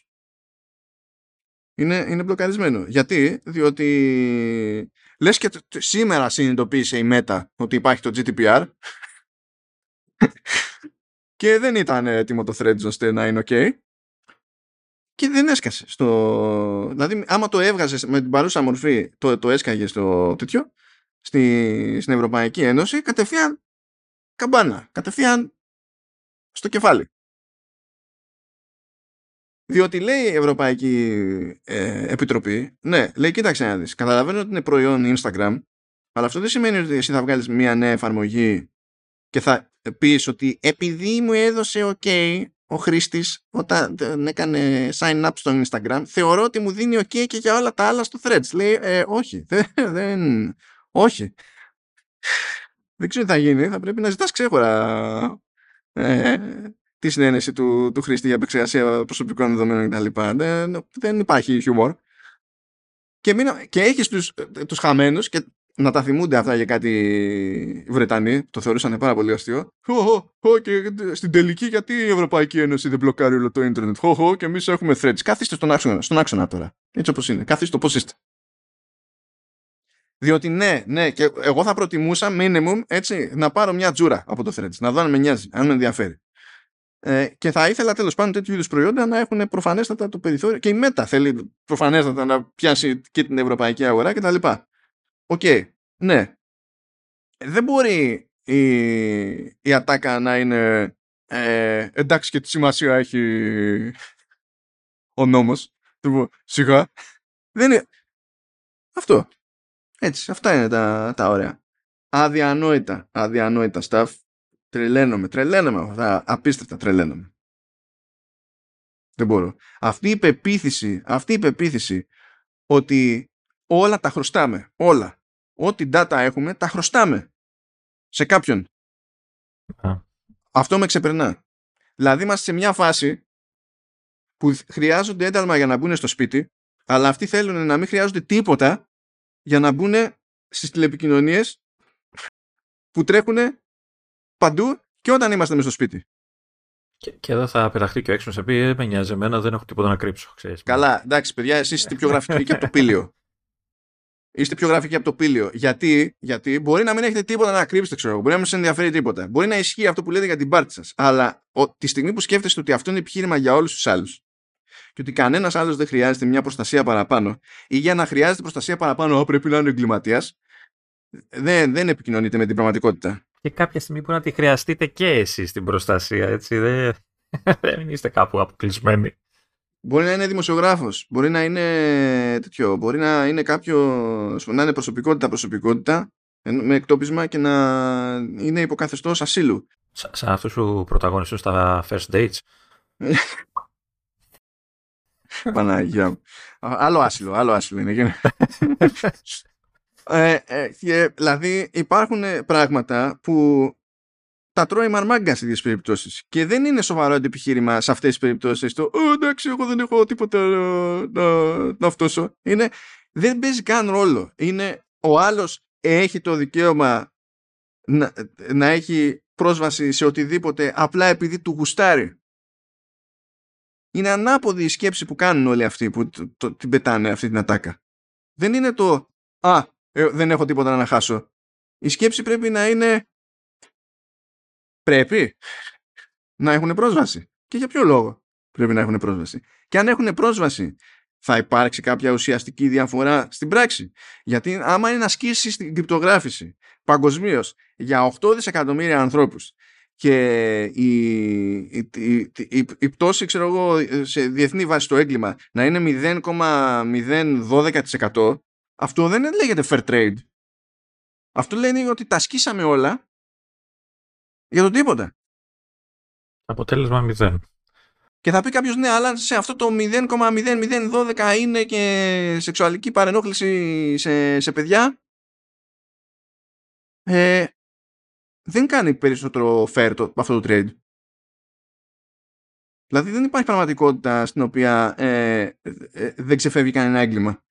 Speaker 1: Είναι, είναι μπλοκαρισμένο. Γιατί, διότι λες και σήμερα συνειδητοποίησε η Meta ότι υπάρχει το GDPR και δεν ήταν έτοιμο το Threads ώστε να είναι OK και δεν έσκασε. Στο... Δηλαδή, άμα το έβγαζες με την παρούσα μορφή, το, το έσκαγες στο τέτοιο, στη, στην Ευρωπαϊκή Ένωση, κατευθείαν καμπάνα. Κατευθείαν στο κεφάλι. Διότι λέει η Ευρωπαϊκή ε, Επιτροπή, ναι, λέει κοίταξε να δεις, καταλαβαίνω ότι είναι προϊόν Instagram, αλλά αυτό δεν σημαίνει ότι εσύ θα βγάλεις μια νέα εφαρμογή και θα πεις ότι επειδή μου έδωσε ok ο χρήστης όταν έκανε sign up στο Instagram θεωρώ ότι μου δίνει ok και για όλα τα άλλα στο threads. Λέει ε, όχι, δεν, όχι. Δεν ξέρω τι θα γίνει. Θα πρέπει να ζητάς ξέχωρα ε, τη συνένεση του, του χρήστη για επεξεργασία προσωπικών δεδομένων κτλ. Δεν, δεν υπάρχει χιούμορ. Και, και έχεις τους, τους χαμένους και να τα θυμούνται αυτά για κάτι οι Βρετανοί, το θεωρούσαν πάρα πολύ αστείο. Χω, και στην τελική γιατί η Ευρωπαϊκή Ένωση δεν μπλοκάρει όλο το ίντερνετ. Χω, και εμείς έχουμε threads. Κάθιστε στον άξονα, στον άξονα τώρα. Έτσι όπως είναι. Κάθιστε πώς είστε. Διότι ναι, ναι, και εγώ θα προτιμούσα minimum έτσι να πάρω μια τζούρα από το Threads. Να δω αν με νοιάζει, αν με ενδιαφέρει. Ε, και θα ήθελα τέλος πάντων τέτοιου είδους προϊόντα να έχουν προφανέστατα το περιθώριο. Και η Meta θέλει προφανέστατα να πιάσει και την ευρωπαϊκή αγορά κτλ. OK, okay, ναι. Δεν μπορεί η, η ατάκα να είναι ε, εντάξει και τι σημασία έχει ο νόμος. Σιγά. Δεν είναι... Αυτό. Έτσι, αυτά είναι τα, τα ωραία. Αδιανόητα, αδιανόητα stuff. Τρελαίνομαι, τρελαίνομαι αυτά. Απίστευτα τρελαίνομαι. Δεν μπορώ. Αυτή η πεποίθηση, αυτή η πεποίθηση ότι όλα τα χρωστάμε. Όλα. Ό,τι data έχουμε, τα χρωστάμε. Σε κάποιον. Αυτό με ξεπερνά. Δηλαδή είμαστε σε μια φάση που χρειάζονται ένταλμα για να μπουν στο σπίτι, αλλά αυτοί θέλουν να μην χρειάζονται τίποτα για να μπουν στις τηλεπικοινωνίες που τρέχουν παντού και όταν είμαστε μέσα στο σπίτι.
Speaker 2: Και, και εδώ θα πεταχτεί και ο έξω σε πει: «Ε, Με νοιάζει εμένα, δεν έχω τίποτα να κρύψω. Ξέρεις.
Speaker 1: Καλά, εντάξει, παιδιά, εσεί είστε πιο γραφικοί και από το πήλιο. Είστε πιο γραφικοί από το πήλιο. Γιατί, γιατί μπορεί να μην έχετε τίποτα να κρύψετε, ξέρω Μπορεί να μην σας ενδιαφέρει τίποτα. Μπορεί να ισχύει αυτό που λέτε για την πάρτη σας. Αλλά ο, τη στιγμή που σκέφτεστε ότι αυτό είναι επιχείρημα για όλους τους άλλους και ότι κανένας άλλος δεν χρειάζεται μια προστασία παραπάνω ή για να χρειάζεται προστασία παραπάνω, πρέπει να είναι εγκληματίας, δεν, δεν επικοινωνείτε με την πραγματικότητα.
Speaker 2: Και κάποια στιγμή που να τη χρειαστείτε και εσείς την προστασία, έτσι. Δεν, δεν είστε κάπου αποκλεισμένοι.
Speaker 1: Μπορεί να είναι δημοσιογράφος, μπορεί να είναι τέτοιο, μπορεί να είναι κάποιο, να είναι προσωπικότητα προσωπικότητα με εκτόπισμα και να είναι υποκαθεστώς ασύλου.
Speaker 2: Σαν αυτούς που πρωταγωνιστούν στα first dates.
Speaker 1: Παναγία μου. Άλλο άσυλο, άλλο άσυλο είναι. ε, ε, δηλαδή υπάρχουν πράγματα που τα τρώει μαρμάγκα σε τέτοιε περιπτώσεις. Και δεν είναι σοβαρό επιχείρημα σε αυτές τις περιπτώσεις. Το εντάξει, εγώ δεν έχω τίποτα να, να, να αυτόσω. Είναι, δεν παίζει καν ρόλο. Είναι ο άλλος έχει το δικαίωμα να, να έχει πρόσβαση σε οτιδήποτε απλά επειδή του γουστάρει. Είναι ανάποδη η σκέψη που κάνουν όλοι αυτοί που το, την πετάνε αυτή την ατάκα. Δεν είναι το «Α, ε, δεν έχω τίποτα να χάσω. Η σκέψη πρέπει να είναι πρέπει να έχουν πρόσβαση. Και για ποιο λόγο πρέπει να έχουν πρόσβαση. Και αν έχουν πρόσβαση θα υπάρξει κάποια ουσιαστική διαφορά στην πράξη. Γιατί άμα είναι να ασκήσεις την κρυπτογράφηση παγκοσμίως για 8 δισεκατομμύρια ανθρώπους και η, η, η, η, πτώση ξέρω εγώ, σε διεθνή βάση στο έγκλημα να είναι 0,012% αυτό δεν λέγεται fair trade. Αυτό λένε ότι τα σκίσαμε όλα για το τίποτα.
Speaker 2: Αποτέλεσμα 0.
Speaker 1: Και θα πει κάποιος ναι, αλλά σε αυτό το 0,0012 είναι και σεξουαλική παρενόχληση σε, σε παιδιά. Ε, δεν κάνει περισσότερο fair το, αυτό το trade. Δηλαδή δεν υπάρχει πραγματικότητα στην οποία ε, ε, ε δεν ξεφεύγει κανένα έγκλημα.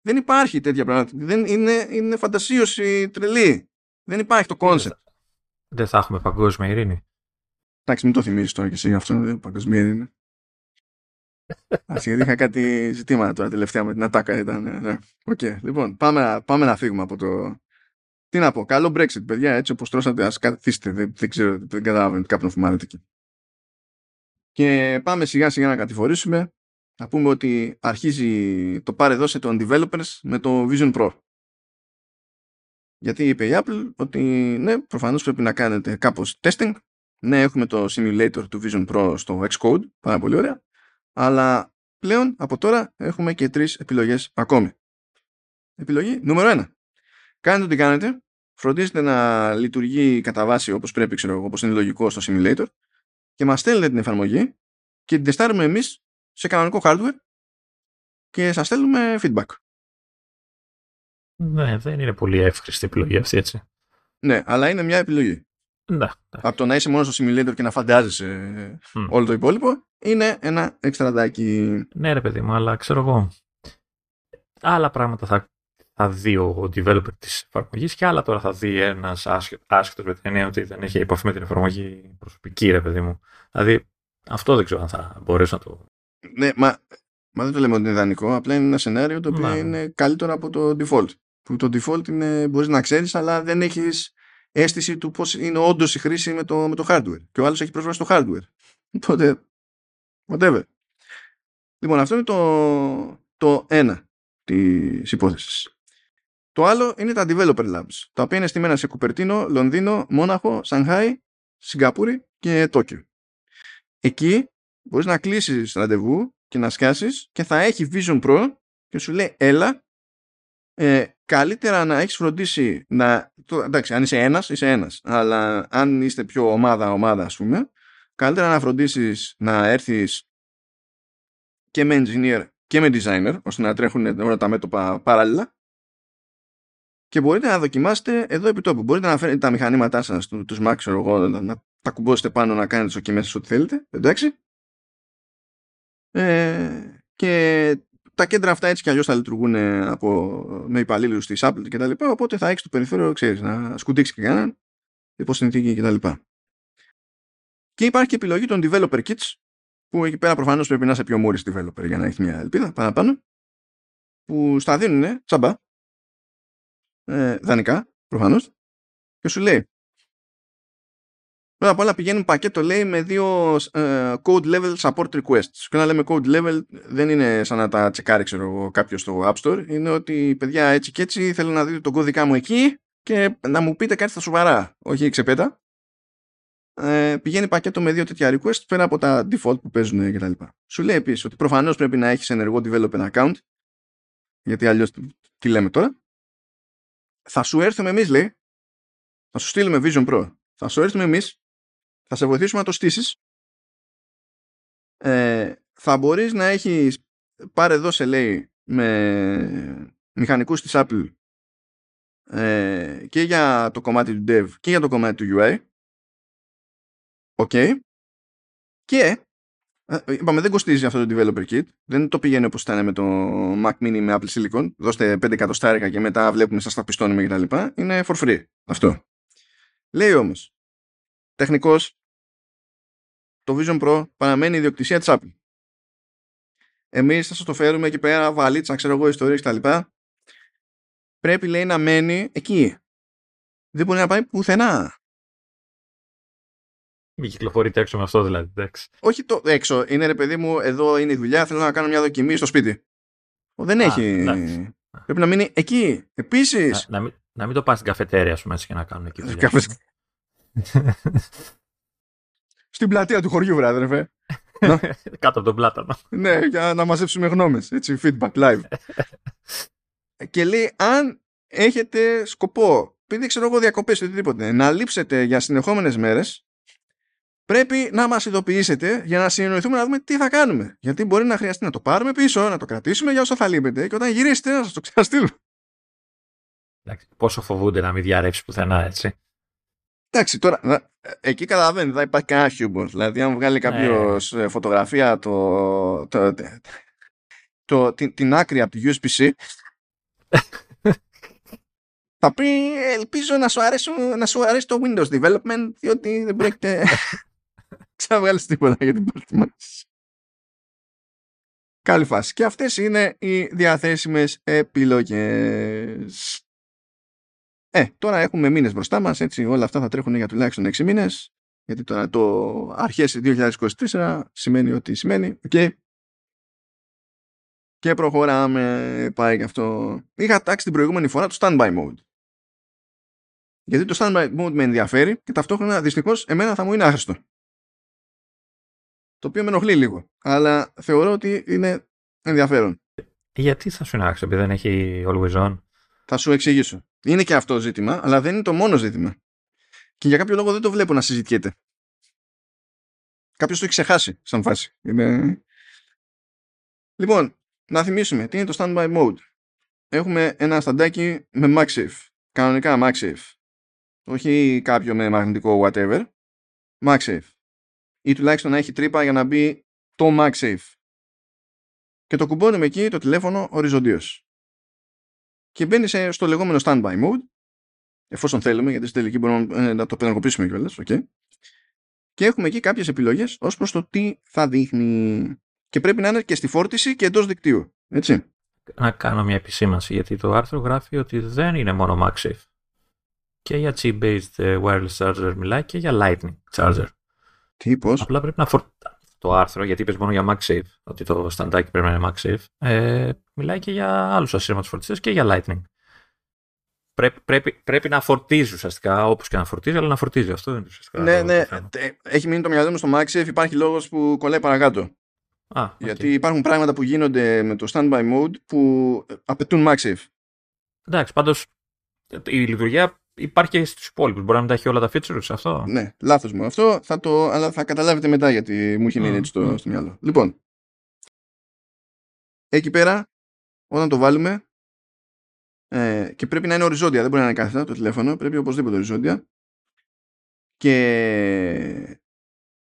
Speaker 1: Δεν υπάρχει τέτοια πράγματα. Δεν είναι, είναι φαντασίωση τρελή. Δεν υπάρχει το concept.
Speaker 2: Δεν θα έχουμε παγκόσμια ειρήνη.
Speaker 1: Εντάξει, μην το θυμίζεις τώρα και εσύ αυτό. Δεν είναι παγκοσμία ειρήνη. γιατί είχα κάτι ζητήματα τώρα τελευταία με την ατάκα. Ήταν, ναι. ναι. Okay. Λοιπόν, πάμε, πάμε να φύγουμε από το, τι να πω, καλό Brexit, παιδιά, έτσι όπως τρώσατε, ας καθίστε, δεν, δεν ξέρω, δεν καταλαβαίνω τι να φουμάρετε εκεί. Και πάμε σιγά σιγά να κατηφορήσουμε. Να πούμε ότι αρχίζει το πάρε δώσε των developers με το Vision Pro. Γιατί είπε η Apple ότι ναι, προφανώς πρέπει να κάνετε κάπως testing. Ναι, έχουμε το simulator του Vision Pro στο Xcode, πάρα πολύ ωραία. Αλλά πλέον από τώρα έχουμε και τρεις επιλογές ακόμη. Επιλογή νούμερο 1. Κάνετε ό,τι κάνετε, φροντίζετε να λειτουργεί κατά βάση όπως πρέπει, ξέρω εγώ, όπως είναι λογικό στο simulator και μας στέλνετε την εφαρμογή και την τεστάρουμε εμείς σε κανονικό hardware και σας στέλνουμε feedback.
Speaker 2: Ναι, δεν είναι πολύ εύχρηστη επιλογή αυτή, έτσι.
Speaker 1: Ναι, αλλά είναι μια επιλογή.
Speaker 2: Ναι,
Speaker 1: Από το να είσαι μόνος στο simulator και να φαντάζεσαι mm. όλο το υπόλοιπο, είναι ένα εξτραδάκι.
Speaker 2: Ναι, ρε παιδί μου, αλλά ξέρω εγώ. Άλλα πράγματα θα θα δει ο developer της εφαρμογής και άλλα τώρα θα δει ένας άσχετος με την έννοια ότι δεν έχει επαφή με την εφαρμογή προσωπική ρε παιδί μου. Δηλαδή αυτό δεν ξέρω αν θα μπορέσω να το...
Speaker 1: Ναι, μα, μα δεν το λέμε ότι είναι ιδανικό, απλά είναι ένα σενάριο το οποίο ναι. είναι καλύτερο από το default. Που το default είναι, μπορείς να ξέρεις αλλά δεν έχεις αίσθηση του πώς είναι όντως η χρήση με το, με το hardware. Και ο άλλος έχει πρόσβαση στο hardware. Οπότε, whatever. Λοιπόν, αυτό είναι το, το ένα της υπόθεσης. Το άλλο είναι τα developer labs, τα οποία είναι στημένα σε Κουπερτίνο, Λονδίνο, Μόναχο, Σανχάι, Σιγκαπούρη και Τόκιο. Εκεί μπορείς να κλείσεις ραντεβού και να σκάσεις και θα έχει Vision Pro και σου λέει έλα ε, καλύτερα να έχεις φροντίσει να... Το, εντάξει, αν είσαι ένας, είσαι ένας. Αλλά αν είστε πιο ομάδα-ομάδα, ας πούμε, καλύτερα να φροντίσεις να έρθεις και με engineer και με designer, ώστε να τρέχουν όλα τα μέτωπα παράλληλα και μπορείτε να δοκιμάσετε εδώ επί τόπου. Μπορείτε να φέρετε τα μηχανήματά σας, τους Mac, εγώ, να τα κουμπώσετε πάνω να κάνετε δοκιμές ό,τι θέλετε. Εντάξει. Ε, και τα κέντρα αυτά έτσι κι αλλιώς θα λειτουργούν από, με υπαλλήλους της Apple και τα λοιπά, οπότε θα έχεις το περιθώριο, ξέρεις, να σκουντίξει και κανέναν, υπό συνθήκη και τα λοιπά. Και υπάρχει και επιλογή των developer kits, που εκεί πέρα προφανώς πρέπει να είσαι πιο μόρις developer για να έχεις μια ελπίδα παραπάνω, που στα δίνουν τσαμπά, ε, δανεικά, προφανώς, και σου λέει. Πρώτα απ' όλα πηγαίνουν πακέτο, λέει, με δύο ε, code level support requests. Και να λέμε code level δεν είναι σαν να τα τσεκάρει, ξέρω εγώ, κάποιος στο App Store. Είναι ότι, παιδιά, έτσι και έτσι θέλω να δείτε τον κώδικά μου εκεί και να μου πείτε κάτι στα σοβαρά. Όχι ξεπέτα. Ε, πηγαίνει πακέτο με δύο τέτοια requests πέρα από τα default που παίζουν κτλ. Σου λέει επίσης ότι προφανώς πρέπει να έχεις ενεργό development account. Γιατί αλλιώς τι λέμε τώρα θα σου έρθουμε εμείς λέει θα σου στείλουμε Vision Pro θα σου έρθουμε εμείς θα σε βοηθήσουμε να το στήσεις ε, θα μπορείς να έχεις πάρε εδώ σε λέει με μηχανικούς της Apple ε, και για το κομμάτι του Dev και για το κομμάτι του UI OK. Okay. Και ε, είπαμε δεν κοστίζει αυτό το developer kit. Δεν το πηγαίνει όπως ήταν με το Mac Mini με Apple Silicon. Δώστε 5 εκατοστάρικα και μετά βλέπουμε σας τα πιστώνουμε κτλ. Είναι for free αυτό. Λέει όμως, τεχνικός, το Vision Pro παραμένει ιδιοκτησία της Apple. Εμείς θα σας το φέρουμε εκεί πέρα, βαλίτσα, ξέρω εγώ, ιστορίες κτλ. πρέπει λέει να μένει εκεί. Δεν μπορεί να πάει πουθενά.
Speaker 2: Μην κυκλοφορείτε έξω με αυτό δηλαδή. Εντάξει.
Speaker 1: Όχι το έξω. Είναι ρε παιδί μου, εδώ είναι η δουλειά, θέλω να κάνω μια δοκιμή στο σπίτι. Δεν
Speaker 2: Α,
Speaker 1: έχει.
Speaker 2: εντάξει.
Speaker 1: Πρέπει να μείνει εκεί. Επίσης.
Speaker 2: Να, να, μην, να μην το πας στην καφετέρια σου μέσα και να κάνουν εκεί δουλειά.
Speaker 1: Καφέ- Στην πλατεία του χωριού, βράδερφε.
Speaker 2: Κάτω από τον πλάτανο.
Speaker 1: ναι, για να μαζέψουμε γνώμες. Έτσι, feedback live. και λέει, αν έχετε σκοπό, επειδή ξέρω εγώ διακοπές ή οτιδήποτε, να λείψετε για συνεχόμενες μέρες, πρέπει να μας ειδοποιήσετε για να συνεννοηθούμε να δούμε τι θα κάνουμε. Γιατί μπορεί να χρειαστεί να το πάρουμε πίσω, να το κρατήσουμε για όσο θα λείπετε και όταν γυρίσετε να σας το ξαναστείλουμε.
Speaker 2: Εντάξει, πόσο φοβούνται να μην διαρρεύσει πουθενά, έτσι.
Speaker 1: Εντάξει, τώρα, να- εκεί καταλαβαίνεις, δεν θα υπάρχει κανένα χιούμορ. Δηλαδή, αν βγάλει κάποιος φωτογραφία το, το, το, το- την, την άκρη από τη USB-C, θα πει, ελπίζω να σου, αρέσουν, να σου αρέσει το Windows Development, διότι δεν πρόκειται ξαναβγάλεις τίποτα για την προετοιμασία. Καλή φάση. Και αυτές είναι οι διαθέσιμες επιλογές. Ε, τώρα έχουμε μήνες μπροστά μας, έτσι όλα αυτά θα τρέχουν για τουλάχιστον 6 μήνες, γιατί τώρα το αρχές 2024 σημαίνει ότι σημαίνει, οκ. Και προχωράμε, πάει και αυτό. Είχα τάξει την προηγούμενη φορά το standby mode. Γιατί το standby mode με ενδιαφέρει και ταυτόχρονα δυστυχώς εμένα θα μου είναι άχρηστο. Το οποίο με ενοχλεί λίγο, αλλά θεωρώ ότι είναι ενδιαφέρον.
Speaker 2: Γιατί θα σου είναι άξιο, επειδή δεν έχει always on;
Speaker 1: Θα σου εξηγήσω. Είναι και αυτό ζήτημα, αλλά δεν είναι το μόνο ζήτημα. Και για κάποιο λόγο δεν το βλέπω να συζητιέται. Κάποιος το έχει ξεχάσει σαν φάση. Είναι... Λοιπόν, να θυμίσουμε τι είναι το standby mode. Έχουμε ένα σταντάκι με MagSafe. Κανονικά MagSafe. Όχι κάποιο με μαγνητικό whatever. MagSafe. Ή τουλάχιστον να έχει τρύπα για να μπει το MagSafe. Και το κουμπώνουμε εκεί το τηλέφωνο οριζοντίως και μπαίνει σε- στο λεγόμενο standby mode εφόσον θέλουμε γιατί στην τελική μπορούμε ε, να το πενεργοποιήσουμε κιόλας okay. και έχουμε εκεί κάποιες επιλογές ως προς το τι θα δείχνει και πρέπει να είναι και στη φόρτιση και εντός δικτύου έτσι
Speaker 2: Να κάνω μια επισήμανση, γιατί το άρθρο γράφει ότι δεν είναι μόνο MagSafe. Και για chip-based ε, wireless charger μιλάει και για lightning charger.
Speaker 1: τι πώς;
Speaker 2: Απλά πρέπει να φορτ... Το άρθρο, γιατί είπες μόνο για MagSafe, ότι το σταντάκι πρέπει να είναι MagSafe, ε, μιλάει και για άλλους ασύρματους φορτιστές και για lightning. Πρέπει, πρέπει, πρέπει να φορτίζει ουσιαστικά, όπως και να φορτίζει, αλλά να φορτίζει. Αυτό είναι ουσιαστικά
Speaker 1: ναι
Speaker 2: το-
Speaker 1: ναι
Speaker 2: το θέμα.
Speaker 1: ε, έχει μείνει το μυαλό μου στο MagSafe υπάρχει λόγος που κολλάει παρακάτω
Speaker 2: Α, οκ.
Speaker 1: γιατί υπάρχουν πράγματα που γίνονται με το standby mode που ε, απαιτούν MagSafe
Speaker 2: Εντάξει, πάντως η λειτουργία υπάρχει και στους υπόλοιπους. Μπορεί να μην τα έχει όλα τα features αυτό;
Speaker 1: Ναι, λάθος μου αυτό, θα το, αλλά θα καταλάβετε μετά γιατί μου έχει μείνει
Speaker 2: Μμ,
Speaker 1: έτσι στο,
Speaker 2: μμ.
Speaker 1: στο μυαλό. Λοιπόν, εκεί πέρα, όταν το βάλουμε, ε, και πρέπει να είναι οριζόντια, δεν μπορεί να είναι κάθετα το τηλέφωνο, πρέπει οπωσδήποτε οριζόντια. Και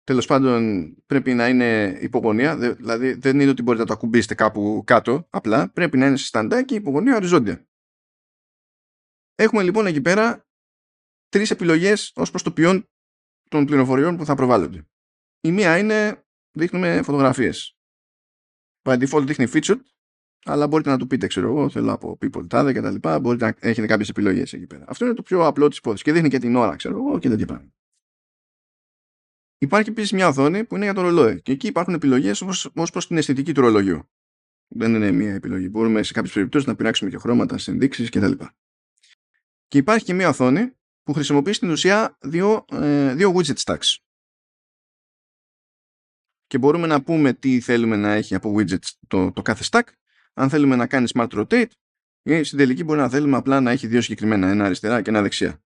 Speaker 1: τέλος πάντων πρέπει να είναι υπογωνία, δε- δηλαδή δεν είναι ότι μπορείτε να το ακουμπήσετε κάπου κάτω, απλά πρέπει να είναι σε σταντάκι υπογωνία οριζόντια. Έχουμε λοιπόν εκεί πέρα τρεις επιλογές ως προς το ποιόν των πληροφοριών που θα προβάλλονται. Η μία είναι δείχνουμε φωτογραφίες. By default δείχνει featured, αλλά μπορείτε να του πείτε, ξέρω εγώ, θέλω από people τάδε και τα λοιπά, μπορείτε να έχετε κάποιες επιλογές εκεί πέρα. Αυτό είναι το πιο απλό της υπόθεσης και δείχνει και την ώρα, ξέρω εγώ, και τέτοια πράγματα. Υπάρχει επίσης μια οθόνη που είναι για το ρολόι και εκεί υπάρχουν επιλογές ως, ως προς την αισθητική του ρολογιού. Δεν είναι μια επιλογή. Μπορούμε σε κάποιες περιπτώσεις να πειράξουμε και χρώματα, συνδείξεις κτλ. Και υπάρχει και μια οθόνη που χρησιμοποιεί στην ουσία δύο, ε, δύο widget stacks. Και μπορούμε να πούμε τι θέλουμε να έχει από widgets το, το κάθε stack. Αν θέλουμε να κάνει smart rotate ή στην τελική μπορεί να θέλουμε απλά να έχει δύο συγκεκριμένα, ένα αριστερά και ένα δεξιά.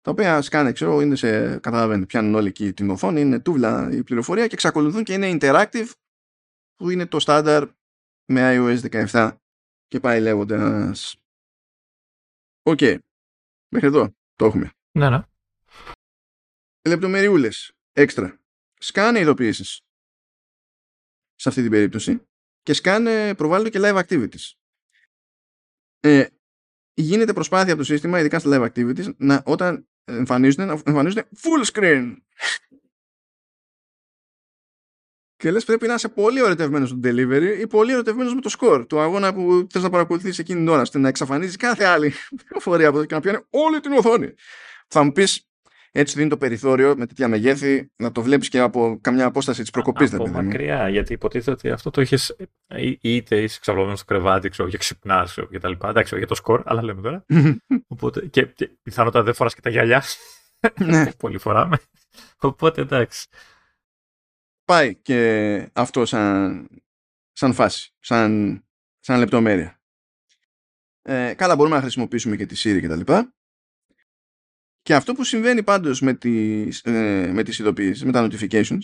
Speaker 1: Τα οποία σκάνε, ξέρω, είναι σε, καταλαβαίνετε, πιάνουν όλοι εκεί την οθόνη, είναι τούβλα η πληροφορία και εξακολουθούν και είναι interactive που είναι το στάνταρ με iOS 17 και πάει λέγοντας. Οκ. Μέχρι εδώ το έχουμε.
Speaker 2: Ναι, ναι.
Speaker 1: λεπτομεριούλες έξτρα. Σκάνε ειδοποιήσεις σε αυτή την περίπτωση και σκάνε προβάλλονται και live activities. Ε, γίνεται προσπάθεια από το σύστημα, ειδικά στα live activities, να, όταν εμφανίζονται, να εμφανίζονται full screen. Και λες πρέπει να είσαι πολύ ερωτευμένος στο delivery ή πολύ ερωτευμένος με το score του αγώνα που θες να παρακολουθείς εκείνη την ώρα ώστε να εξαφανίζεις κάθε άλλη πληροφορία από και να πιάνει όλη την οθόνη. Θα μου πεις έτσι δίνει το περιθώριο με τέτοια μεγέθη να το βλέπεις και από καμιά απόσταση της προκοπής.
Speaker 2: Από μακριά, γιατί υποτίθεται ότι αυτό το έχεις είτε είσαι ξαπλωμένος στο κρεβάτι, ξέρω, και ξυπνάς και τα λοιπά. Εντάξει, για το σκορ, αλλά λέμε τώρα. Οπότε, και, και πιθανότατα δεν φοράς και τα γυαλιά. ναι. Πολύ φοράμε. Οπότε εντάξει
Speaker 1: πάει και αυτό σαν, σαν φάση, σαν, σαν λεπτομέρεια. Ε, καλά μπορούμε να χρησιμοποιήσουμε και τη Siri και τα λοιπά. Και αυτό που συμβαίνει πάντως με τις, ε, με τις ειδοποιήσεις, με τα notifications,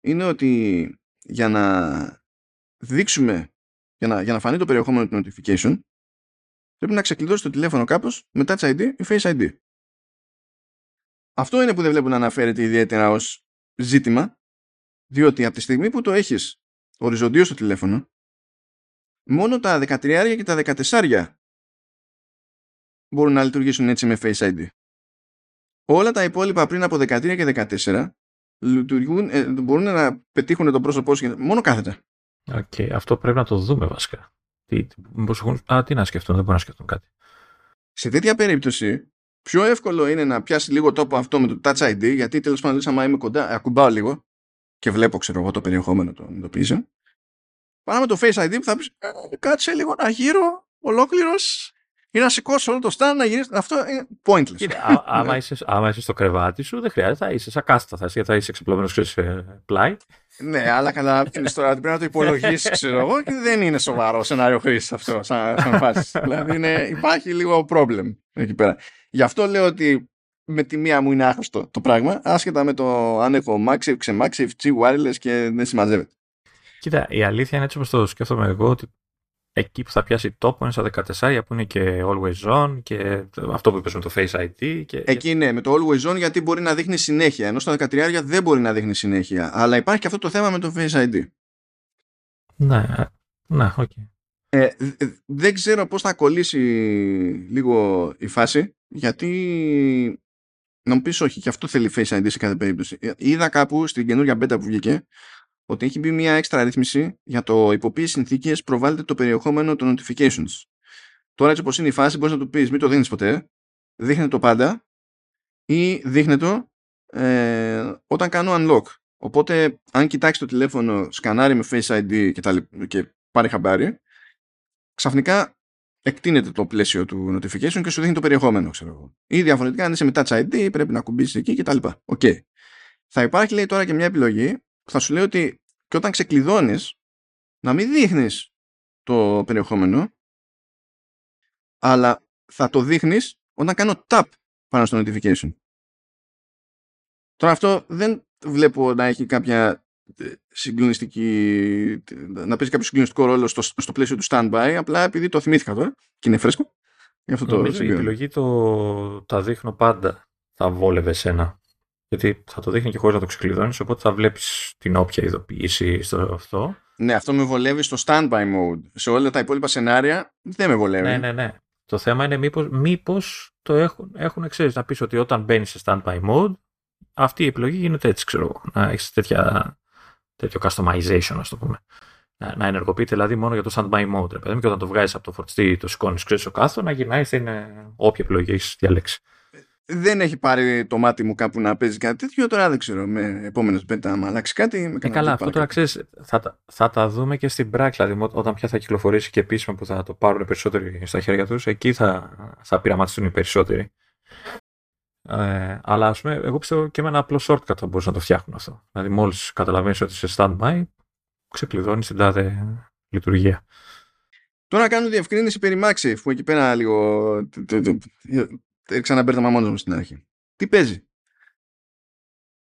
Speaker 1: είναι ότι για να δείξουμε, για να, για να φανεί το περιεχόμενο του notification, πρέπει να ξεκλειδώσει το τηλέφωνο κάπως με Touch ID ή Face ID. Αυτό είναι που δεν βλέπω να αναφέρεται ιδιαίτερα ως ζήτημα, διότι από τη στιγμή που το έχεις οριζοντίο στο τηλέφωνο, μόνο τα 13 και τα 14 μπορούν να λειτουργήσουν έτσι με Face ID. Όλα τα υπόλοιπα πριν από 13 και 14 λειτουργούν, ε, μπορούν να πετύχουν τον πρόσωπό σου μόνο κάθετα.
Speaker 2: OK, okay, αυτό πρέπει να το δούμε βασικά. Τι, έχουν... Α, τι να σκεφτούν, δεν μπορούν να σκεφτούν κάτι.
Speaker 1: Σε τέτοια περίπτωση, πιο εύκολο είναι να πιάσει λίγο τόπο αυτό με το Touch ID, γιατί τέλος πάντων, άμα είμαι κοντά, ακουμπάω λίγο και βλέπω, ξέρω εγώ, το περιεχόμενο των ειδοποιήσεων. Πάμε με το Face ID που θα πεις «Ε, κάτσε λίγο να γύρω ολόκληρος ή να σηκώσει όλο το stand να γυρίσει. Αυτό είναι pointless.
Speaker 2: Κύριε, άμα, είσαι, άμα είσαι στο κρεβάτι σου, δεν χρειάζεται, θα είσαι σαν κάστα, θα είσαι, θα είσαι εξεπλωμένο πλάι.
Speaker 1: ναι, αλλά καλά, τώρα πρέπει να το υπολογίσεις, ξέρω εγώ, και δεν είναι σοβαρό σενάριο χρήσης αυτό, σαν, σαν φάση. δηλαδή είναι, υπάρχει λίγο problem εκεί πέρα. Γι' αυτό λέω ότι με τη μία μου είναι άχρηστο το πράγμα, άσχετα με το αν έχω MagSafe, ξε MagSafe, Qi wireless και δεν συμμαζεύεται.
Speaker 2: Κοίτα, η αλήθεια είναι έτσι όπως το σκέφτομαι εγώ, ότι εκεί που θα πιάσει τόπο είναι στα 14 που είναι και Always On και αυτό που είπες με το Face ID. Και...
Speaker 1: Εκεί ναι, με το Always On γιατί μπορεί να δείχνει συνέχεια, ενώ στα 13 δεν μπορεί να δείχνει συνέχεια. Αλλά υπάρχει και αυτό το θέμα με το Face ID.
Speaker 2: Ναι, ναι, OK. Okay.
Speaker 1: Ε, δεν ξέρω πώς θα κολλήσει λίγο η φάση γιατί να μου πεις όχι, και αυτό θέλει Face ID σε κάθε περίπτωση. Ε, είδα κάπου στην καινούργια beta που βγήκε ότι έχει μπει μια έξτρα ρύθμιση για το υπό συνθήκες προβάλλεται το περιεχόμενο των notifications. Τώρα έτσι όπως είναι η φάση μπορείς να του πεις μην το δίνεις ποτέ, δείχνει το πάντα ή δείχνει το ε, όταν κάνω unlock. Οπότε αν κοιτάξεις το τηλέφωνο, σκανάρει με Face ID και, τα, και πάρει χαμπάρι, ξαφνικά εκτείνεται το πλαίσιο του notification και σου δείχνει το περιεχόμενο, ξέρω εγώ. Ή διαφορετικά, αν είσαι με Touch ID, πρέπει να ακουμπήσεις εκεί κτλ. OK. Okay. Θα υπάρχει, λέει, τώρα και μια επιλογή που θα σου λέει ότι και όταν ξεκλειδώνεις, να μην δείχνεις το περιεχόμενο, αλλά θα το δείχνεις όταν κάνω tap πάνω στο notification. Τώρα αυτό δεν βλέπω να έχει κάποια συγκλονιστική να παίζει κάποιο συγκλονιστικό ρόλο στο, στο πλαίσιο του stand-by απλά επειδή το θυμήθηκα τώρα και είναι φρέσκο
Speaker 2: Γι αυτό Νομίζω το η επιλογή το τα δείχνω πάντα θα βόλευε σένα γιατί θα το δείχνει και χωρίς να το ξεκλειδώνεις οπότε θα βλέπεις την όποια ειδοποίηση στο αυτό.
Speaker 1: Ναι αυτό με βολεύει στο stand-by mode. Σε όλα τα υπόλοιπα σενάρια δεν με βολεύει.
Speaker 2: Ναι ναι ναι. Το θέμα είναι μήπως, μήπως το έχουν, έχουν ξέρεις να πεις ότι όταν μπαίνεις σε stand-by mode αυτή η επιλογή γίνεται έτσι ξέρω εγώ να έχεις τέτοια τέτοιο customization, ας το πούμε. Να, να ενεργοποιείται δηλαδή μόνο για το standby mode. Ρε, και όταν το βγάζεις από το φορτιστή, το σηκώνεις, ξέρεις στο κάθο, να γυρνάει στην όποια επιλογή έχεις διαλέξει.
Speaker 1: Δεν έχει πάρει το μάτι μου κάπου να παίζει κάτι τέτοιο. Τώρα δεν ξέρω με επόμενος πέντα, άμα αλλάξει κάτι. Με
Speaker 2: ε, καλά, αυτό τώρα ξέρεις, θα, θα τα δούμε και στην πράξη. Δηλαδή, όταν πια θα κυκλοφορήσει και επίσημα που θα το πάρουν περισσότεροι στα χέρια τους, εκεί θα, θα πειραματιστούν οι περισσότεροι. Ε, αλλά ας πούμε, εγώ πιστεύω και με ένα απλό shortcut θα μπορούσε να το φτιάχνουν αυτό. Δηλαδή, μόλις καταλαβαίνεις ότι είσαι standby, ξεκλειδώνει την τάδε λειτουργία.
Speaker 1: Τώρα κάνω διευκρίνηση περί MagSafe που εκεί πέρα λίγο. Ξαναμπέρδαμα μόνος μου στην αρχή. Τι παίζει;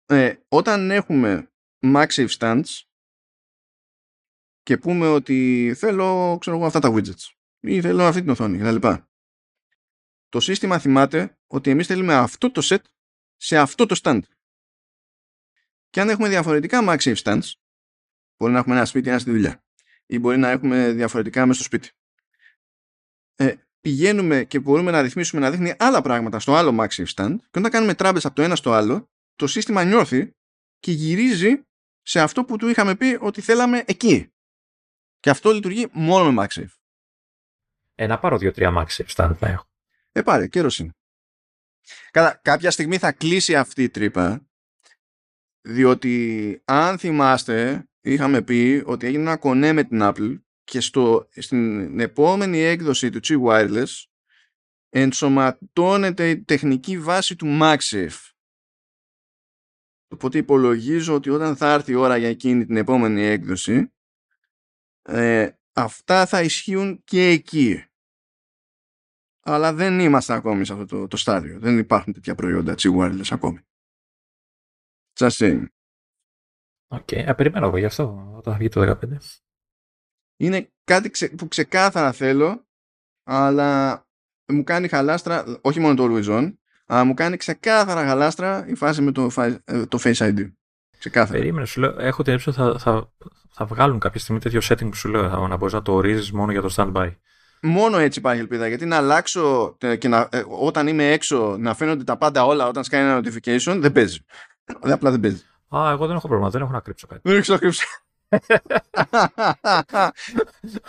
Speaker 1: Ε, όταν έχουμε MagSafe stands και πούμε ότι θέλω ξέρω εγώ, αυτά τα widgets ή θέλω αυτή την οθόνη κτλ το σύστημα θυμάται ότι εμείς θέλουμε αυτό το set σε αυτό το stand. Και αν έχουμε διαφορετικά MagSafe stands, μπορεί να έχουμε ένα σπίτι, ένα στη δουλειά, ή μπορεί να έχουμε διαφορετικά μέσα στο σπίτι. Ε, πηγαίνουμε και μπορούμε να ρυθμίσουμε να δείχνει άλλα πράγματα στο άλλο MagSafe stand και όταν κάνουμε τράμπες από το ένα στο άλλο, το σύστημα νιώθει και γυρίζει σε αυτό που του είχαμε πει ότι θέλαμε εκεί. Και αυτό λειτουργεί μόνο με MagSafe.
Speaker 2: Ε, να πάρω δύο-τρία MagSafe stand να έχω.
Speaker 1: Ε, πάρε, καιρός είναι. Κατά, κάποια στιγμή θα κλείσει αυτή η τρύπα, διότι αν θυμάστε, είχαμε πει ότι έγινε ένα κονέ με την Apple και στο, στην επόμενη έκδοση του Chi Wireless ενσωματώνεται η τεχνική βάση του MagSafe. Οπότε υπολογίζω ότι όταν θα έρθει η ώρα για εκείνη την επόμενη έκδοση ε, αυτά θα ισχύουν και εκεί. Αλλά δεν είμαστε ακόμη σε αυτό το, το στάδιο. Δεν υπάρχουν τέτοια προϊόντα Qi Wireless ακόμη. Just saying.
Speaker 2: OK, okay. περιμένω εγώ γι' αυτό όταν θα βγει το 15.
Speaker 1: Είναι κάτι που ξεκάθαρα θέλω, αλλά μου κάνει χαλάστρα, όχι μόνο το Always On, αλλά μου κάνει ξεκάθαρα χαλάστρα η φάση με το, ε, το Face ID. Ξεκάθαρα.
Speaker 2: Περίμενε, σου λέω, έχω την ότι θα, θα, θα βγάλουν κάποια στιγμή τέτοιο setting που σου λέω, να μπορεί να το ορίζει μόνο για το standby.
Speaker 1: Μόνο έτσι υπάρχει ελπίδα. Γιατί να αλλάξω και να, ε, όταν είμαι έξω να φαίνονται τα πάντα όλα όταν σκάει ένα notification δεν παίζει. Απλά δεν παίζει.
Speaker 2: Α, εγώ δεν έχω πρόβλημα. Δεν έχω να κρύψω κάτι.
Speaker 1: Δεν έχω να κρύψω.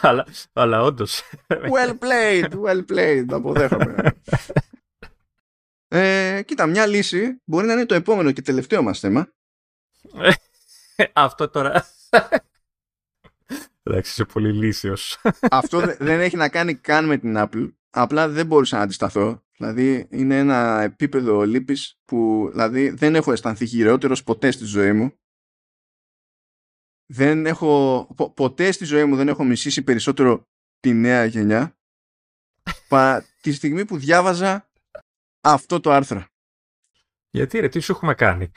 Speaker 2: αλλά, αλλά όντως.
Speaker 1: well played, well played. Το αποδέχομαι. ε, κοίτα, μια λύση μπορεί να είναι το επόμενο και τελευταίο μας θέμα.
Speaker 2: Αυτό τώρα. Εντάξει, είσαι πολύ λύσιος.
Speaker 1: Αυτό δεν έχει να κάνει καν με την Apple. Απλά δεν μπορούσα να αντισταθώ. Δηλαδή είναι ένα επίπεδο λύπης που δηλαδή, δεν έχω αισθανθεί χειρότερος ποτέ στη ζωή μου δεν έχω, ποτέ στη ζωή μου δεν έχω μισήσει περισσότερο τη νέα γενιά πα, τη στιγμή που διάβαζα αυτό το άρθρο.
Speaker 2: Γιατί ρε, τι σου έχουμε κάνει;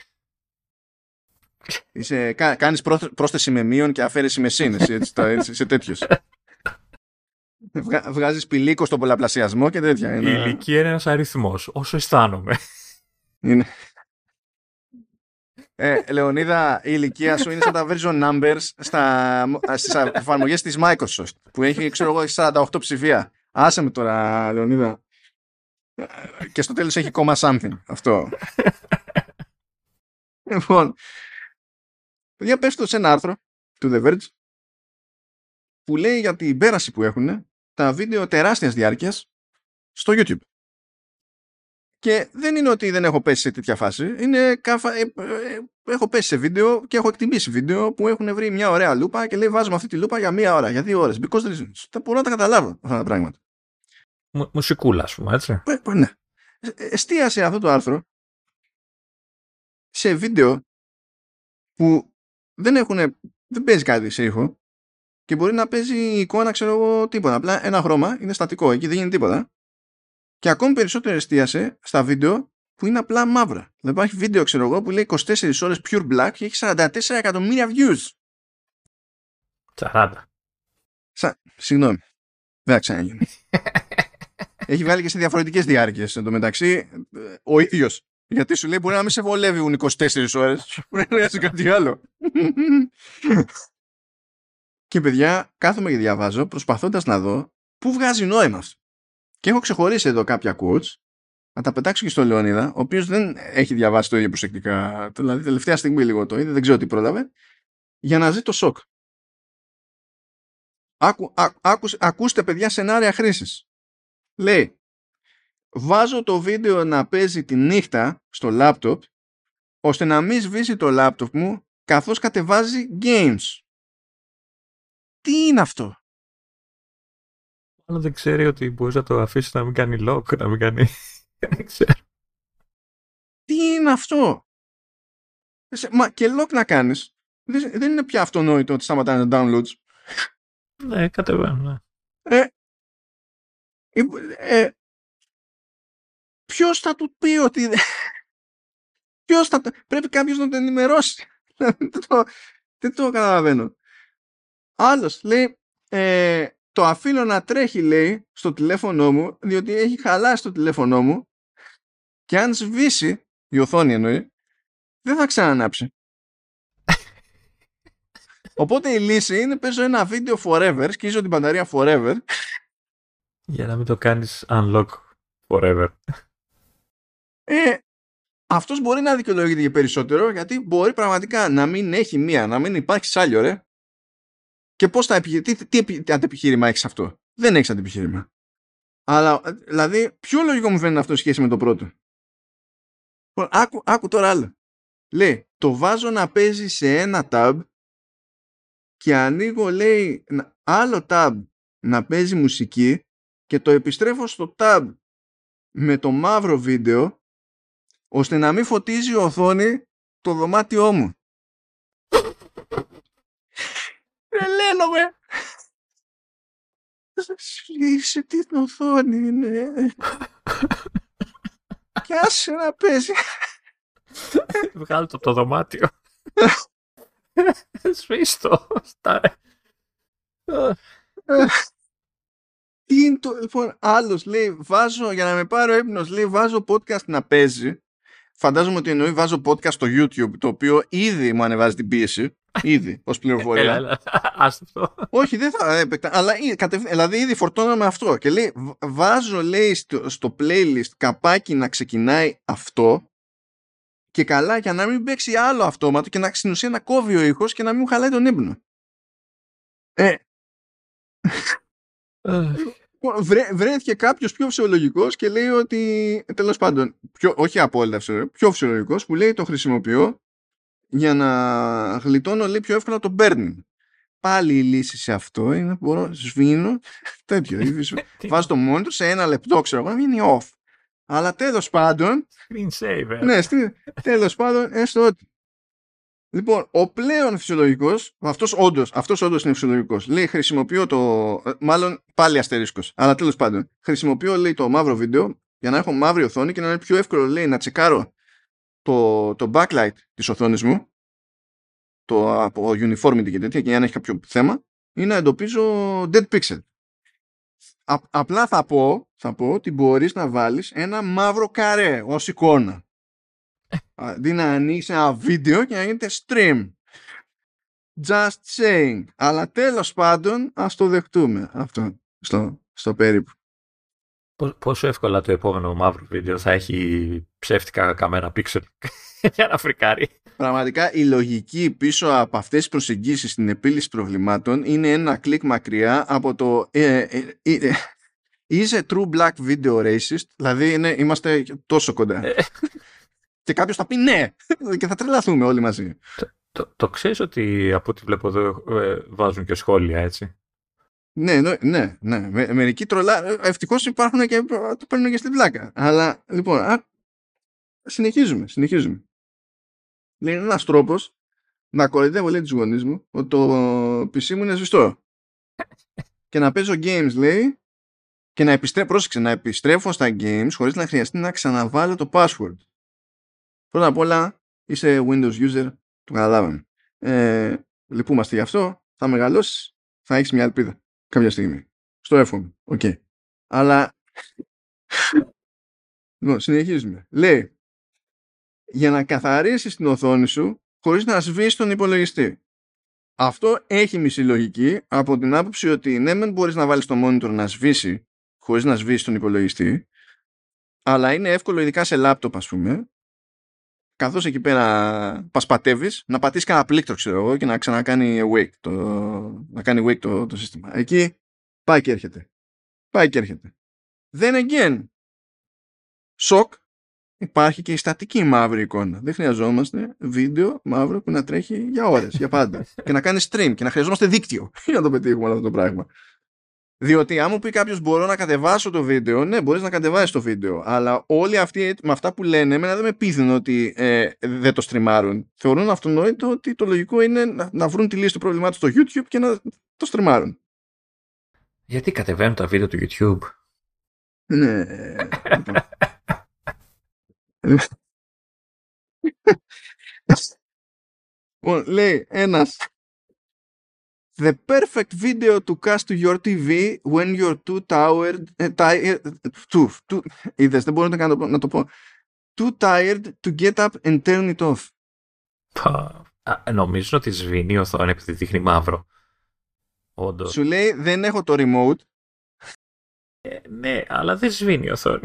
Speaker 1: Είσαι, κα, κάνεις πρόσθεση με μείον και αφαίρεση με σύν, εσύ, έτσι, έτσι, είσαι τέτοιος. Βγα, βγάζεις πηλίκο στον πολλαπλασιασμό και τέτοια.
Speaker 2: Η ηλικία είναι ένας αριθμός, όσο αισθάνομαι.
Speaker 1: Είναι, ε, Λεωνίδα, η ηλικία σου είναι σαν τα version numbers στα, στις εφαρμογές της Microsoft που έχει, ξέρω εγώ, 48 ψηφία. Άσε με τώρα, Λεωνίδα. Και στο τέλος έχει κόμμα something. Αυτό. λοιπόν, παιδιά πέφτω σε ένα άρθρο του The Verge που λέει για την πέραση που έχουν τα βίντεο τεράστιας διάρκειας στο YouTube. Και δεν είναι ότι δεν έχω πέσει σε τέτοια φάση. Είναι καφα... Ε, ε, έχω πέσει σε βίντεο και έχω εκτιμήσει βίντεο που έχουν βρει μια ωραία λούπα και λέει βάζουμε αυτή τη λούπα για μία ώρα, για δύο ώρες. Because reasons. Θα μπορώ να τα καταλάβω αυτά τα πράγματα.
Speaker 2: Μου, μουσικούλα, ας πούμε, έτσι.
Speaker 1: Ε, ναι. Εστίασε αυτό το άρθρο σε βίντεο που δεν έχουν, δεν παίζει κάτι σε ήχο και μπορεί να παίζει εικόνα, ξέρω εγώ, τίποτα. Απλά ένα χρώμα είναι στατικό, εκεί δεν γίνεται τίποτα. Και ακόμη περισσότερο εστίασε στα βίντεο που είναι απλά μαύρα. Δηλαδή υπάρχει βίντεο, ξέρω εγώ, που λέει 24 ώρες pure black και έχει 44 εκατομμύρια views.
Speaker 2: 40.
Speaker 1: Σα... Συγγνώμη. Δεν θα ξαναγίνει. έχει βάλει και σε διαφορετικές διάρκειες εν τω μεταξύ ο ίδιος. Γιατί σου λέει μπορεί να μην σε βολεύουν 24 ώρες. Μπορεί να χρειάζεται κάτι άλλο. και παιδιά, κάθομαι και διαβάζω προσπαθώντας να δω πού βγάζει νόημα αυτό. Και έχω ξεχωρίσει εδώ κάποια quotes να τα πετάξω και στο Λεωνίδα, ο οποίος δεν έχει διαβάσει το ίδιο προσεκτικά. Δηλαδή, τελευταία στιγμή λίγο το είδε, δεν ξέρω τι πρόλαβε, για να ζει το σοκ. Άκου, ακούστε, παιδιά, σενάρια χρήσης. Λέει, βάζω το βίντεο να παίζει τη νύχτα στο λάπτοπ, ώστε να μην σβήσει το λάπτοπ μου καθώς κατεβάζει games. Τι είναι αυτό;
Speaker 2: Αλλά δεν ξέρει ότι μπορείς να το αφήσεις να μην κάνει lock, να μην κάνει. δεν ξέρω.
Speaker 1: Τι είναι αυτό; Μα και lock να κάνεις. Δεν είναι πια αυτονόητο ότι σταματάνε τα downloads.
Speaker 2: Ναι, κατεβαίνουν. Ναι.
Speaker 1: Ε, ε, ποιος θα του πει ότι... ποιος θα... Πρέπει κάποιος να τον ενημερώσει. δεν, το, δεν το καταλαβαίνω. Άλλος λέει... Ε, το αφήνω να τρέχει λέει στο τηλέφωνό μου διότι έχει χαλάσει το τηλέφωνό μου και αν σβήσει η οθόνη εννοεί δεν θα ξανανάψει. Οπότε η λύση είναι παίζω ένα βίντεο forever, σκίζω την μπαταρία forever.
Speaker 2: Για να μην το κάνεις unlock forever.
Speaker 1: Ε, αυτός μπορεί να δικαιολογείται για περισσότερο γιατί μπορεί πραγματικά να μην έχει μία, να μην υπάρχει σάλιο ρε. Και πώς θα επιχειρήσει, τι, τι, τι αντεπιχείρημα έχεις αυτό. Δεν έχεις αντεπιχείρημα. Αλλά, δηλαδή, πιο λογικό μου φαίνεται αυτό σχέση με το πρώτο. Λοιπόν, άκου, άκου τώρα άλλο. Λέει, το βάζω να παίζει σε ένα tab και ανοίγω, λέει, άλλο tab να παίζει μουσική και το επιστρέφω στο tab με το μαύρο βίντεο ώστε να μην φωτίζει η οθόνη το δωμάτιό μου. Τρελαίνομαι. Σλίσε την οθόνη, ναι. Και άσε να παίζει.
Speaker 2: Βγάλω το από το δωμάτιο. Σβήστο.
Speaker 1: Τι είναι το, λοιπόν, άλλος λέει, βάζω, για να με πάρω ύπνος, λέει, βάζω podcast να παίζει. Φαντάζομαι ότι εννοεί βάζω podcast στο YouTube, το οποίο ήδη μου ανεβάζει την πίεση. Ήδη, ως πληροφορία.
Speaker 2: Έλα, έλα, αυτό.
Speaker 1: Όχι, δεν θα έπαικτα, αλλά δηλαδή ήδη φορτώνω με αυτό. Και λέει, βάζω, λέει, στο, στο playlist καπάκι να ξεκινάει αυτό και καλά για να μην παίξει άλλο αυτόματο και να στην ουσία να κόβει ο ήχος και να μην μου χαλάει τον ύπνο. Ε, Βρέ, βρέθηκε κάποιος πιο φυσιολογικός και λέει ότι τέλος πάντων, πιο, όχι απόλυτα φυσιολογικό, πιο φυσιολογικός που λέει το χρησιμοποιώ για να γλιτώνω λέει πιο εύκολα το burning. Πάλι η λύση σε αυτό είναι που μπορώ να σβήνω τέτοιο. βάζω το monitor σε ένα λεπτό, ξέρω εγώ, να μείνει off. Αλλά τέλος πάντων.
Speaker 2: Screen saver.
Speaker 1: Ναι, τέλος πάντων, έστω ότι Λοιπόν, ο πλέον φυσιολογικός, αυτός όντως αυτός όντως είναι φυσιολογικός. Λέει, χρησιμοποιώ το. Ε, μάλλον πάλι αστερίσκος. Αλλά τέλος πάντων, χρησιμοποιώ λέει το μαύρο βίντεο για να έχω μαύρη οθόνη και να είναι πιο εύκολο λέει να τσεκάρω το, το backlight της οθόνης μου. Το από uniformity και τέτοια, και αν έχει κάποιο θέμα, ή να εντοπίζω dead pixel. απλά θα πω, θα πω ότι μπορείς να βάλεις ένα μαύρο καρέ ως εικόνα Αντί να ανοίξει ένα βίντεο και να γίνεται stream. Just saying. Αλλά τέλος πάντων ας το δεχτούμε αυτό στο, στο περίπου.
Speaker 2: Πόσο εύκολα το επόμενο μαύρο βίντεο θα έχει ψεύτικα καμένα πίξελ για να φρικάρει.
Speaker 1: Πραγματικά η λογική πίσω από αυτές τις προσεγγίσεις στην επίλυση προβλημάτων είναι ένα κλικ μακριά από το ε, ε, ε, Is a true black video racist? Δηλαδή είναι, είμαστε τόσο κοντά. Και κάποιος θα πει ναι και θα τρελαθούμε όλοι μαζί.
Speaker 2: Το, το, το ξέρεις ότι από ό,τι βλέπω εδώ ε, βάζουν και σχόλια έτσι;
Speaker 1: Ναι, ναι, ναι. ναι. Με, μερικοί τρολά. Ευτυχώς υπάρχουν και το παίρνουν και στην πλάκα. Αλλά λοιπόν, α, συνεχίζουμε, συνεχίζουμε. Λέει ένας τρόπος να κοροϊδεύω λέει τους γονείς μου ότι το PC μου είναι σβηστό. και να παίζω games λέει και να επιστρέφω, πρόσεξε, να επιστρέφω στα games χωρίς να χρειαστεί να ξαναβάλω το password. Πρώτα απ' όλα είσαι Windows user, το καταλάβαμε. Ε, λυπούμαστε γι' αυτό. Θα μεγαλώσεις, θα έχεις μια ελπίδα κάποια στιγμή. Στο εύχομαι. OK. Okay. Αλλά. λοιπόν, συνεχίζουμε. Λέει, για να καθαρίσεις την οθόνη σου χωρίς να σβήσεις τον υπολογιστή. Αυτό έχει μισή λογική από την άποψη ότι ναι, δεν μπορείς να βάλεις το monitor να σβήσει χωρίς να σβήσεις τον υπολογιστή, αλλά είναι εύκολο ειδικά σε λάπτοπ ας πούμε καθώς εκεί πέρα πασπατεύεις, να πατήσεις κανένα πλήκτρο, ξέρω εγώ, και να ξανακάνει wake το, να κάνει wake το, το σύστημα. Εκεί πάει και έρχεται. Πάει και έρχεται. Then again, σοκ, υπάρχει και η στατική μαύρη εικόνα. Δεν χρειαζόμαστε βίντεο μαύρο που να τρέχει για ώρες, για πάντα. και να κάνεις stream και να χρειαζόμαστε δίκτυο για να το πετύχουμε αυτό το πράγμα. Διότι αν μου πει κάποιος μπορώ να κατεβάσω το βίντεο, ναι, μπορείς να κατεβάσεις το βίντεο. Αλλά όλοι αυτοί με αυτά που λένε, εμένα δεν με πείθουν ότι ε, δεν το στριμάρουν. Θεωρούν αυτονόητο ότι το λογικό είναι να, να βρουν τη λύση του προβλημάτου στο YouTube και να το στριμάρουν.
Speaker 2: Γιατί κατεβαίνουν τα βίντεο του YouTube;
Speaker 1: Ναι. λοιπόν, λέει ένας the perfect video to cast to your TV when you're too tired, uh, tired too, too, είδες, δεν μπορώ να το, να το πω, too tired to get up and turn it off.
Speaker 2: νομίζω ότι σβήνει η οθόνη επειδή δείχνει μαύρο. Όντως.
Speaker 1: Σου λέει δεν έχω το remote.
Speaker 2: Ε, ναι, αλλά δεν σβήνει η οθόνη.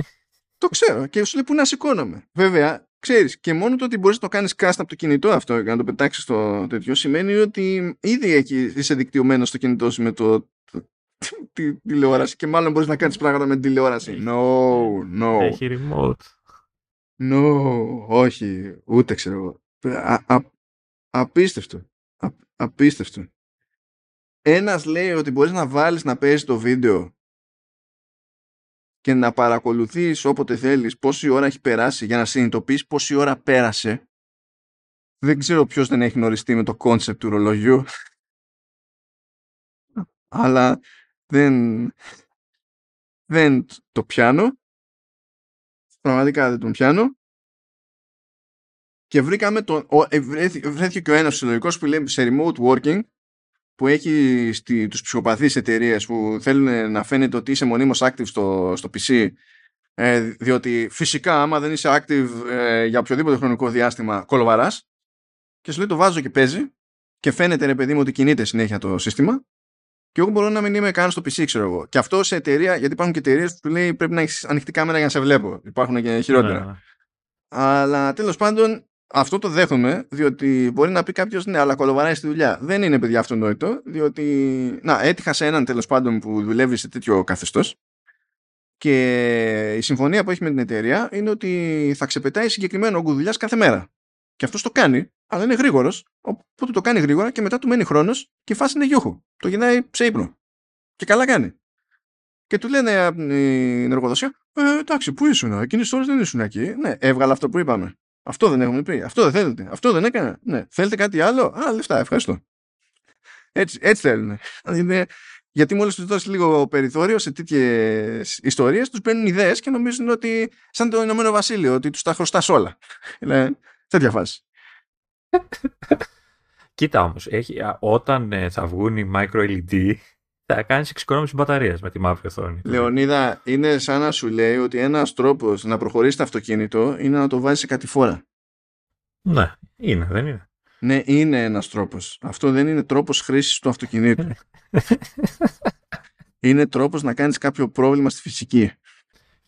Speaker 1: Το ξέρω και σου λέει που να σηκώνομαι. Βέβαια, ξέρεις, και μόνο το ότι μπορείς να το κάνεις cast από το κινητό αυτό και να το πετάξεις στο τέτοιο σημαίνει ότι ήδη εκεί είσαι δικτυωμένος στο κινητό σου με το, τη τηλεόραση και μάλλον μπορείς να κάνεις πράγματα με την τηλεόραση. No, no.
Speaker 2: Έχει remote.
Speaker 1: No, όχι, ούτε ξέρω εγώ. απίστευτο. απίστευτο. Ένας λέει ότι μπορείς να βάλεις να παίζεις το βίντεο και να παρακολουθείς όποτε θέλεις πόση ώρα έχει περάσει για να συνειδητοποιείς πόση ώρα πέρασε. Δεν ξέρω ποιος δεν έχει γνωριστεί με το concept του ρολογιού. Αλλά δεν, δεν το πιάνω. Πραγματικά δεν τον πιάνω. Και βρήκαμε τον, ε, βρέθηκε και ο ένας συλλογικός που λέει σε remote working που έχει στη, τους ψυχοπαθείς εταιρείες που θέλουν να φαίνεται ότι είσαι μονίμως active στο, στο PC ε, διότι φυσικά άμα δεν είσαι active ε, για οποιοδήποτε χρονικό διάστημα κολοβαράς και σου λέει το βάζω και παίζει και φαίνεται ρε παιδί μου ότι κινείται συνέχεια το σύστημα και εγώ μπορώ να μην είμαι καν στο PC ξέρω εγώ. Και αυτό σε εταιρεία γιατί υπάρχουν και εταιρείες που λέει πρέπει να έχεις ανοιχτή κάμερα για να σε βλέπω. Υπάρχουν και χειρότερα. ναι, ναι. αλλά τέλος πάντων αυτό το δέχομαι, διότι μπορεί να πει κάποιος ναι, αλλά κολοβαράει στη δουλειά. Δεν είναι παιδιά αυτονόητο, διότι. Να, έτυχα σε έναν τέλος πάντων που δουλεύει σε τέτοιο καθεστώς. Και η συμφωνία που έχει με την εταιρεία είναι ότι θα ξεπετάει συγκεκριμένο όγκο δουλειάς κάθε μέρα. Και αυτός το κάνει, αλλά είναι γρήγορος. Οπότε το κάνει γρήγορα και μετά του μένει χρόνος και η φάση είναι γιούχου. Το γυρνάει σε ύπνο. Και καλά κάνει. Και του λένε η εργοδοσία, ε, εντάξει, πού ήσουν, εκείνη τις ώρες δεν ήσουν εκεί. Ναι, έβγαλα αυτό που είπαμε. Αυτό δεν έχουμε πει. Αυτό δεν θέλετε. Αυτό δεν έκανα. Ναι. Θέλετε κάτι άλλο; Α, λεφτά. Ευχαριστώ. Έτσι, έτσι θέλουν. Είναι, γιατί μόλις τους δώσει λίγο περιθώριο σε τέτοιες ιστορίες, τους παίρνουν ιδέες και νομίζουν ότι σαν το Ηνωμένο Βασίλειο, ότι τους τα χρωστάς όλα. Είναι τέτοια φάση.
Speaker 2: Κοίτα όμως, όταν ε, θα βγουν οι micro LED, θα κάνεις εξοικονόμηση μπαταρίας με τη μαύρη οθόνη.
Speaker 1: Λεωνίδα, είναι σαν να σου λέει ότι ένας τρόπος να προχωρήσει το αυτοκίνητο είναι να το βάζεις σε κάτι φορά.
Speaker 2: Ναι, είναι, δεν είναι.
Speaker 1: Ναι, είναι ένας τρόπος. Αυτό δεν είναι τρόπος χρήσης του αυτοκινήτου. είναι τρόπος να κάνεις κάποιο πρόβλημα στη φυσική.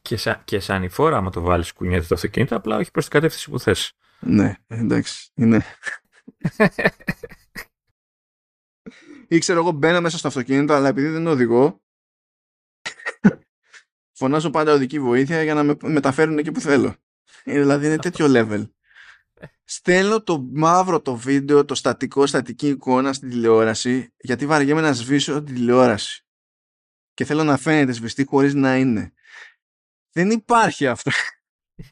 Speaker 2: Και, σα, και σαν η φόρα, άμα το βάλεις κουνιέται το αυτοκίνητο, απλά όχι προς την κατεύθυνση που θες.
Speaker 1: Ναι, εντάξει. Είναι. ή ξέρω εγώ μπαίνω μέσα στο αυτοκίνητο αλλά επειδή δεν οδηγώ φωνάζω πάντα οδική βοήθεια για να με μεταφέρουν εκεί που θέλω. Ε, δηλαδή είναι τέτοιο level. Στέλνω το μαύρο το βίντεο, το στατικό, στατική εικόνα στην τηλεόραση γιατί βαριέμαι να σβήσω την τηλεόραση. Και θέλω να φαίνεται σβηστή χωρίς να είναι. Δεν υπάρχει αυτό.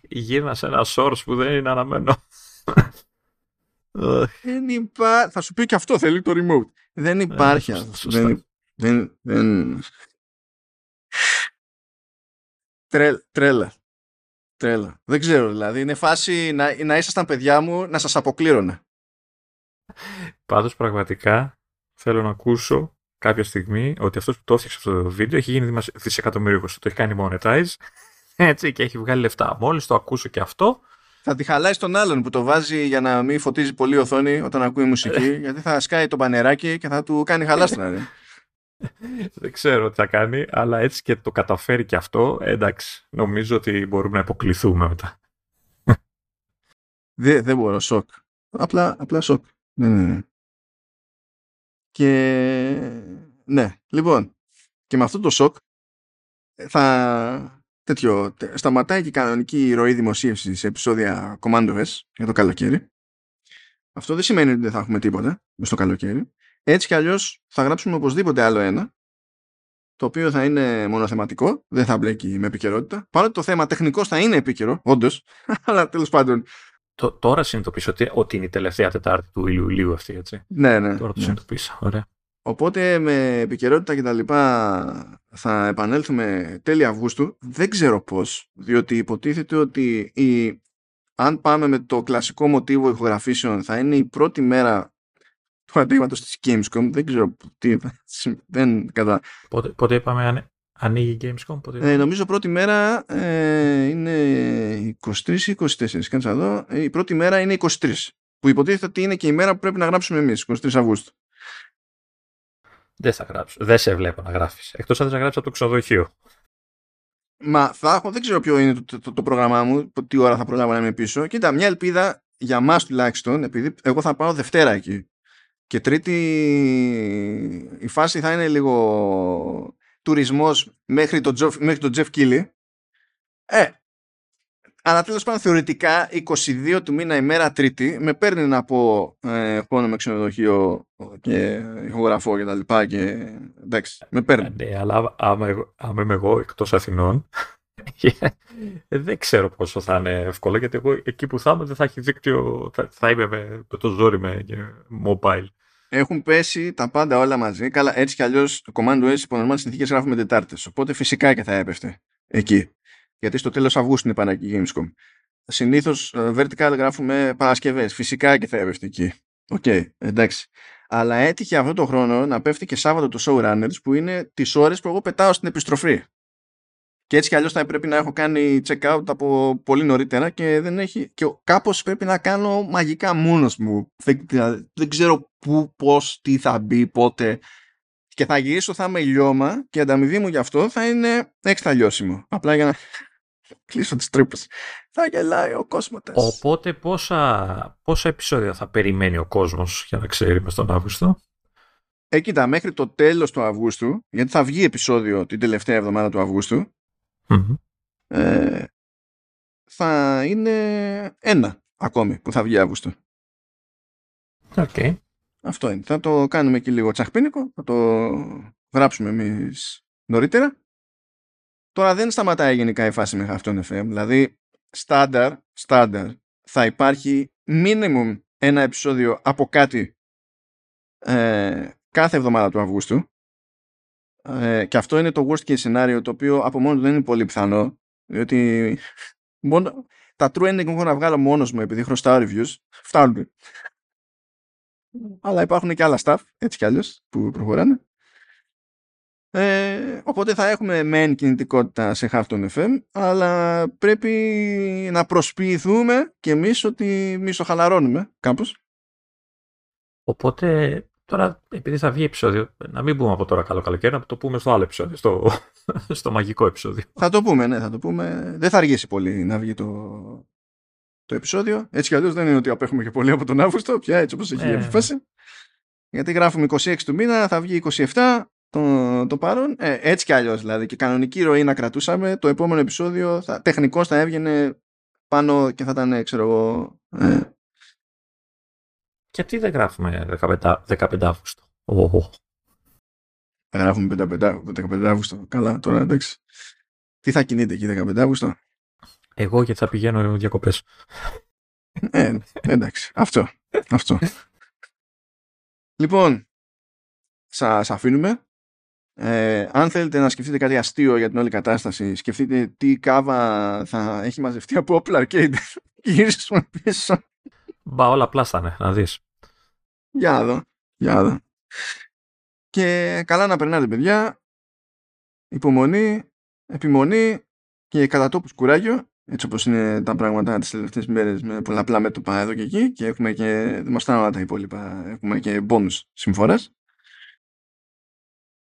Speaker 2: Γύρνα σε ένα source που δεν είναι αναμένο.
Speaker 1: Δεν υπάρχει. Θα σου πει και αυτό θέλει το remote. Δεν υπάρχει ε, αυτός. Δεν, δεν, δεν... τρέλα. Τρέλα. Δεν ξέρω δηλαδή. Είναι φάση να, να ήσασταν παιδιά μου να σας αποκλείρωνα.
Speaker 2: Πάντως πραγματικά θέλω να ακούσω κάποια στιγμή ότι αυτός που το έφτιαξε αυτό το βίντεο έχει γίνει δισεκατομμύριο το έχει κάνει monetize έτσι και έχει βγάλει λεφτά. Μόλις το ακούσω και αυτό
Speaker 1: θα τη χαλάει στον άλλον που το βάζει για να μην φωτίζει πολύ η οθόνη όταν ακούει μουσική, γιατί θα σκάει το πανεράκι και θα του κάνει χαλάστρα. Ρε.
Speaker 2: Δεν ξέρω τι θα κάνει, αλλά έτσι και το καταφέρει και αυτό, εντάξει, νομίζω ότι μπορούμε να υποκληθούμε μετά.
Speaker 1: Δεν, δεν μπορώ, σοκ. Απλά, απλά σοκ. Ναι, ναι, ναι. Και ναι, λοιπόν, και με αυτό το σοκ θα τέτοιο, σταματάει και η κανονική ροή δημοσίευσης σε επεισόδια Commando S για το καλοκαίρι. Αυτό δεν σημαίνει ότι δεν θα έχουμε τίποτα μες στο καλοκαίρι. Έτσι κι αλλιώς θα γράψουμε οπωσδήποτε άλλο ένα, το οποίο θα είναι μονοθεματικό, δεν θα μπλέκει με επικαιρότητα. Παρότι το θέμα τεχνικός θα είναι επίκαιρο, όντως, αλλά τέλος πάντων.
Speaker 2: Το, τώρα συνειδητοποιήσω ότι, ότι είναι η τελευταία Τετάρτη του Ιουλίου αυτή, έτσι.
Speaker 1: Ναι, ναι.
Speaker 2: Τώρα το
Speaker 1: ναι.
Speaker 2: συνειδητοποίησα. Ωραία.
Speaker 1: Οπότε με επικαιρότητα και τα λοιπά θα επανέλθουμε τέλη Αυγούστου. Δεν ξέρω πώς, διότι υποτίθεται ότι η... αν πάμε με το κλασικό μοτίβο ηχογραφήσεων θα είναι η πρώτη μέρα του αντίγματος της Gamescom. Δεν ξέρω τι δεν κατά...
Speaker 2: Πότε, πότε είπαμε αν, ανοίγει η Gamescom. Πότε
Speaker 1: ε, νομίζω πρώτη μέρα ε, είναι 23 ή 24. Κάτσε εδώ. Ε, η πρώτη μέρα είναι 23. Που υποτίθεται ότι είναι και η μέρα που πρέπει να γράψουμε εμείς, 23 Αυγούστου.
Speaker 2: Δεν θα γράψω. Δεν σε βλέπω να γράφεις. Εκτός αν δεν γράψεις από το ξενοδοχείο.
Speaker 1: Μα θα έχω, δεν ξέρω ποιο είναι το, το, το, πρόγραμμά μου, τι ώρα θα προλάβω να είμαι πίσω. Κοίτα, μια ελπίδα για μας τουλάχιστον, επειδή εγώ θα πάω Δευτέρα εκεί. Και τρίτη η φάση θα είναι λίγο τουρισμός μέχρι τον Jeff, μέχρι το Jeff Keighley. Ε, αλλά τέλος πάντων θεωρητικά 22 του μήνα ημέρα τρίτη με παίρνει να πω ε, πόνο με ξενοδοχείο και ηχογραφώ και τα λοιπά και εντάξει με παίρνει.
Speaker 2: Ε, ναι, αλλά άμα, άμα είμαι εγώ εκτός Αθηνών ε, δεν ξέρω πόσο θα είναι εύκολο γιατί εγώ εκεί που θα είμαι δεν θα έχει δίκτυο, θα, θα είμαι με, με το ζόρι με mobile.
Speaker 1: Έχουν πέσει τα πάντα όλα μαζί. Καλά, έτσι κι αλλιώς το Command OS υπό νορμάλ συνθήκες γράφουμε Τετάρτες. Οπότε φυσικά και θα έπεφτε εκεί. Γιατί στο τέλος Αυγούστου είναι πάνω η Gamescom. Συνήθως ε, vertical γράφουμε Παρασκευές. Φυσικά και θα έπεφτε εκεί. OK, okay, εντάξει. Αλλά έτυχε αυτό το χρόνο να πέφτει και Σάββατο το showrunners που είναι τις ώρες που εγώ πετάω στην επιστροφή. Και έτσι κι αλλιώς θα πρέπει να έχω κάνει check out από πολύ νωρίτερα και δεν έχει. Και κάπως πρέπει να κάνω μαγικά μόνο μου. Δεν, δεν ξέρω πού, πώς, τι θα μπει, πότε. Και θα γυρίσω, θα είμαι λιώμα και η ανταμοιβή μου γι' αυτό θα είναι έξτρα λιώσιμο. Απλά για να κλείσω τις τρύπες. Θα γελάει ο κόσμο.
Speaker 2: Οπότε πόσα, πόσα επεισόδια θα περιμένει ο κόσμος για να ξέρει μες τον Αύγουστο;
Speaker 1: Ε, κοίτα, μέχρι το τέλος του Αυγούστου, γιατί θα βγει επεισόδιο την τελευταία εβδομάδα του Αυγούστου, ε, θα είναι ένα ακόμη που θα βγει Αύγουστο.
Speaker 2: Okay.
Speaker 1: Αυτό είναι. Θα το κάνουμε και λίγο τσαχπίνικο, θα το γράψουμε εμείς νωρίτερα. Τώρα δεν σταματάει γενικά η φάση με αυτόν FM, δηλαδή στάνταρ, στάνταρ θα υπάρχει minimum ένα επεισόδιο από κάτι ε, κάθε εβδομάδα του Αυγούστου ε, και αυτό είναι το worst case σενάριο το οποίο από μόνο του δεν είναι πολύ πιθανό διότι μόνο, τα true ending έχω να βγάλω μόνος μου επειδή χρωστάω reviews φτάνουν αλλά υπάρχουν και άλλα stuff έτσι κι αλλιώς που προχωράνε ε, οπότε θα έχουμε μεν κινητικότητα σε Halfton FM αλλά πρέπει να προσποιηθούμε και εμείς ότι μισοχαλαρώνουμε κάπως
Speaker 2: Οπότε Τώρα, επειδή θα βγει επεισόδιο, να μην πούμε από τώρα καλό καλοκαίρι, να το πούμε στο άλλο επεισόδιο, στο, στο μαγικό επεισόδιο.
Speaker 1: Θα το πούμε, ναι, θα το πούμε. Δεν θα αργήσει πολύ να βγει το, το επεισόδιο. Έτσι κι αλλιώς δεν είναι ότι απέχουμε και πολύ από τον Αύγουστο, πια έτσι όπως έχει ε. αποφάσει. Γιατί γράφουμε 26 του μήνα, θα βγει 27 το, το παρόν. Ε, έτσι κι αλλιώς δηλαδή. Και κανονική ροή να κρατούσαμε, το επόμενο επεισόδιο θα, τεχνικώς θα έβγαινε πάνω και θα ήταν, ξέρω εγώ, ε,
Speaker 2: γιατί δεν γράφουμε 15, 15 Αύγουστο. Oh.
Speaker 1: Δεν γράφουμε 15, 15 Αύγουστο. Καλά, τώρα εντάξει. Τι θα κινείται εκεί 15 Αύγουστο;
Speaker 2: Εγώ γιατί θα πηγαίνω διακοπές.
Speaker 1: Ε, εντάξει. Αυτό. Αυτό. λοιπόν, σας αφήνουμε. Ε, αν θέλετε να σκεφτείτε κάτι αστείο για την όλη κατάσταση, σκεφτείτε τι κάβα θα έχει μαζευτεί από Apple Arcade. Γυρίσουμε πίσω.
Speaker 2: Μπα, όλα πλάστανε, να δεις.
Speaker 1: Για να δω. Για να δω. Και καλά να περνάτε παιδιά. Υπομονή, επιμονή και κατά τόπους κουράγιο. Έτσι όπως είναι τα πράγματα τις τελευταίες μέρες με πολλαπλά μέτωπα εδώ και εκεί και έχουμε και, δεν μας όλα τα υπόλοιπα, έχουμε και bonus συμφοράς.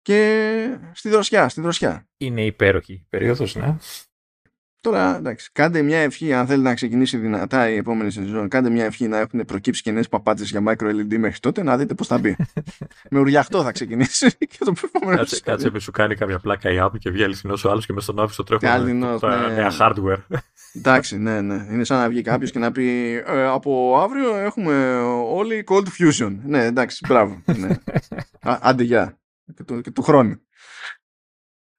Speaker 1: Και στη δροσιά, στη δροσιά.
Speaker 2: Είναι υπέροχη η περίοδος, ναι.
Speaker 1: Τώρα, εντάξει, κάντε μια ευχή, αν θέλετε να ξεκινήσει δυνατά η επόμενη σεζόν, κάντε μια ευχή να έχουν προκύψει και νέες παπάτσες για micro LED μέχρι τότε, να δείτε πώς θα μπει. Με ουριαχτό θα ξεκινήσει και το
Speaker 2: επόμενο. Κάτσε, κάτσε με σου κάνει κάποια πλάκα η app και βγει αληθινό ο άλλος και μες στον άφησο τρέχουμε ναι. νέα hardware.
Speaker 1: Εντάξει, ναι, ναι. Είναι σαν να βγει κάποιος και να πει ε, Από αύριο έχουμε όλοι cold fusion. Ναι, εντάξει, μπράβο. Ναι. άντε, γεια. Και, του χρόνου.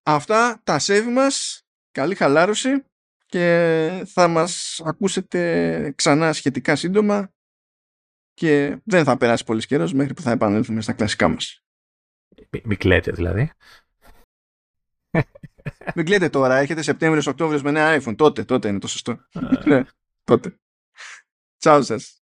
Speaker 1: Αυτά τα save μας. Καλή χαλάρωση και θα μας ακούσετε ξανά σχετικά σύντομα και δεν θα περάσει πολύς καιρός μέχρι που θα επανέλθουμε στα κλασικά μας.
Speaker 2: Μην κλαίτε δηλαδή.
Speaker 1: Μην κλαίτε τώρα, έχετε Σεπτέμβριο-Οκτώβριο με νέα iPhone. Τότε, τότε είναι το σωστό. ναι, τότε. Τσάου σας.